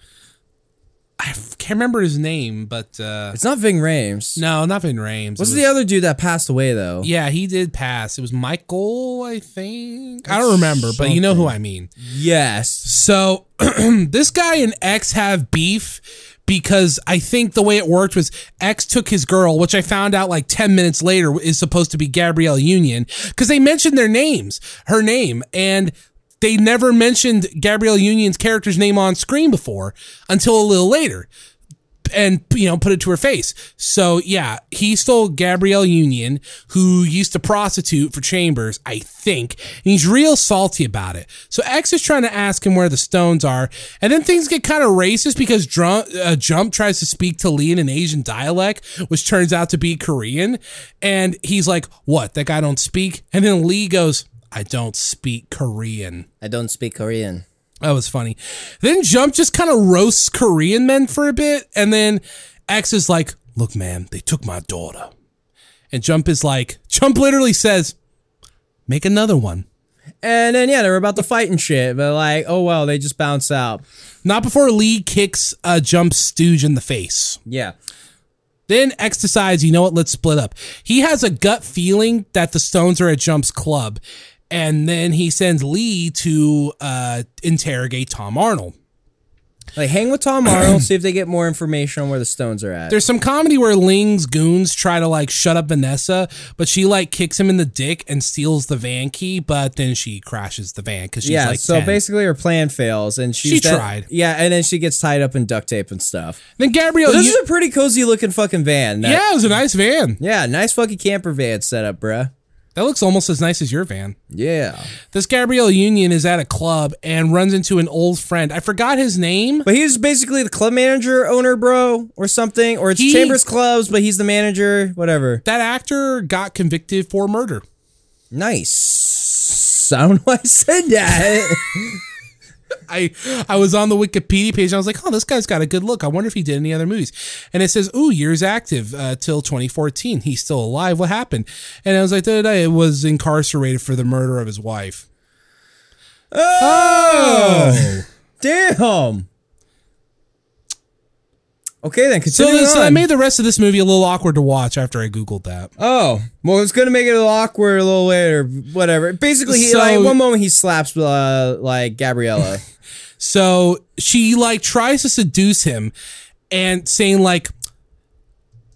I can't remember his name, but uh, It's not Ving Rhames. no, not Ving Rhames. What's It the other dude that passed away though? Yeah, he did pass. It was Michael, I think. I don't remember, but you know who I mean. Yes. So this guy and X have beef because I think the way it worked was X took his girl, which I found out like 10 minutes later is supposed to be Gabrielle Union because they mentioned their names, her name, and they never mentioned Gabrielle Union's character's name on screen before until a little later and you know put it to her face. So yeah, he stole Gabrielle Union, who used to prostitute for Chambers, I think, and he's real salty about it. So X is trying to ask him where the stones are, and then things get kind of racist because uh, Jump tries to speak to Lee in an Asian dialect, which turns out to be Korean, and he's like, "What? That guy don't speak?" And then Lee goes, "I don't speak Korean." I don't speak Korean. That was funny. Then Jump just kind of roasts Korean men for a bit, and then X is like, "Look, man, they took my daughter," and Jump is like, Jump literally says, "Make another one." And then yeah, they were about to fight and shit, but like, oh well, they just bounce out. Not before Lee kicks uh, jump stooge in the face. Yeah. Then X decides, you know what, let's split up. He has a gut feeling that the Stones are at Jump's club, and then he sends Lee to uh, interrogate Tom Arnold. Like hang with Tom Arnold, see if they get more information on where the stones are at. There's some comedy where Ling's goons try to like shut up Vanessa, but she like kicks him in the dick and steals the van key, but then she crashes the van because she's yeah, like so 10. basically her plan fails and she's She dead- tried. Yeah, and then she gets tied up in duct tape and stuff. Then Gabrielle, this you- is a pretty cozy looking fucking van. That- yeah, it was a nice van. Yeah, nice fucking camper van setup, bruh. That looks almost as nice as your van. Yeah. This Gabrielle Union is at a club and runs into an old friend. I forgot his name. But he's basically the club manager, owner, bro, or something. Or it's He- Chambers Clubs, but he's the manager, whatever. That actor got convicted for murder. Nice. I don't know why I said that. I I was on the Wikipedia page and I was like, oh, this guy's got a good look. I wonder if he did any other movies. And it says, oh, years active uh, till 2014. He's still alive. What happened? And I was like, it was incarcerated for the murder of his wife. oh. Damn. Okay, then So continue this, on. I made the rest of this movie a little awkward to watch after I googled that. Oh, well, it's gonna make it a little awkward a little later, whatever. Basically, he, So- like one moment he slaps uh, like Gabriella. So she like tries to seduce him and saying like,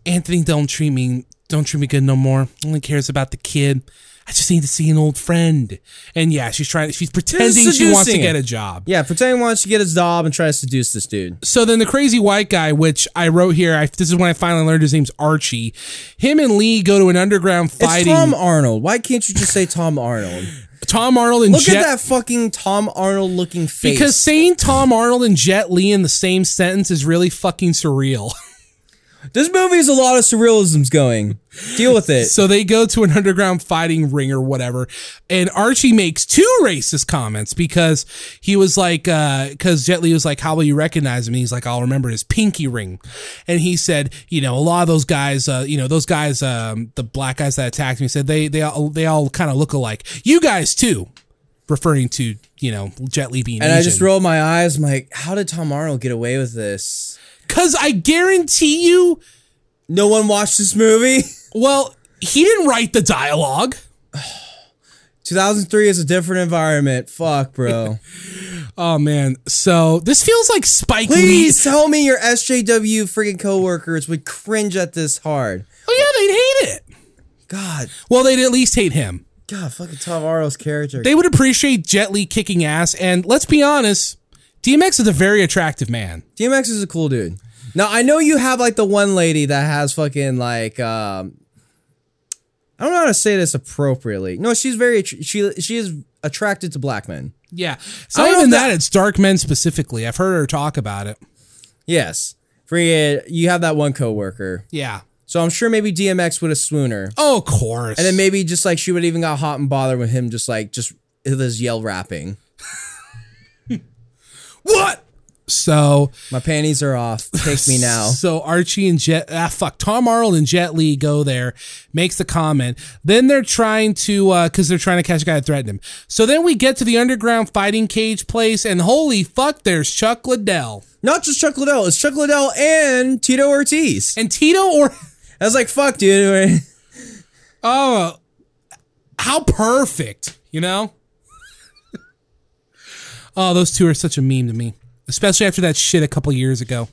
Anthony, don't treat me, don't treat me good no more. Only cares about the kid. I just need to see an old friend. And yeah, she's trying. She's pretending she wants to get a job. yeah, pretending wants to get his job and try to seduce this dude. So then the crazy white guy, which I wrote here, I, this is when I finally learned his name's Archie. Him and Lee go to an underground It's fighting. Tom Arnold. Why can't you just say Tom Arnold? Tom Arnold and Look Jet. at that fucking Tom Arnold looking face. Because saying Tom Arnold and Jet Li in the same sentence is really fucking surreal. this movie is a lot of surrealisms going. Deal with it. So they go to an underground fighting ring or whatever, and Archie makes two racist comments because he was like, because Jet Li was like, "How will you recognize him?" And he's like, "I'll remember his pinky ring," and he said, "You know, a lot of those guys, uh, you know, those guys, um, the black guys that attacked me, said they they all they all kind of look alike. You guys too." Referring to you know Jet Li being and I just Asian. rolled my eyes. I'm like, how did Tom Arnold get away with this? Cause I guarantee you, No one watched this movie. well, he didn't write the dialogue. 2003 is a different environment. Fuck, bro. Oh man, so this feels like Spike Lee. Please tell me your SJW freaking coworkers would cringe at this hard. Oh yeah, they'd hate it. God, Well, they'd at least hate him. God, fucking Tom Arnold's character. They would appreciate Jet Li kicking ass, and let's be honest, DMX is a very attractive man. DMX is a cool dude. Now I know you have like the one lady that has fucking like um I don't know how to say this appropriately. No, she's very she she is attracted to black men. Yeah, I not don't even that, that- It's dark men specifically. I've heard her talk about it. Yes. Freaking you you have that one coworker. Yeah. So I'm sure maybe DMX would have swooned her. Oh, of course. And then maybe just like she would even got hot and bothered with him just like just his yell rapping. What? So My panties are off. Take me now. So Archie and Jet, ah, fuck, Tom Arnold and Jet Li go there, makes the comment. Then they're trying to, uh, cause they're trying to catch a guy that threatened him. So then we get to the underground fighting cage place, and holy fuck, there's Chuck Liddell Not just Chuck Liddell. It's Chuck Liddell and Tito Ortiz. and Tito. Or I was like, fuck, dude. oh, how perfect, you know? Oh, those two are such a meme to me, especially after that shit a couple years ago.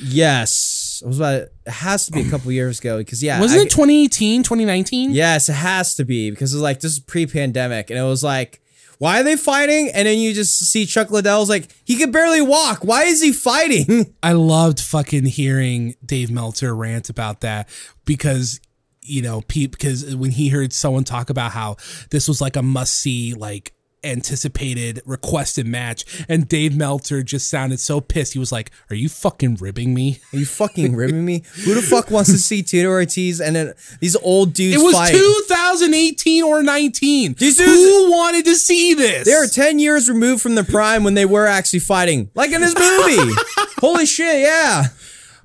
yes. I was about. It has to be a couple years ago because yeah, Wasn't I- it 2018, 2019? Yes, it has to be because it's like this is pre-pandemic, and it was like, why are they fighting? And then you just see Chuck Liddell's like, he could barely walk. Why is he fighting? I loved fucking hearing Dave Meltzer rant about that because you know, Pete because when he heard someone talk about how this was like a must see like anticipated requested match and Dave Meltzer just sounded so pissed. He was like, "Are you fucking ribbing me?" Are you fucking ribbing me? Who the fuck wants to see Tito Ortiz and then these old dudes It was fight? 2018 or 19. These dudes- Who wanted to see this? They are 10 years removed from the prime when they were actually fighting. Like in this movie. Holy shit, yeah.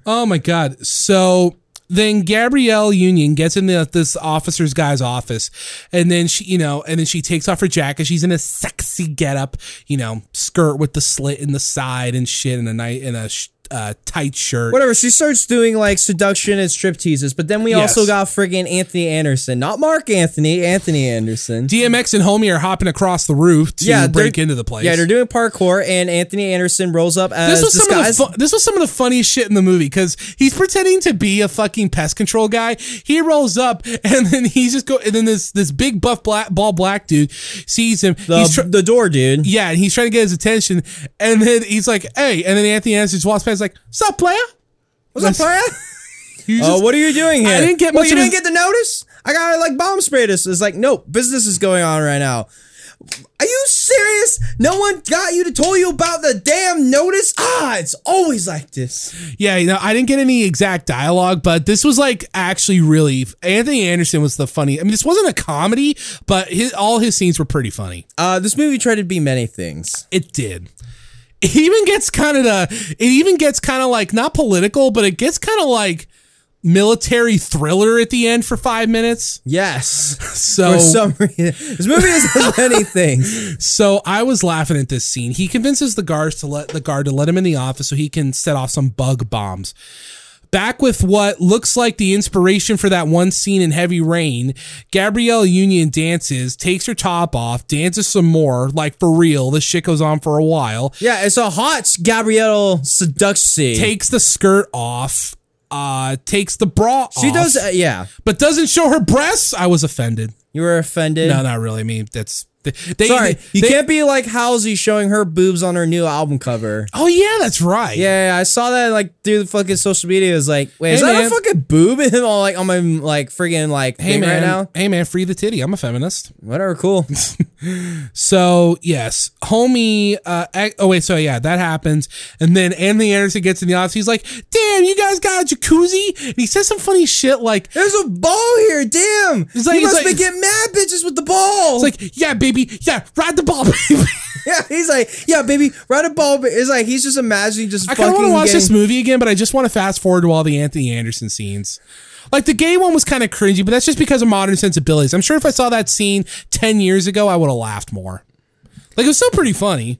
Oh my god. So then Gabrielle Union gets in the, this officer's guy's office, and then she, you know, and then she takes off her jacket. She's in a sexy getup, you know, skirt with the slit in the side and shit, and a night in a sh- uh, tight shirt. Whatever, she starts doing like seduction and strip teases, but then we Yes. also got friggin' Anthony Anderson. Not Marc Anthony, Anthony Anderson. DMX and Homie are hopping across the roof to they're- break into the place. Yeah, they're doing parkour, and Anthony Anderson rolls up as this was some of the fu- this was some of the funniest shit in the movie because he's pretending to be a fucking pest control guy. He rolls up and then he's just go and then this this big buff black ball black dude sees him. the, tr- the door, dude. yeah, and he's trying to get his attention, and then he's like, "Hey," and then Anthony Anderson just walks past, like, "Sup, player?" What's up, player? You Oh, what are you doing here? I didn't get Well, much you of didn't his- get the notice. I gotta like bomb spray this. It's like, nope, business is going on right now. Are you serious? No one got you to tell you about the damn notice? Ah, it's always like this. Yeah, you know, I didn't get any exact dialogue, but this was like actually really. Anthony Anderson was the funny. I mean, this wasn't a comedy, but his, all his scenes were pretty funny. Uh, this movie tried to be many things. It did. It even gets kind of the. It even gets kind of like not political, but it gets kind of like military thriller at the end for five minutes. Yes. So For some reason, this movie has many things. So I was laughing at this scene. He convinces the guards to let the guard to let him in the office so he can set off some bug bombs. Back with what looks like the inspiration for that one scene in Heavy Rain, Gabrielle Union dances, takes her top off, dances some more, like for real. This shit goes on for a while. Yeah, it's a hot Gabrielle seduction. Takes the skirt off, uh, takes the bra she off, does, uh, yeah. but doesn't show her breasts. I was offended. You were offended. No, not really. I mean, that's they. they Sorry, they- you can't be like Halsey showing her boobs on her new album cover. Oh yeah, that's right. Yeah, yeah, I saw that like through the fucking social media. It was like, wait, is Hey, that a fucking boob in all like on my like friggin' like Hey man, right now? hey man, free the titty. I'm a feminist. Whatever, cool. So yes, homie. Uh, oh wait, so yeah, that happens, and then Anthony Anderson gets in the office. He's like, "Damn, you guys got a jacuzzi?" And he says some funny shit like, There's a ball here, damn. It's like- you it's must like- be getting mad bitches with the ball. "It's like, yeah, baby, yeah, ride the ball, baby." yeah, he's like, yeah, baby, ride a ball. But it's like he's just imagining just I kind of want to watch getting, this movie again, but I just want to fast forward to all the Anthony Anderson scenes. Like the gay one was kind of cringy, but that's just because of modern sensibilities. I'm sure if I saw that scene 10 years ago, I would have laughed more. Like it was still pretty funny.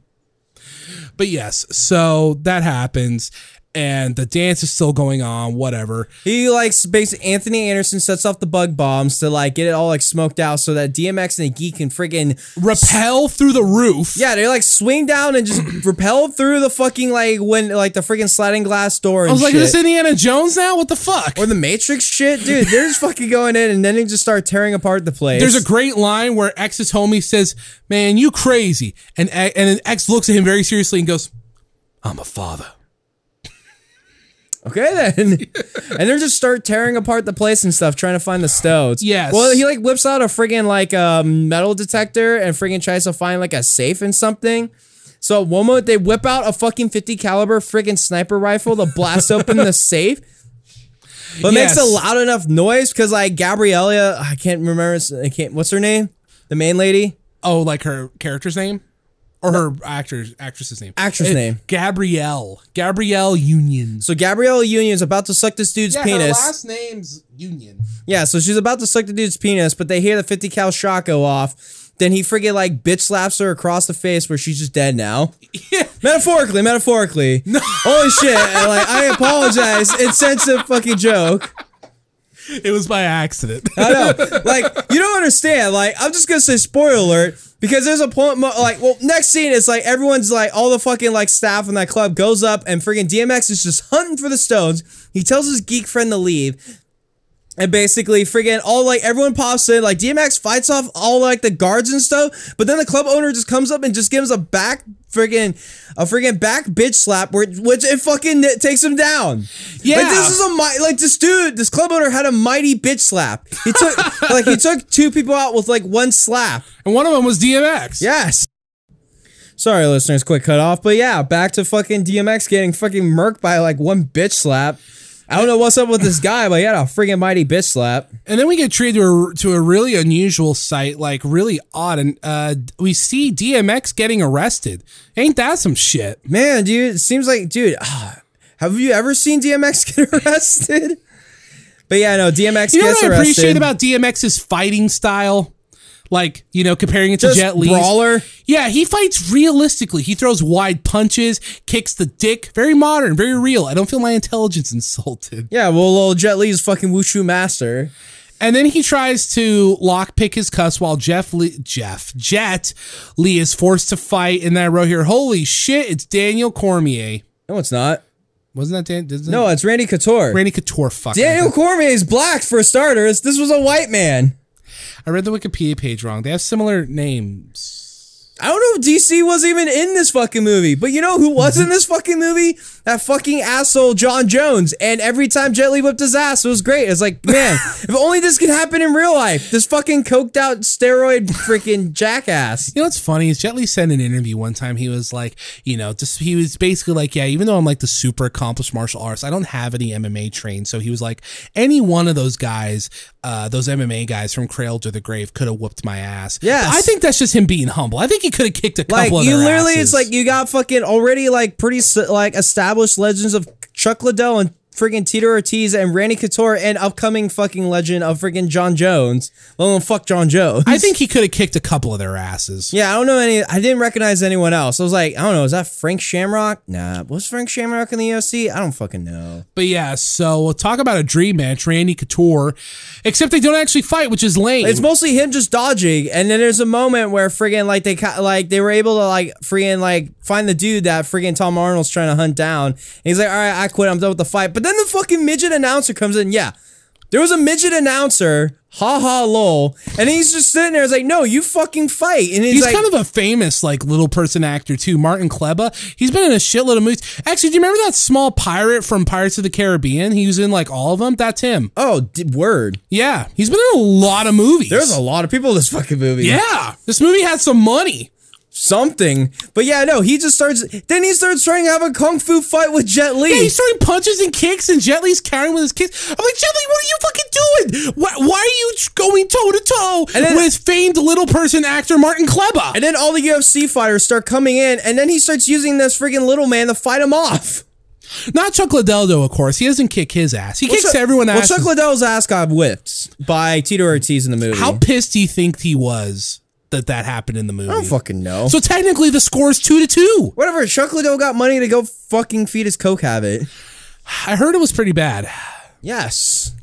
But yes, so that happens and the dance is still going on, whatever. He likes basically Anthony Anderson sets off the bug bombs to like get it all like smoked out so that DMX and the geek can friggin' Rappel through the roof. yeah, they like swing down and just repel through the fucking like when like the freaking sliding glass door. I was like, shit. is this Indiana Jones now? What the fuck? or the Matrix shit, dude. They're just fucking going in and then they just start tearing apart the place. There's a great line where X's homie says, "Man, you crazy," and and then X looks at him very seriously and goes, "I'm a father." Okay then. and they just start tearing apart the place and stuff, trying to find the stones. Yes. Well, he like whips out a friggin' like um, metal detector and friggin' tries to find like a safe and something. So at one moment they whip out a fucking 50 caliber friggin' sniper rifle to blast open the safe. But makes a loud enough noise because like Gabriella, I can't remember. I can't. What's her name? The main lady. Oh, like her character's name? Or her actor's actress's name. Actress Uh, name. Gabrielle. Gabrielle Union. So Gabrielle Union's about to suck this dude's penis. Her last name's Union. Yeah, so she's about to suck the dude's penis, but they hear the 50 cal shot go off. Then he friggin' like bitch slaps her across the face where she's just dead now. Yeah. Metaphorically, metaphorically. No. Holy shit. Like, I apologize. Insensitive fucking joke. It was by accident. I know. Like, you don't understand. Like, I'm just gonna say spoiler alert because there's a point. Like, well, next scene is like everyone's like all the fucking like staff in that club goes up and friggin' DMX is just hunting for the stones. He tells his geek friend to leave. And basically, friggin' all like everyone pops in, like DMX fights off all like the guards and stuff, but then the club owner just comes up and just gives a back friggin' a friggin' back bitch slap, where, which it fucking takes him down. Yeah. like this is a mi- like this dude, this club owner had a mighty bitch slap. He took like he took two people out with like one slap. and one of them was DMX. Yes. Sorry, listeners, quick cut off, but yeah, back to fucking DMX getting fucking murked by like one bitch slap. I don't know what's up with this guy, but he had a friggin' mighty bitch slap. And then we get treated to a, to a really unusual sight, like really odd. And uh, we see DMX getting arrested. Ain't that some shit? Man, dude, it seems like, dude, ah, have you ever seen DMX get arrested? But yeah, no, DMX You know gets what I arrested. appreciate about DMX's fighting style? Like, you know, comparing it to Just Jet Li. brawler. Yeah, he fights realistically. He throws wide punches, kicks the dick. Very modern, very real. I don't feel my intelligence insulted. Yeah, well, little Jet Li's fucking wushu master. And then he tries to lockpick his cuss while Jeff Lee, Jeff Jet Li is forced to fight. And then I wrote here, holy shit, it's Daniel Cormier. No, it's not. Wasn't that Dan? No, it's Randy Couture. Randy Couture. Fuck. Daniel Cormier is black for starters. This was a white man. I read the Wikipedia page wrong. They have similar names. I don't know if DC was even in this fucking movie, but you know who was in this fucking movie? That fucking asshole Jon Jones. And every time Jet Li whipped his ass, it was great. It's like, man, if only this could happen in real life. This fucking coked out steroid freaking jackass. You know what's funny is Jet Li said in an interview one time he was like, you know, just he was basically like, yeah, even though I'm like the super accomplished martial artist, I don't have any MMA trained. So he was like, any one of those guys, uh, those MMA guys from Cradle to the Grave could have whooped my ass. Yeah, I think that's just him being humble. I think could have kicked a couple Like you literally, asses. it's like you got fucking already like pretty like established legends of Chuck Liddell and freaking Tito Ortiz and Randy Couture and upcoming fucking legend of freaking Jon Jones. Well, fuck Jon Jones. I think he could have kicked a couple of their asses. Yeah, I don't know any. I didn't recognize anyone else. I was like, I don't know. Is that Frank Shamrock? Nah. Was Frank Shamrock in the UFC? I don't fucking know. But yeah, so we'll talk about a dream match, Randy Couture, except they don't actually fight, which is lame. It's mostly him just dodging, and then there's a moment where friggin' like they like they were able to like friggin' like find the dude that friggin' Tom Arnold's trying to hunt down. And he's like, all right, I quit. I'm done with the fight. But then the fucking midget announcer comes in. Yeah, there was a midget announcer. Ha ha lol. And he's just sitting there. It's like, no, you fucking fight. And he's, He's like, kind of a famous like little person actor too, Martin Klebba. He's been in a shitload of movies. Actually, do you remember that small pirate from Pirates of the Caribbean? He was in like all of them. That's him. oh, d- word. Yeah, he's been in a lot of movies. There's a lot of people in this fucking movie. yeah. This movie had some money. Something. But yeah, no, he just starts. Then he starts trying to have a kung fu fight with Jet Li. Yeah, he's throwing punches and kicks, and Jet Li's carrying with his kicks. I'm like, Jet Li, what are you fucking doing? Why, why are you going toe to toe with famed little person actor Martin Klebba? and then all the UFC fighters start coming in, and then he starts using this freaking little man to fight him off. Not Chuck Liddell, though, of course. He doesn't kick his ass. He kicks Chuck- everyone Well. Chuck Liddell's ass got whipped by Tito Ortiz in the movie. How pissed do you think he was that that happened in the movie? I don't fucking know. So technically, the score is two to two. Whatever. Chuck Liddell got money to go fucking feed his coke habit. I heard it was pretty bad. Yes.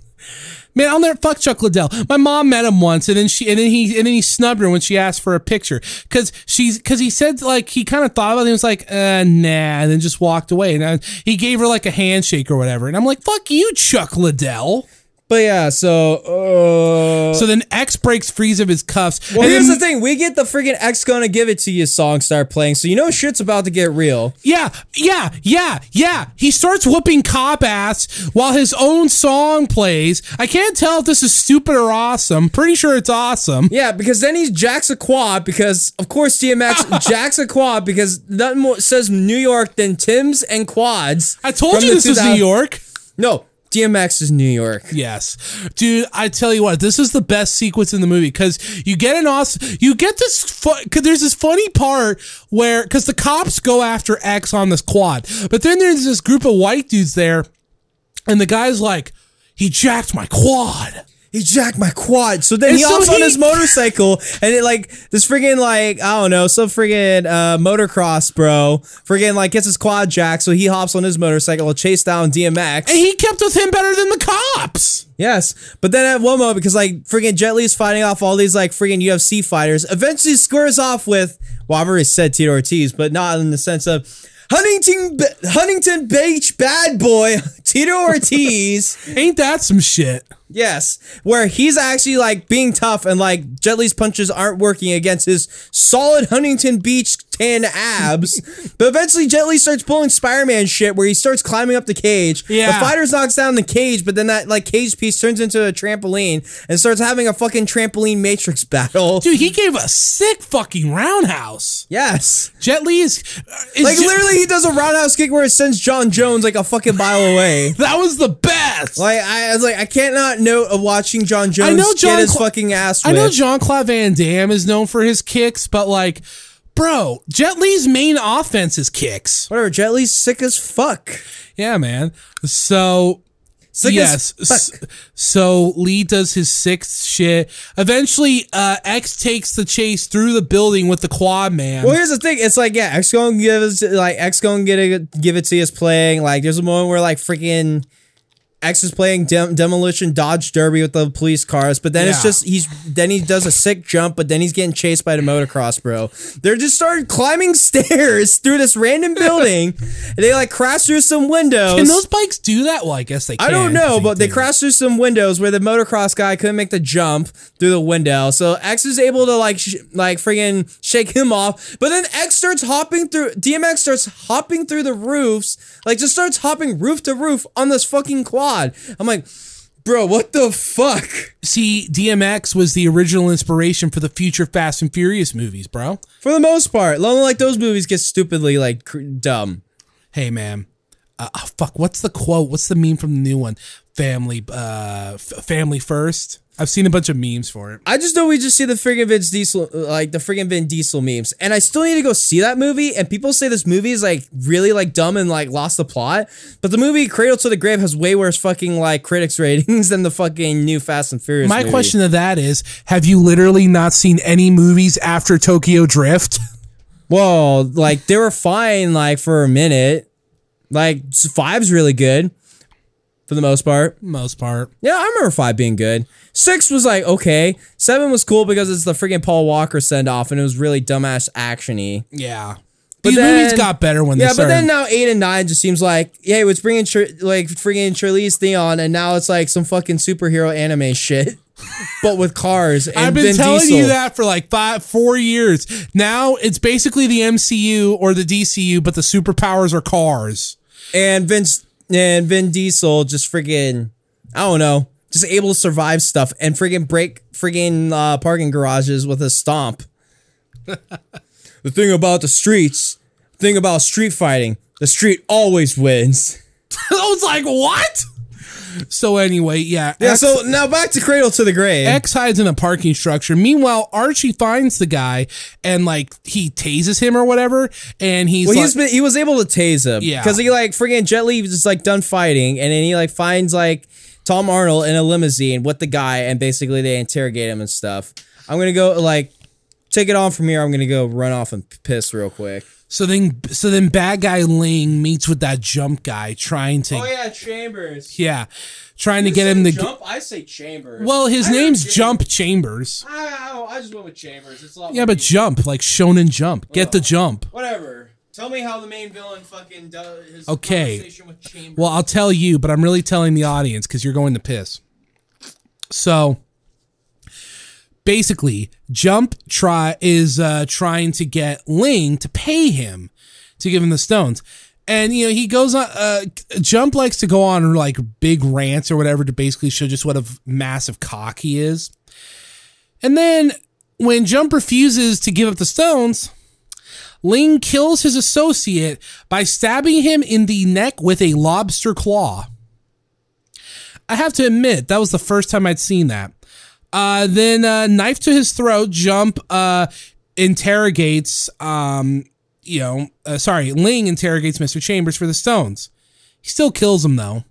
Man, I'll never fuck Chuck Liddell. My mom met him once, and then she and then he and then he snubbed her when she asked for a picture because she's because he said like he kind of thought about it. and was like, uh, nah, and then just walked away. And I, he gave her like a handshake or whatever. And I'm like, fuck you, Chuck Liddell. But yeah, so uh So then X breaks free of his cuffs. Well, and here's then- the thing. We get the freaking X gonna give it to you song start playing, so you know shit's about to get real. Yeah, yeah, yeah, yeah. He starts whooping cop ass while his own song plays. I can't tell if this is stupid or awesome. Pretty sure it's awesome. Yeah, because then he jacks a quad because, of course, DMX jacks a quad because nothing more says New York than Timbs and quads. I told you this was New York. No, DMX is New York. Yes, dude. I tell you what, this is the best sequence in the movie because you get an awesome, you get this. Fu- Cause there's this funny part where because the cops go after X on this quad, but then there's this group of white dudes there, and the guy's like, he jacked my quad. He jacked my quad. So then And he so hops on his motorcycle and it like this friggin' like I don't know some friggin' uh, motocross bro friggin' like gets his quad jacked. So he hops on his motorcycle to chase down DMX. And he kept with him better than the cops. Yes, but then at one moment, because like friggin' Jet Li's fighting off all these like friggin' UFC fighters, eventually squares off with well, I've already said Tito Ortiz, but not in the sense of Huntington Huntington Beach bad boy Tito Ortiz. Ain't that some shit? Yes, where he's actually like being tough and like Jet Li's punches aren't working against his solid Huntington Beach tan abs. but eventually Jet Li starts pulling Spider-Man shit where he starts climbing up the cage. Yeah. The fighters knocks down the cage, but then that like cage piece turns into a trampoline and starts having a fucking trampoline matrix battle. Dude, he gave a sick fucking roundhouse. Yes. Jet Li is, uh, is Like ju- literally he does a roundhouse kick where it sends Jon Jones like a fucking mile away. That was the best. Like I, I was like, I can't not note of watching Jon Jones I know John get his Cla- fucking ass I know John Claude Van Damme is known for his kicks, but like, bro, Jet Li's main offense is kicks. Whatever, Jet Li's sick as fuck. Yeah, man. So Sick yes, as s- fuck. so Lee does his sixth shit. Eventually, uh, X takes the chase through the building with the quad man. Well, here's the thing. It's like, yeah, X gonna give us like X gonna get it, give it to us playing. Like, there's a moment where like freaking X is playing dem- demolition dodge derby with the police cars, but then it's just he's then he does a sick jump, but then he's getting chased by the motocross bro. They're just started climbing stairs through this random building. and they like crash through some windows. Can those bikes do that? Well, I guess they. Can, I don't know, but they do. crashed through some windows where the motocross guy couldn't make the jump through the window. So X is able to like sh- like friggin' shake him off, but then X starts hopping through. DMX starts hopping through the roofs, like just starts hopping roof to roof on this fucking quad. I'm like, bro, what the fuck? See, DMX was the original inspiration for the future Fast and Furious movies, bro. For the most part, only like those movies get stupidly like cr- dumb. Hey, man. Uh, oh, fuck. What's the quote? What's the meme from the new one? Family, uh, f- family first. I've seen a bunch of memes for it. I just know we just see the friggin' Vin Diesel, like the friggin' Vin Diesel memes, and I still need to go see that movie. And people say this movie is like really like dumb and like lost the plot, but the movie Cradle to the Grave has way worse fucking like critics ratings than the fucking new Fast and Furious. My movie. question to that is: Have you literally not seen any movies after Tokyo Drift? well, like they were fine like for a minute, like five's really good for the most part. Most part. Yeah, I remember five being good. Six was like okay. Seven was cool because it's the freaking Paul Walker send off, and it was really dumbass actiony. Yeah. But These then- movies got better when they started. Yeah, but then now eight and nine just seems like, yeah, it's bringing like friggin' Charlize Theron, and now it's like some fucking superhero anime shit, but with cars. And I've been Vin telling Diesel. you that for like five, four years. Now it's basically the MCU or the DCU, but the superpowers are cars. and Vince and Vin Diesel just friggin' I don't know, just able to survive stuff and friggin' break friggin' uh, parking garages with a stomp. the thing about the streets, thing about street fighting, the street always wins. I was like, what? So anyway, yeah. Yeah, X- so now back to Cradle to the Grave. X hides in a parking structure. Meanwhile, Archie finds the guy and like he tases him or whatever, and he's Well, like, he's been, he was able to tase him. Yeah. Because he like friggin' Jet Li just like done fighting, and then he like finds like Tom Arnold in a limousine with the guy, and basically they interrogate him and stuff. I'm gonna go like take it on from here. I'm gonna go run off and piss real quick. So then so then bad guy Ling meets with that jump guy trying to Oh, yeah, Chambers. yeah, trying to get him to jump. g- I say Chambers. well his I name's Chambers. Jump Chambers. I, I just went with Chambers. It's a lot Yeah, but easy. jump like Shonen Jump. Get the jump. whatever. Tell me how the main villain fucking does his Okay. conversation with Chambers. Well, I'll tell you, but I'm really telling the audience because you're going to piss. So basically, Jump try is uh, trying to get Ling to pay him to give him the stones. And you know he goes on. Uh, Jump likes to go on like big rants or whatever to basically show just what a massive cock he is. And then when Jump refuses to give up the stones, Ling kills his associate by stabbing him in the neck with a lobster claw. I have to admit, that was the first time I'd seen that. Uh, then uh, knife to his throat, jump uh, interrogates, um, you know, uh, sorry, Ling interrogates Mr. Chambers for the stones. He still kills him though.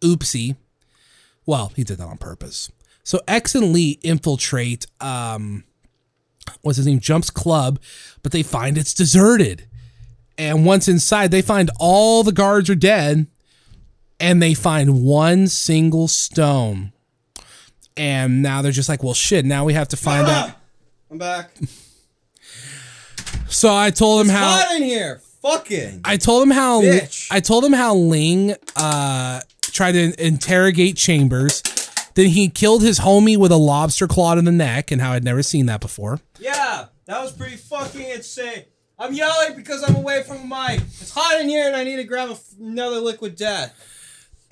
Oopsie. Well, he did that on purpose. So X and Lee infiltrate, um, what's his name, Jump's club, but they find it's deserted. And once inside, they find all the guards are dead and they find one single stone. And now they're just like, well, shit, now we have to find out. I'm back. So I told him how. Hot in here. Fucking. I told him how Bitch. I told him how Ling uh tried to interrogate Chambers. Then he killed his homie with a lobster claw in the neck, and how I'd never seen that before. Yeah, that was pretty fucking insane. I'm yelling because I'm away from a mic. It's hot in here and I need to grab a f- another liquid death.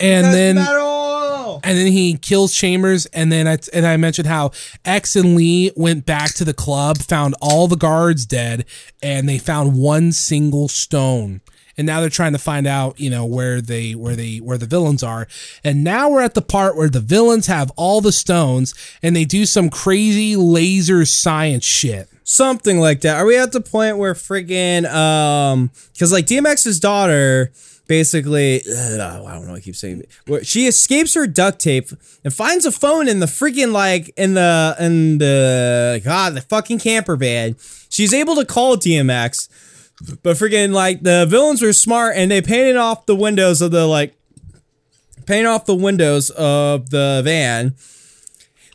And then metal. and then he kills Chambers, and then I and I mentioned how X and Lee went back to the club, found all the guards dead, and they found one single stone. And now they're trying to find out, you know, where they where they where the villains are. And now we're at the part where the villains have all the stones, and they do some crazy laser science shit. Something like that. Are we at the point where friggin' um, because like DMX's daughter basically, ugh, I don't know. I keep saying where she escapes her duct tape and finds a phone in the freaking like in the in the god the fucking camper van. She's able to call DMX, but freaking like the villains were smart and they painted off the windows of the like paint off the windows of the van.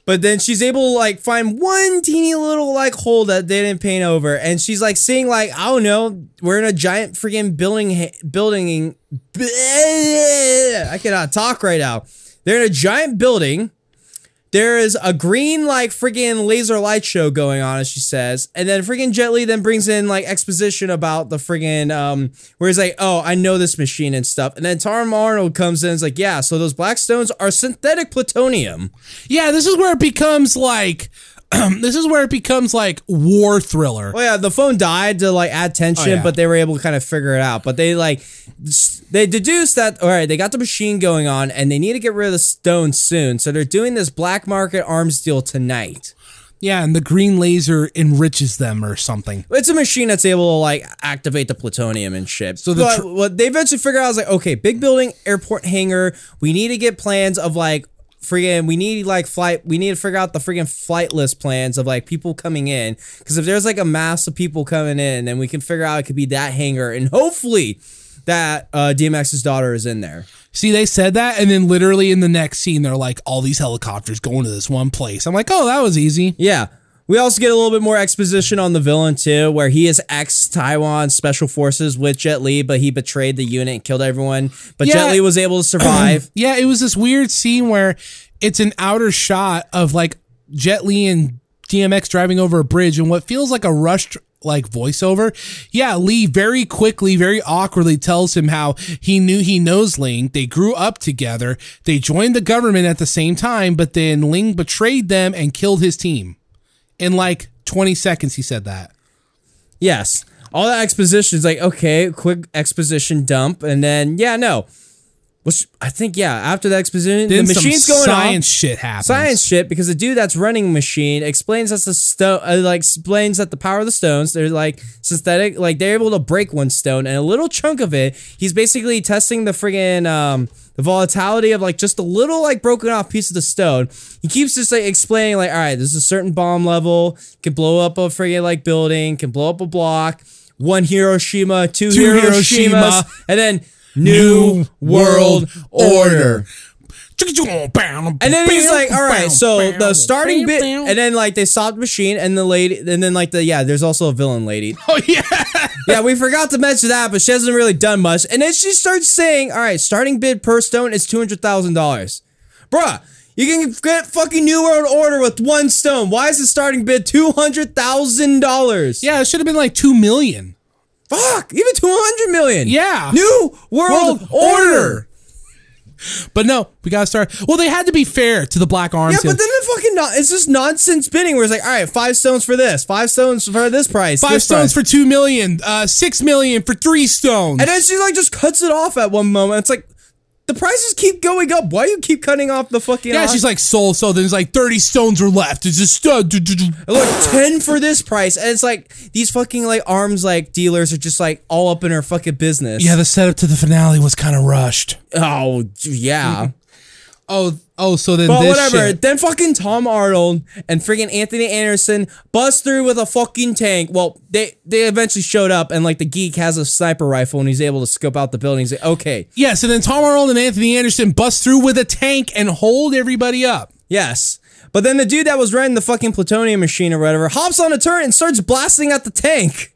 But then she's able to like find one teeny little like hole that they didn't paint over, and she's like seeing like I don't know, we're in a giant freaking building building. I cannot talk right now. They're in a giant building. There is a green like freaking laser light show going on, as she says, and then freaking Jet Li then brings in like exposition about the freaking um where he's like, oh, I know this machine and stuff, and then Tom Arnold comes in and is like, yeah, so those black stones are synthetic plutonium. Yeah, this is where it becomes like this is where it becomes like war thriller. Well, yeah, the phone died to like add tension, Oh, yeah. but they were able to kind of figure it out. But they like they deduced that all right, they got the machine going on, and they need to get rid of the stone soon. So they're doing this black market arms deal tonight. Yeah, and the green laser enriches them or something. It's a machine that's able to like activate the plutonium and shit. So the tr- what they eventually figure out is like, okay, big building, airport hangar. We need to get plans of like freaking. We need like flight. We need to figure out the freaking flight list plans of like people coming in. Because if there's like a mass of people coming in, then we can figure out it could be that hangar, and hopefully that uh, DMX's daughter is in there. See, they said that, and then literally in the next scene, they're like, all these helicopters going to this one place. I'm like, oh, that was easy. Yeah. We also get a little bit more exposition on the villain too, where he is ex Taiwan Special Forces with Jet Li, but he betrayed the unit and killed everyone. But Yeah. Jet Li was able to survive. Yeah, it was this weird scene where it's an outer shot of like Jet Li and DMX driving over a bridge, and what feels like a rushed like voiceover. Yeah, Lee very quickly, very awkwardly tells him how he knew he knows Ling. They grew up together. They joined the government at the same time, but then Ling betrayed them and killed his team. In like 20 seconds, he said that. yes. All that exposition is like, okay, quick exposition dump. And then, yeah, no. Which I think, yeah, after the exposition, Then the machine's some going science off. shit happens. Science shit because the dude that's running machine explains that the stone uh, like explains that the power of the stones they're like synthetic like they're able to break one stone and a little chunk of it he's basically testing the friggin' um the volatility of like just a little like broken off piece of the stone he keeps just like explaining like all right this is a certain bomb level can blow up a friggin' like building can blow up a block one Hiroshima two, Two Hiroshimas Hiroshima. and then new world order And then he's like, all right, so the starting bit, and then like they stopped the machine, and the lady, and then like the yeah, there's also a villain lady. oh yeah, Yeah, we forgot to mention that, but she hasn't really done much. And then she starts saying, all right, starting bid per stone is two hundred thousand dollars, bruh. You can get fucking New World Order with one stone. Why is the starting bid two hundred thousand dollars? yeah, it should have been like two million. Fuck, even two hundred million. Yeah. New World, World Order. Order. But no, we gotta start. Well, they had to be fair to the Black Arms. Yeah, but then the fucking no- it's just nonsense bidding where it's like, all right, five stones for this, five stones for this price, five this stones price. for two million, uh, six million for three stones. and then she like just cuts it off at one moment. It's like, the prices keep going up. Why you keep cutting off the fucking? Yeah, she's like soul. So there's like 30 stones are left. It's just uh, do, do, do. look ten for this price, and it's like these fucking like arms like dealers are just like all up in her fucking business. yeah. The setup to the finale was kind of rushed. Oh yeah. Oh, oh. So then But this whatever. shit- Then fucking Tom Arnold and friggin' Anthony Anderson bust through with a fucking tank. Well, they they eventually showed up and like the geek has a sniper rifle and he's able to scope out the building. He's like, okay, Yes, and then Tom Arnold and Anthony Anderson bust through with a tank and hold everybody up. yes. But then the dude that was running the fucking plutonium machine or whatever hops on a turret and starts blasting at the tank.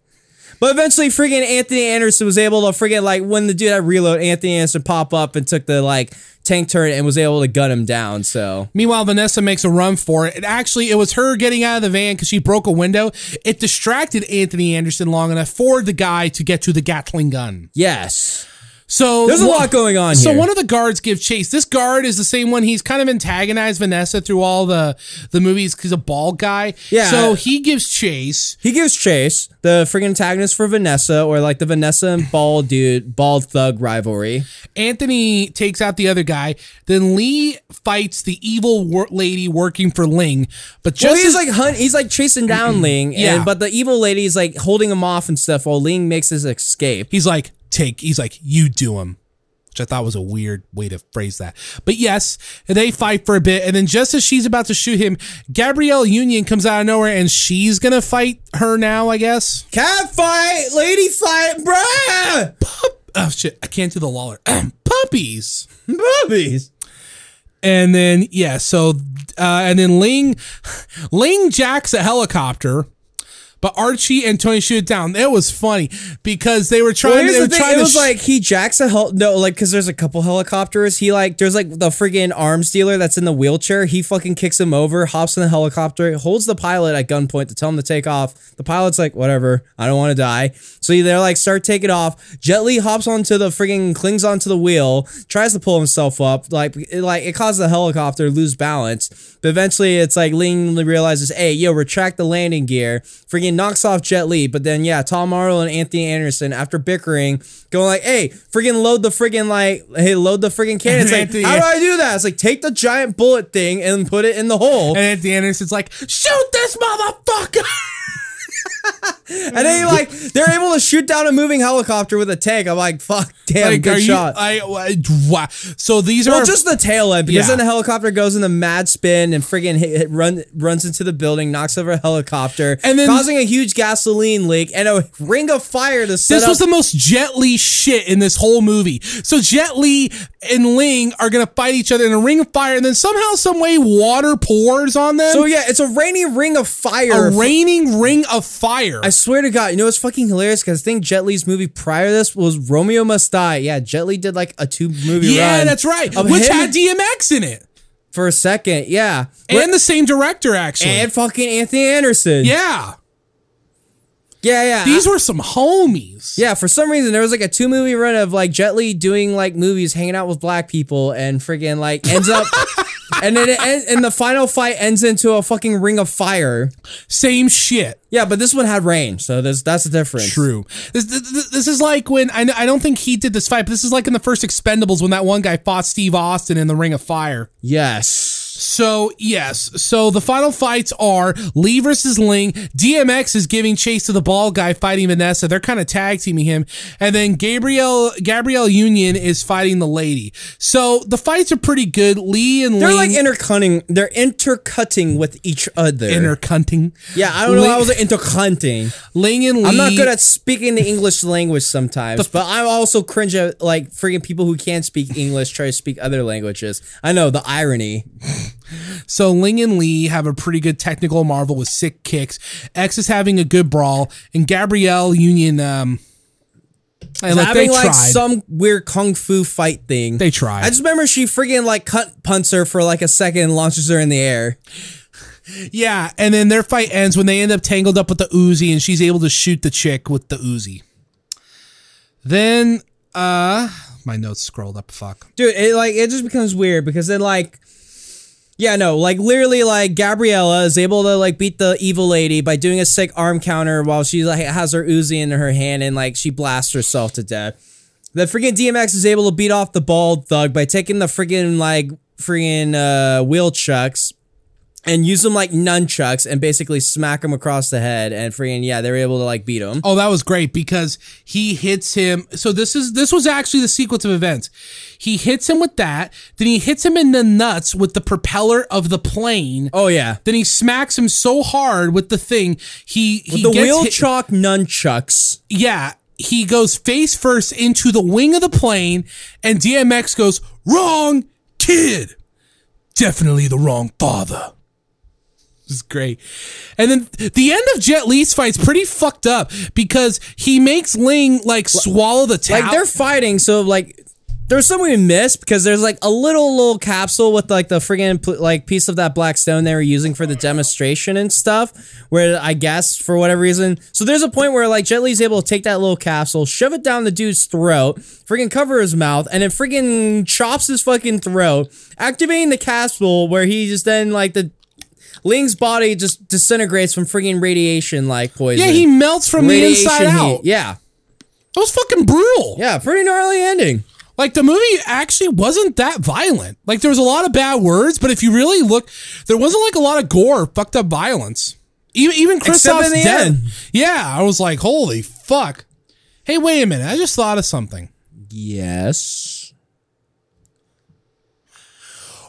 But eventually, friggin' Anthony Anderson was able to friggin' like when the dude had reload, Anthony Anderson pop up and took the like tank turret and was able to gun him down. So Meanwhile, Vanessa makes a run for it. And actually, it was her getting out of the van because she broke a window. It distracted Anthony Anderson long enough for the guy to get to the Gatling gun. yes, So there's a one- lot going on So here. one of the guards give chase. This guard is the same one. He's kind of antagonized Vanessa through all the the movies. He's a bald guy. Yeah. So he gives chase. He gives chase, the freaking antagonist for Vanessa, or like the Vanessa and bald dude, bald thug rivalry. Anthony takes out the other guy. Then Lee fights the evil wor- lady working for Ling. But just Well, he's as- like hunt, he's like chasing down Ling, Yeah. and but the evil lady is like holding him off and stuff while Ling makes his escape. he's like take. He's like you do him. Which I thought was a weird way to phrase that. But yes, they fight for a bit. And then just as she's about to shoot him, Gabrielle Union comes out of nowhere and she's going to fight her now, I guess. Cat fight, lady fight, bruh, Oh, shit. I can't do the Lawler. Puppies. Puppies. And then yeah, so uh, and then Ling Ling jacks a helicopter, but Archie and Tony shoot it down. It was funny because they were trying. Well, they were the thing. trying It to was sh- like he jacks a hel- no, like because there's a couple helicopters. He like there's like the friggin' arms dealer that's in the wheelchair. He fucking kicks him over, hops in the helicopter, holds the pilot at gunpoint to tell him to take off. The pilot's like, whatever, I don't want to die. So they're like, start taking off. Jet Li hops onto the friggin' clings onto the wheel, tries to pull himself up. Like it, like it causes the helicopter to lose balance. But eventually, it's like Ling realizes, hey, yo, retract the landing gear. Friggin' knocks off Jet Li. But then yeah, Tom Arnold and Anthony Anderson, after bickering, going like, hey, friggin' load the friggin' like, hey, load the friggin' cannon. It's like, how do I do that? It's like take the giant bullet thing and put it in the hole. and end, it's like shoot this motherfucker. And then like they're able to shoot down a moving helicopter with a tank. I'm like, fuck, damn, like, good shot. you? I, I wow. So these are just the tail end because Yeah. then the helicopter goes in the mad spin and friggin' hit, hit, run runs into the building, knocks over a helicopter, And then- causing a huge gasoline leak and a ring of fire to set This was the most Jet Li shit in this whole movie. So Jet Li and Ling are gonna fight each other in a ring of fire, and then somehow, some way, water pours on them. so yeah, it's a rainy ring of fire. a raining ring of fire. I swear to God, you know what's fucking hilarious? Because I think Jet Li's movie prior to this was Romeo Must Die. Yeah, Jet Li did like a two movie yeah, that's right. Which him had DMX in it, for a second. Yeah, and the same director actually. and fucking Anthony Anderson. yeah, yeah, yeah. these were some homies. Yeah, for some reason there was like a two movie run of like Jet Li doing like movies, hanging out with black people, and friggin' like ends up, and then it en- and the final fight ends into a fucking ring of fire. Same shit. Yeah, but this one had rain, so there's that's the difference. True. This, this, this is like when I, I don't think he did this fight, but this is like in the first Expendables when that one guy fought Steve Austin in the Ring of Fire. Yes. So yes, so the final fights are Lee versus Ling. DMX is giving chase to the ball guy fighting Vanessa. They're kind of tag teaming him, and then Gabrielle Gabrielle Union is fighting the lady. So the fights are pretty good. Lee and Ling They're Ling like intercutting. They're intercutting with each other. intercutting. yeah, I don't know. Ling, I was like intercutting. Ling and Lee. I'm not good at speaking the English language sometimes, but I'm also cringe at like freaking people who can't speak English try to speak other languages. I know the irony. So Ling and Lee have a pretty good technical marvel with sick kicks. X is having a good brawl, and Gabrielle Union. Um, and they having like some weird kung fu fight thing. They tried. I just remember she friggin' like cut punts her for like a second and launches her in the air. Yeah, and then their fight ends when they end up tangled up with the Uzi and she's able to shoot the chick with the Uzi. Then uh my notes scrolled up fuck. Dude, it like it just becomes weird because then like yeah, no, like literally like Gabriella is able to like beat the evil lady by doing a sick arm counter while she like has her Uzi in her hand and like she blasts herself to death. that freaking DMX is able to beat off the bald thug by taking the freaking like freaking uh, wheel chucks and use them like nunchucks and basically smack him across the head and freaking yeah they were able to like beat him. Oh, that was great because he hits him. So this is this was actually the sequence of events. He hits him with that, then he hits him in the nuts with the propeller of the plane. Oh yeah, Then he smacks him so hard with the thing. He he the gets wheel hit- chalk nunchucks. yeah, he goes face first into the wing of the plane, and DMX goes, Wrong kid. Definitely the wrong father. Is great. And then the end of Jet Li's fight's pretty fucked up because he makes Ling like swallow the towel. Like they're fighting, so like there's something we missed because there's like a little little capsule with like the friggin' like piece of that black stone they were using for the demonstration and stuff. Where I guess for whatever reason, so there's a point where like Jet Li's able to take that little capsule, shove it down the dude's throat, friggin' cover his mouth, and then friggin' chops his fucking throat, activating the capsule where he just then like the Ling's body just disintegrates from freaking radiation like poison. yeah, he melts from the inside Radiation out. Yeah, That was fucking brutal. yeah, pretty gnarly ending. Like the movie actually wasn't that violent. Like there was a lot of bad words, but if you really look, there wasn't like a lot of gore, or fucked up violence. Even even Kristoff's death. end. Yeah, I was like, holy fuck. Hey, wait a minute. I just thought of something. Yes.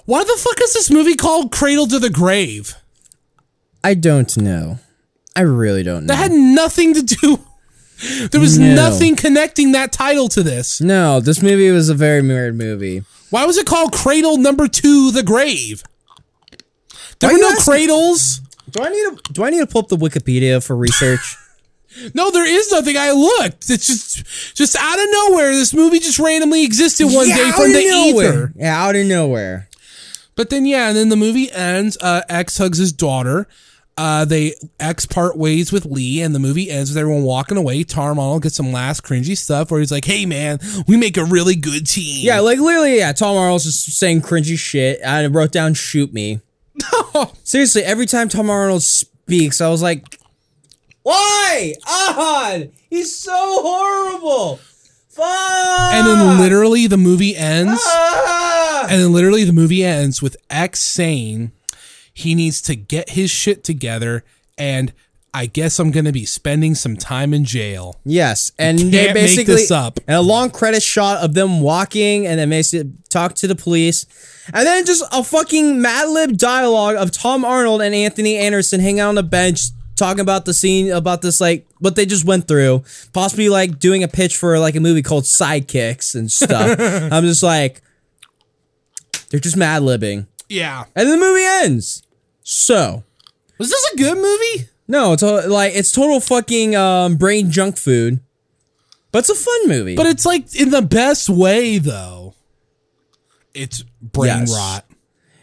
Why the fuck is this movie called Cradle to the Grave? I don't know. I really don't know. That had nothing to do. There was No. nothing connecting that title to this. no, this movie was a very weird movie. Why was it called Cradle Number Two: The Grave? There Why were no cradles. Do I need to do I need to pull up the Wikipedia for research? No, there is nothing. I looked. It's just just out of nowhere. This movie just randomly existed one Yeah, day from the nowhere. ether. Yeah, out of nowhere. But then yeah, and then the movie ends. Uh, X hugs his daughter. Uh, they X part ways with Lee, and the movie ends with everyone walking away. Tom Arnold gets some last cringy stuff where he's like, "Hey man, we make a really good team." Yeah, like literally, yeah. Tom Arnold's just saying cringy shit. I wrote down "shoot me." Seriously, every time Tom Arnold speaks, I was like, "Why, Ahad? He's so horrible." Fuck. and then literally the movie ends. Ah! And then literally the movie ends with X saying he needs to get his shit together and I guess I'm going to be spending some time in jail. Yes, and can't they make basically this up. and a long credit shot of them walking, and then basically talk to the police, and then just a fucking Mad Lib dialogue of Tom Arnold and Anthony Anderson hanging out on the bench talking about the scene about this like what they just went through, possibly like doing a pitch for like a movie called Sidekicks and stuff. I'm just like, they're just mad libbing, Yeah. and then the movie ends. So. Was this a good movie? No, it's a, like it's total fucking um, brain junk food, but it's a fun movie. But it's like in the best way though. It's brain Yes. rot.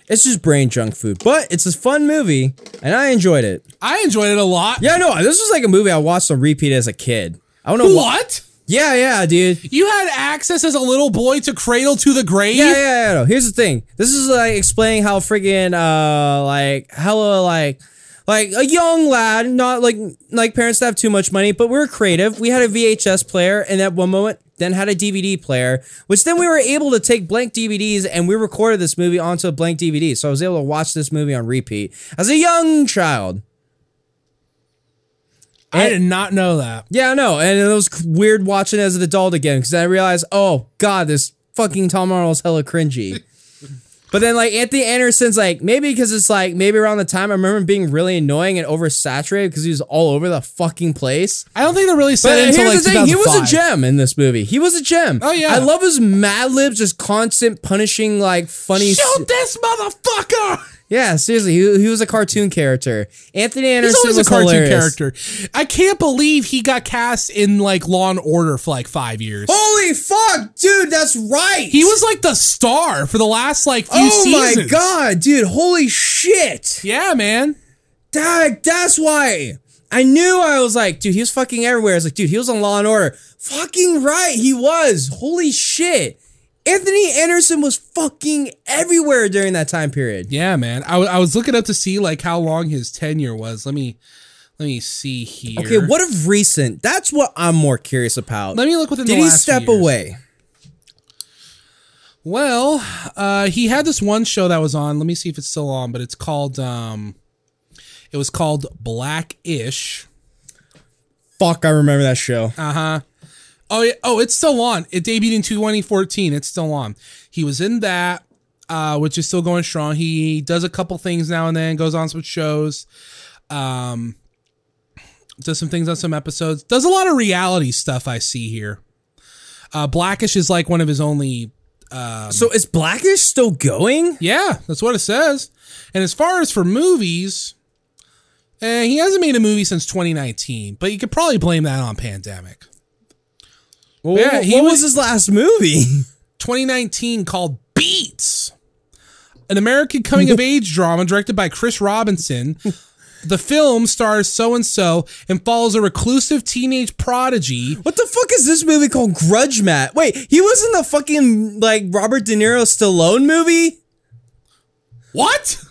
it's just brain junk food, but it's a fun movie, and I enjoyed it. I enjoyed it a lot. Yeah, no, this was like a movie I watched on repeat as a kid. I don't know. What? Yeah, yeah, dude. You had access as a little boy to Cradle to the Grave? Yeah, yeah, yeah. No. Here's the thing. This is like explaining how friggin' uh like hella like like a young lad, not like like parents that have too much money, but we are creative. We had a VHS player, and at one moment, then had a DVD player, which then we were able to take blank DVDs and we recorded this movie onto a blank DVD. So I was able to watch this movie on repeat as a young child. I did not know that. Yeah, I know, and it was weird watching it as an adult again because I realized, oh god, this fucking Tom Arnold's hella cringy. but then like Anthony Anderson's like maybe because it's like maybe around the time I remember him being really annoying and oversaturated because he was all over the fucking place. I don't think they really said But it here's like the thing, he was a gem in this movie. He was a gem. Oh, yeah. I love his Mad Libs, just constant punishing like funny. s- Shoot this motherfucker! Yeah, seriously, he, he was a cartoon character. Anthony He's Anderson always a cartoon hilarious. character. I can't believe he got cast in like Law and Order for like five years. Holy fuck, dude, that's right. He was like the star for the last like few oh seasons. Oh seasons. my god, dude! Holy shit! Yeah, man. That, that's why I knew I was like, dude, he was fucking everywhere. I was like, dude, he was on Law and Order. Fucking right, he was. Holy shit! Anthony Anderson was fucking everywhere during that time period. Yeah, man. I, w- I was looking up to see like how long his tenure was. Let me let me see here. Okay, what of recent? That's what I'm more curious about. Let me look within Did the he last step away? Well, uh, he had this one show that was on. Let me see if it's still on, but it's called. Um, it was called Blackish. Fuck, I remember that show. Uh huh. Oh yeah. Oh, it's still on. It debuted in 2014. It's still on. He was in that, uh, which is still going strong. He does a couple things now and then. Goes on some shows. Um, does some things on some episodes. Does a lot of reality stuff. I see here. Uh, Blackish is like one of his only. so is Blackish still going? Yeah, that's what it says. And as far as for movies, eh, he hasn't made a movie since 2019, but you could probably blame that on pandemic. Well, Yeah, what, he what was- was his last movie? 2019 called Beats, an American coming of age drama directed by Chris Robinson. The film stars so and so and follows a reclusive teenage prodigy. What the fuck is this movie called Grudge Match? Wait, he was in the fucking like Robert De Niro Stallone movie? What?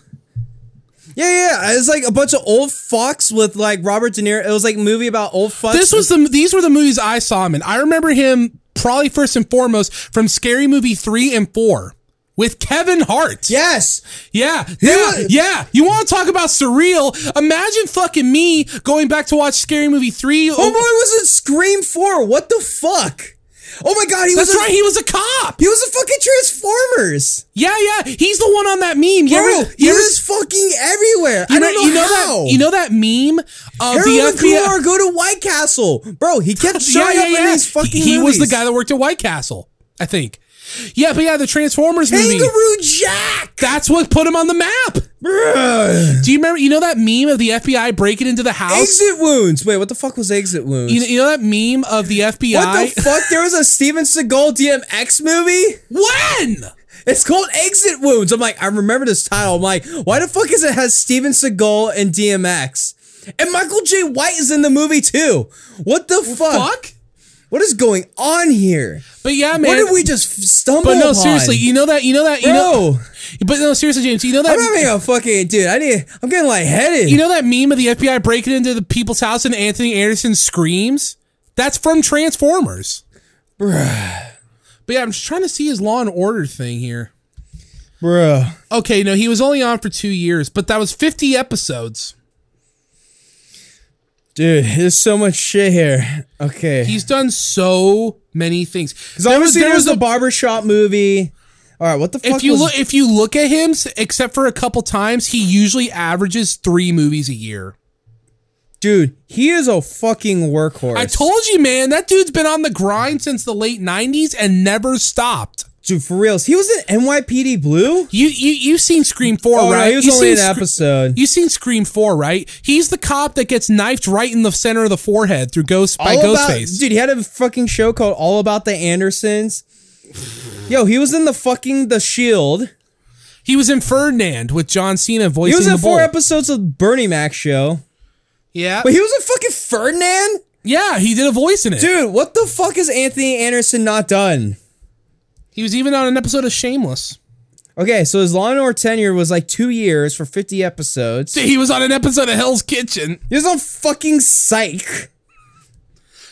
Yeah, yeah, it's like a bunch of old fucks with like Robert De Niro. It was like a movie about old fucks. This was the these were the movies I saw him in. I remember him probably first and foremost from Scary Movie 3 and 4 with Kevin Hart. yes. Yeah, yeah, yeah. You want to talk about surreal? Imagine fucking me going back to watch Scary Movie 3. Homeboy was it Scream Four. What the fuck? Oh my god, he That's was a, right, he was a cop. He was a fucking Transformers. Yeah, yeah. He's the one on that meme. You Bro, ever, he was fucking everywhere. you I know, don't know, you know how. that you know that meme of Harold the FBI. Kumar go to White Castle. Bro, he kept showing yeah, up in yeah. these fucking he, he was the guy that worked at White Castle, I think. Yeah, but yeah, the Transformers movie. Kangaroo Jack. That's what put him on the map. Bruh. Do you remember? You know that meme of the FBI breaking into the house? Exit wounds. Wait, what the fuck was exit wounds? You know, you know that meme of the FBI? what the fuck? There was a Steven Seagal DMX movie. when? It's called Exit Wounds. I'm like, I remember this title. I'm like, why the fuck is it has Steven Seagal and DMX? And Michael Jai White is in the movie too. What the fuck? Fuck. What is going on here? But yeah, man. what did we just stumble But no, upon? seriously, you know that. You know that. You Bro, know. But no, seriously, James. You know that. I'm having a fucking dude. I need. I'm getting lightheaded. You know that meme of the FBI breaking into the people's house and Anthony Anderson screams? That's from Transformers. Bruh. But yeah, I'm just trying to see his Law and Order thing here. Bruh. Okay, no, he was only on for two years, but that was 50 episodes. Dude, there's so much shit here. Okay. He's done so many things. Because obviously there was the barbershop movie. All right, what the fuck if you was- look if you look at him, except for a couple times, he usually averages three movies a year. Dude, he is a fucking workhorse. I told you, man, that dude's been on the grind since the late '90s and never stopped. Dude, for reals. He was in NYPD Blue? You you you've seen Scream Four, Oh, right? no, he was You've only in an episode. You've seen Scream Four, right? He's the cop that gets knifed right in the center of the forehead through Ghost by All about- Ghostface. Dude, he had a fucking show called All About the Andersons. Yo, he was in the fucking The Shield. He was in Ferdinand with John Cena voicing He was the in four episodes of Bernie Mac show. Yeah, But he was in fucking Ferdinand? yeah, he did a voice in it. Dude, what the fuck has Anthony Anderson not done? He was even on an episode of Shameless. Okay, so his Law and Order tenure was like two years for 50 episodes. He was on an episode of Hell's Kitchen. He was on fucking Psych.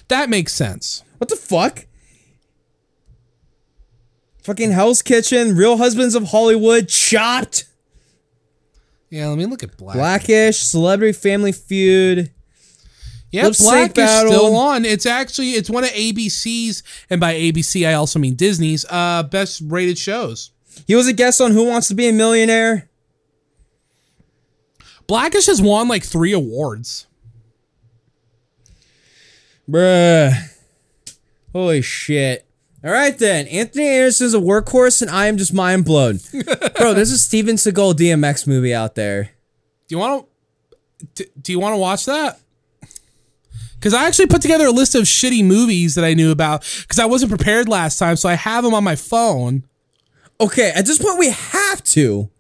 That makes sense. What the fuck? Fucking Hell's Kitchen, Real Husbands of Hollywood, Chopped, Yeah, let me look at Black. Blackish, Celebrity Family Feud. Yeah, Lip Black is still on. It's actually it's one of ABC's, and by ABC I also mean Disney's uh best rated shows. He was a guest on Who Wants to Be a Millionaire. Blackish has won like three awards. Bruh. Holy shit. All right then. Anthony Anderson's a workhorse and I am just mind blown. Bro, there's a Steven Seagal DMX movie out there. Do you want to? Do you want to watch that? Because I actually put together a list of shitty movies that I knew about because I wasn't prepared last time, so I have them on my phone. Okay, at this point we have to.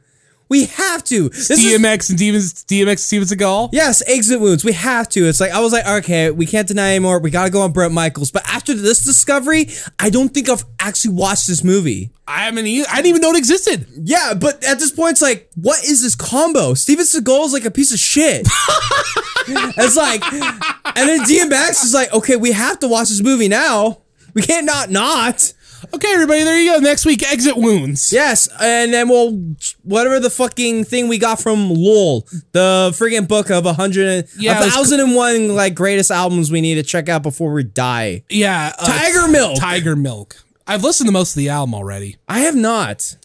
We have to. This is DMX and Steven, DMX Steven Seagal. Yes, exit wounds. We have to. It's like I was like, okay, we can't deny anymore. We gotta go on Brett Michaels. But after this discovery, I don't think I've actually watched this movie. I haven't. e- I didn't even know it existed. Yeah, but at this point, it's like, what is this combo? Steven Seagal is like a piece of shit. it's like, and then DMX is like, okay, we have to watch this movie now. We can't not not. Okay, everybody, there you go. Next week, exit wounds. Yes, and then we'll whatever the fucking thing we got from Lowell, the friggin' book of a hundred, Yeah, a thousand and one like greatest albums we need to check out before we die. Yeah. uh, Tiger Milk. Tiger Milk. I've listened to most of the album already. I have not.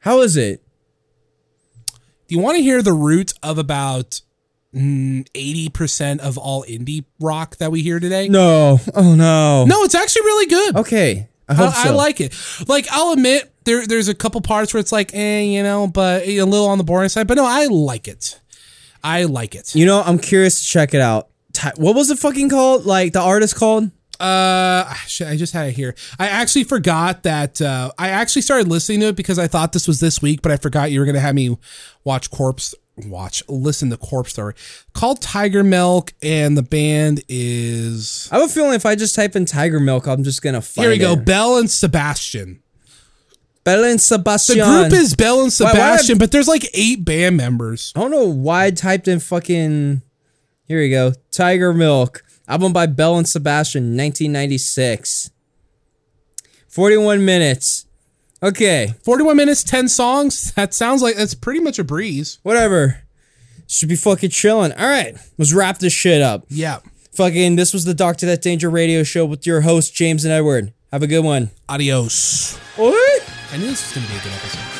How is it? Do you want to hear the root of about mm, eighty percent of all indie rock that we hear today? No. Oh no. No, it's actually really good. Okay. I I, hope I so. like it. Like I'll admit, there there's a couple parts where it's like, eh, you know, but a little on the boring side. But no, I like it. I like it. You know, I'm curious to check it out. What was it fucking called? Like the artist called? Uh, shit, I just had it here. I actually forgot that. Uh, I actually started listening to it because I thought this was this week, but I forgot you were gonna have me watch Corpse. Watch, listen to Corpse Story called Tiger Milk, and the band is I have a feeling if I just type in Tiger Milk, I'm just gonna find here. We go, it. Belle and Sebastian. Bella and Sebastian. The group is Belle and why- Sebastian, but there's like eight band members. I don't know why I typed in fucking. Here we go. Tiger Milk. Album by Belle and Sebastian, 1996. 41 minutes. Okay, 41 minutes, 10 songs. That sounds like that's pretty much a breeze. whatever. Should be fucking chilling. All right, let's wrap this shit up. Yeah. Fucking, this was the Doctor That Danger radio show with your host, James and Edward. Have a good one. Adios. What? I knew this was going to be a good episode.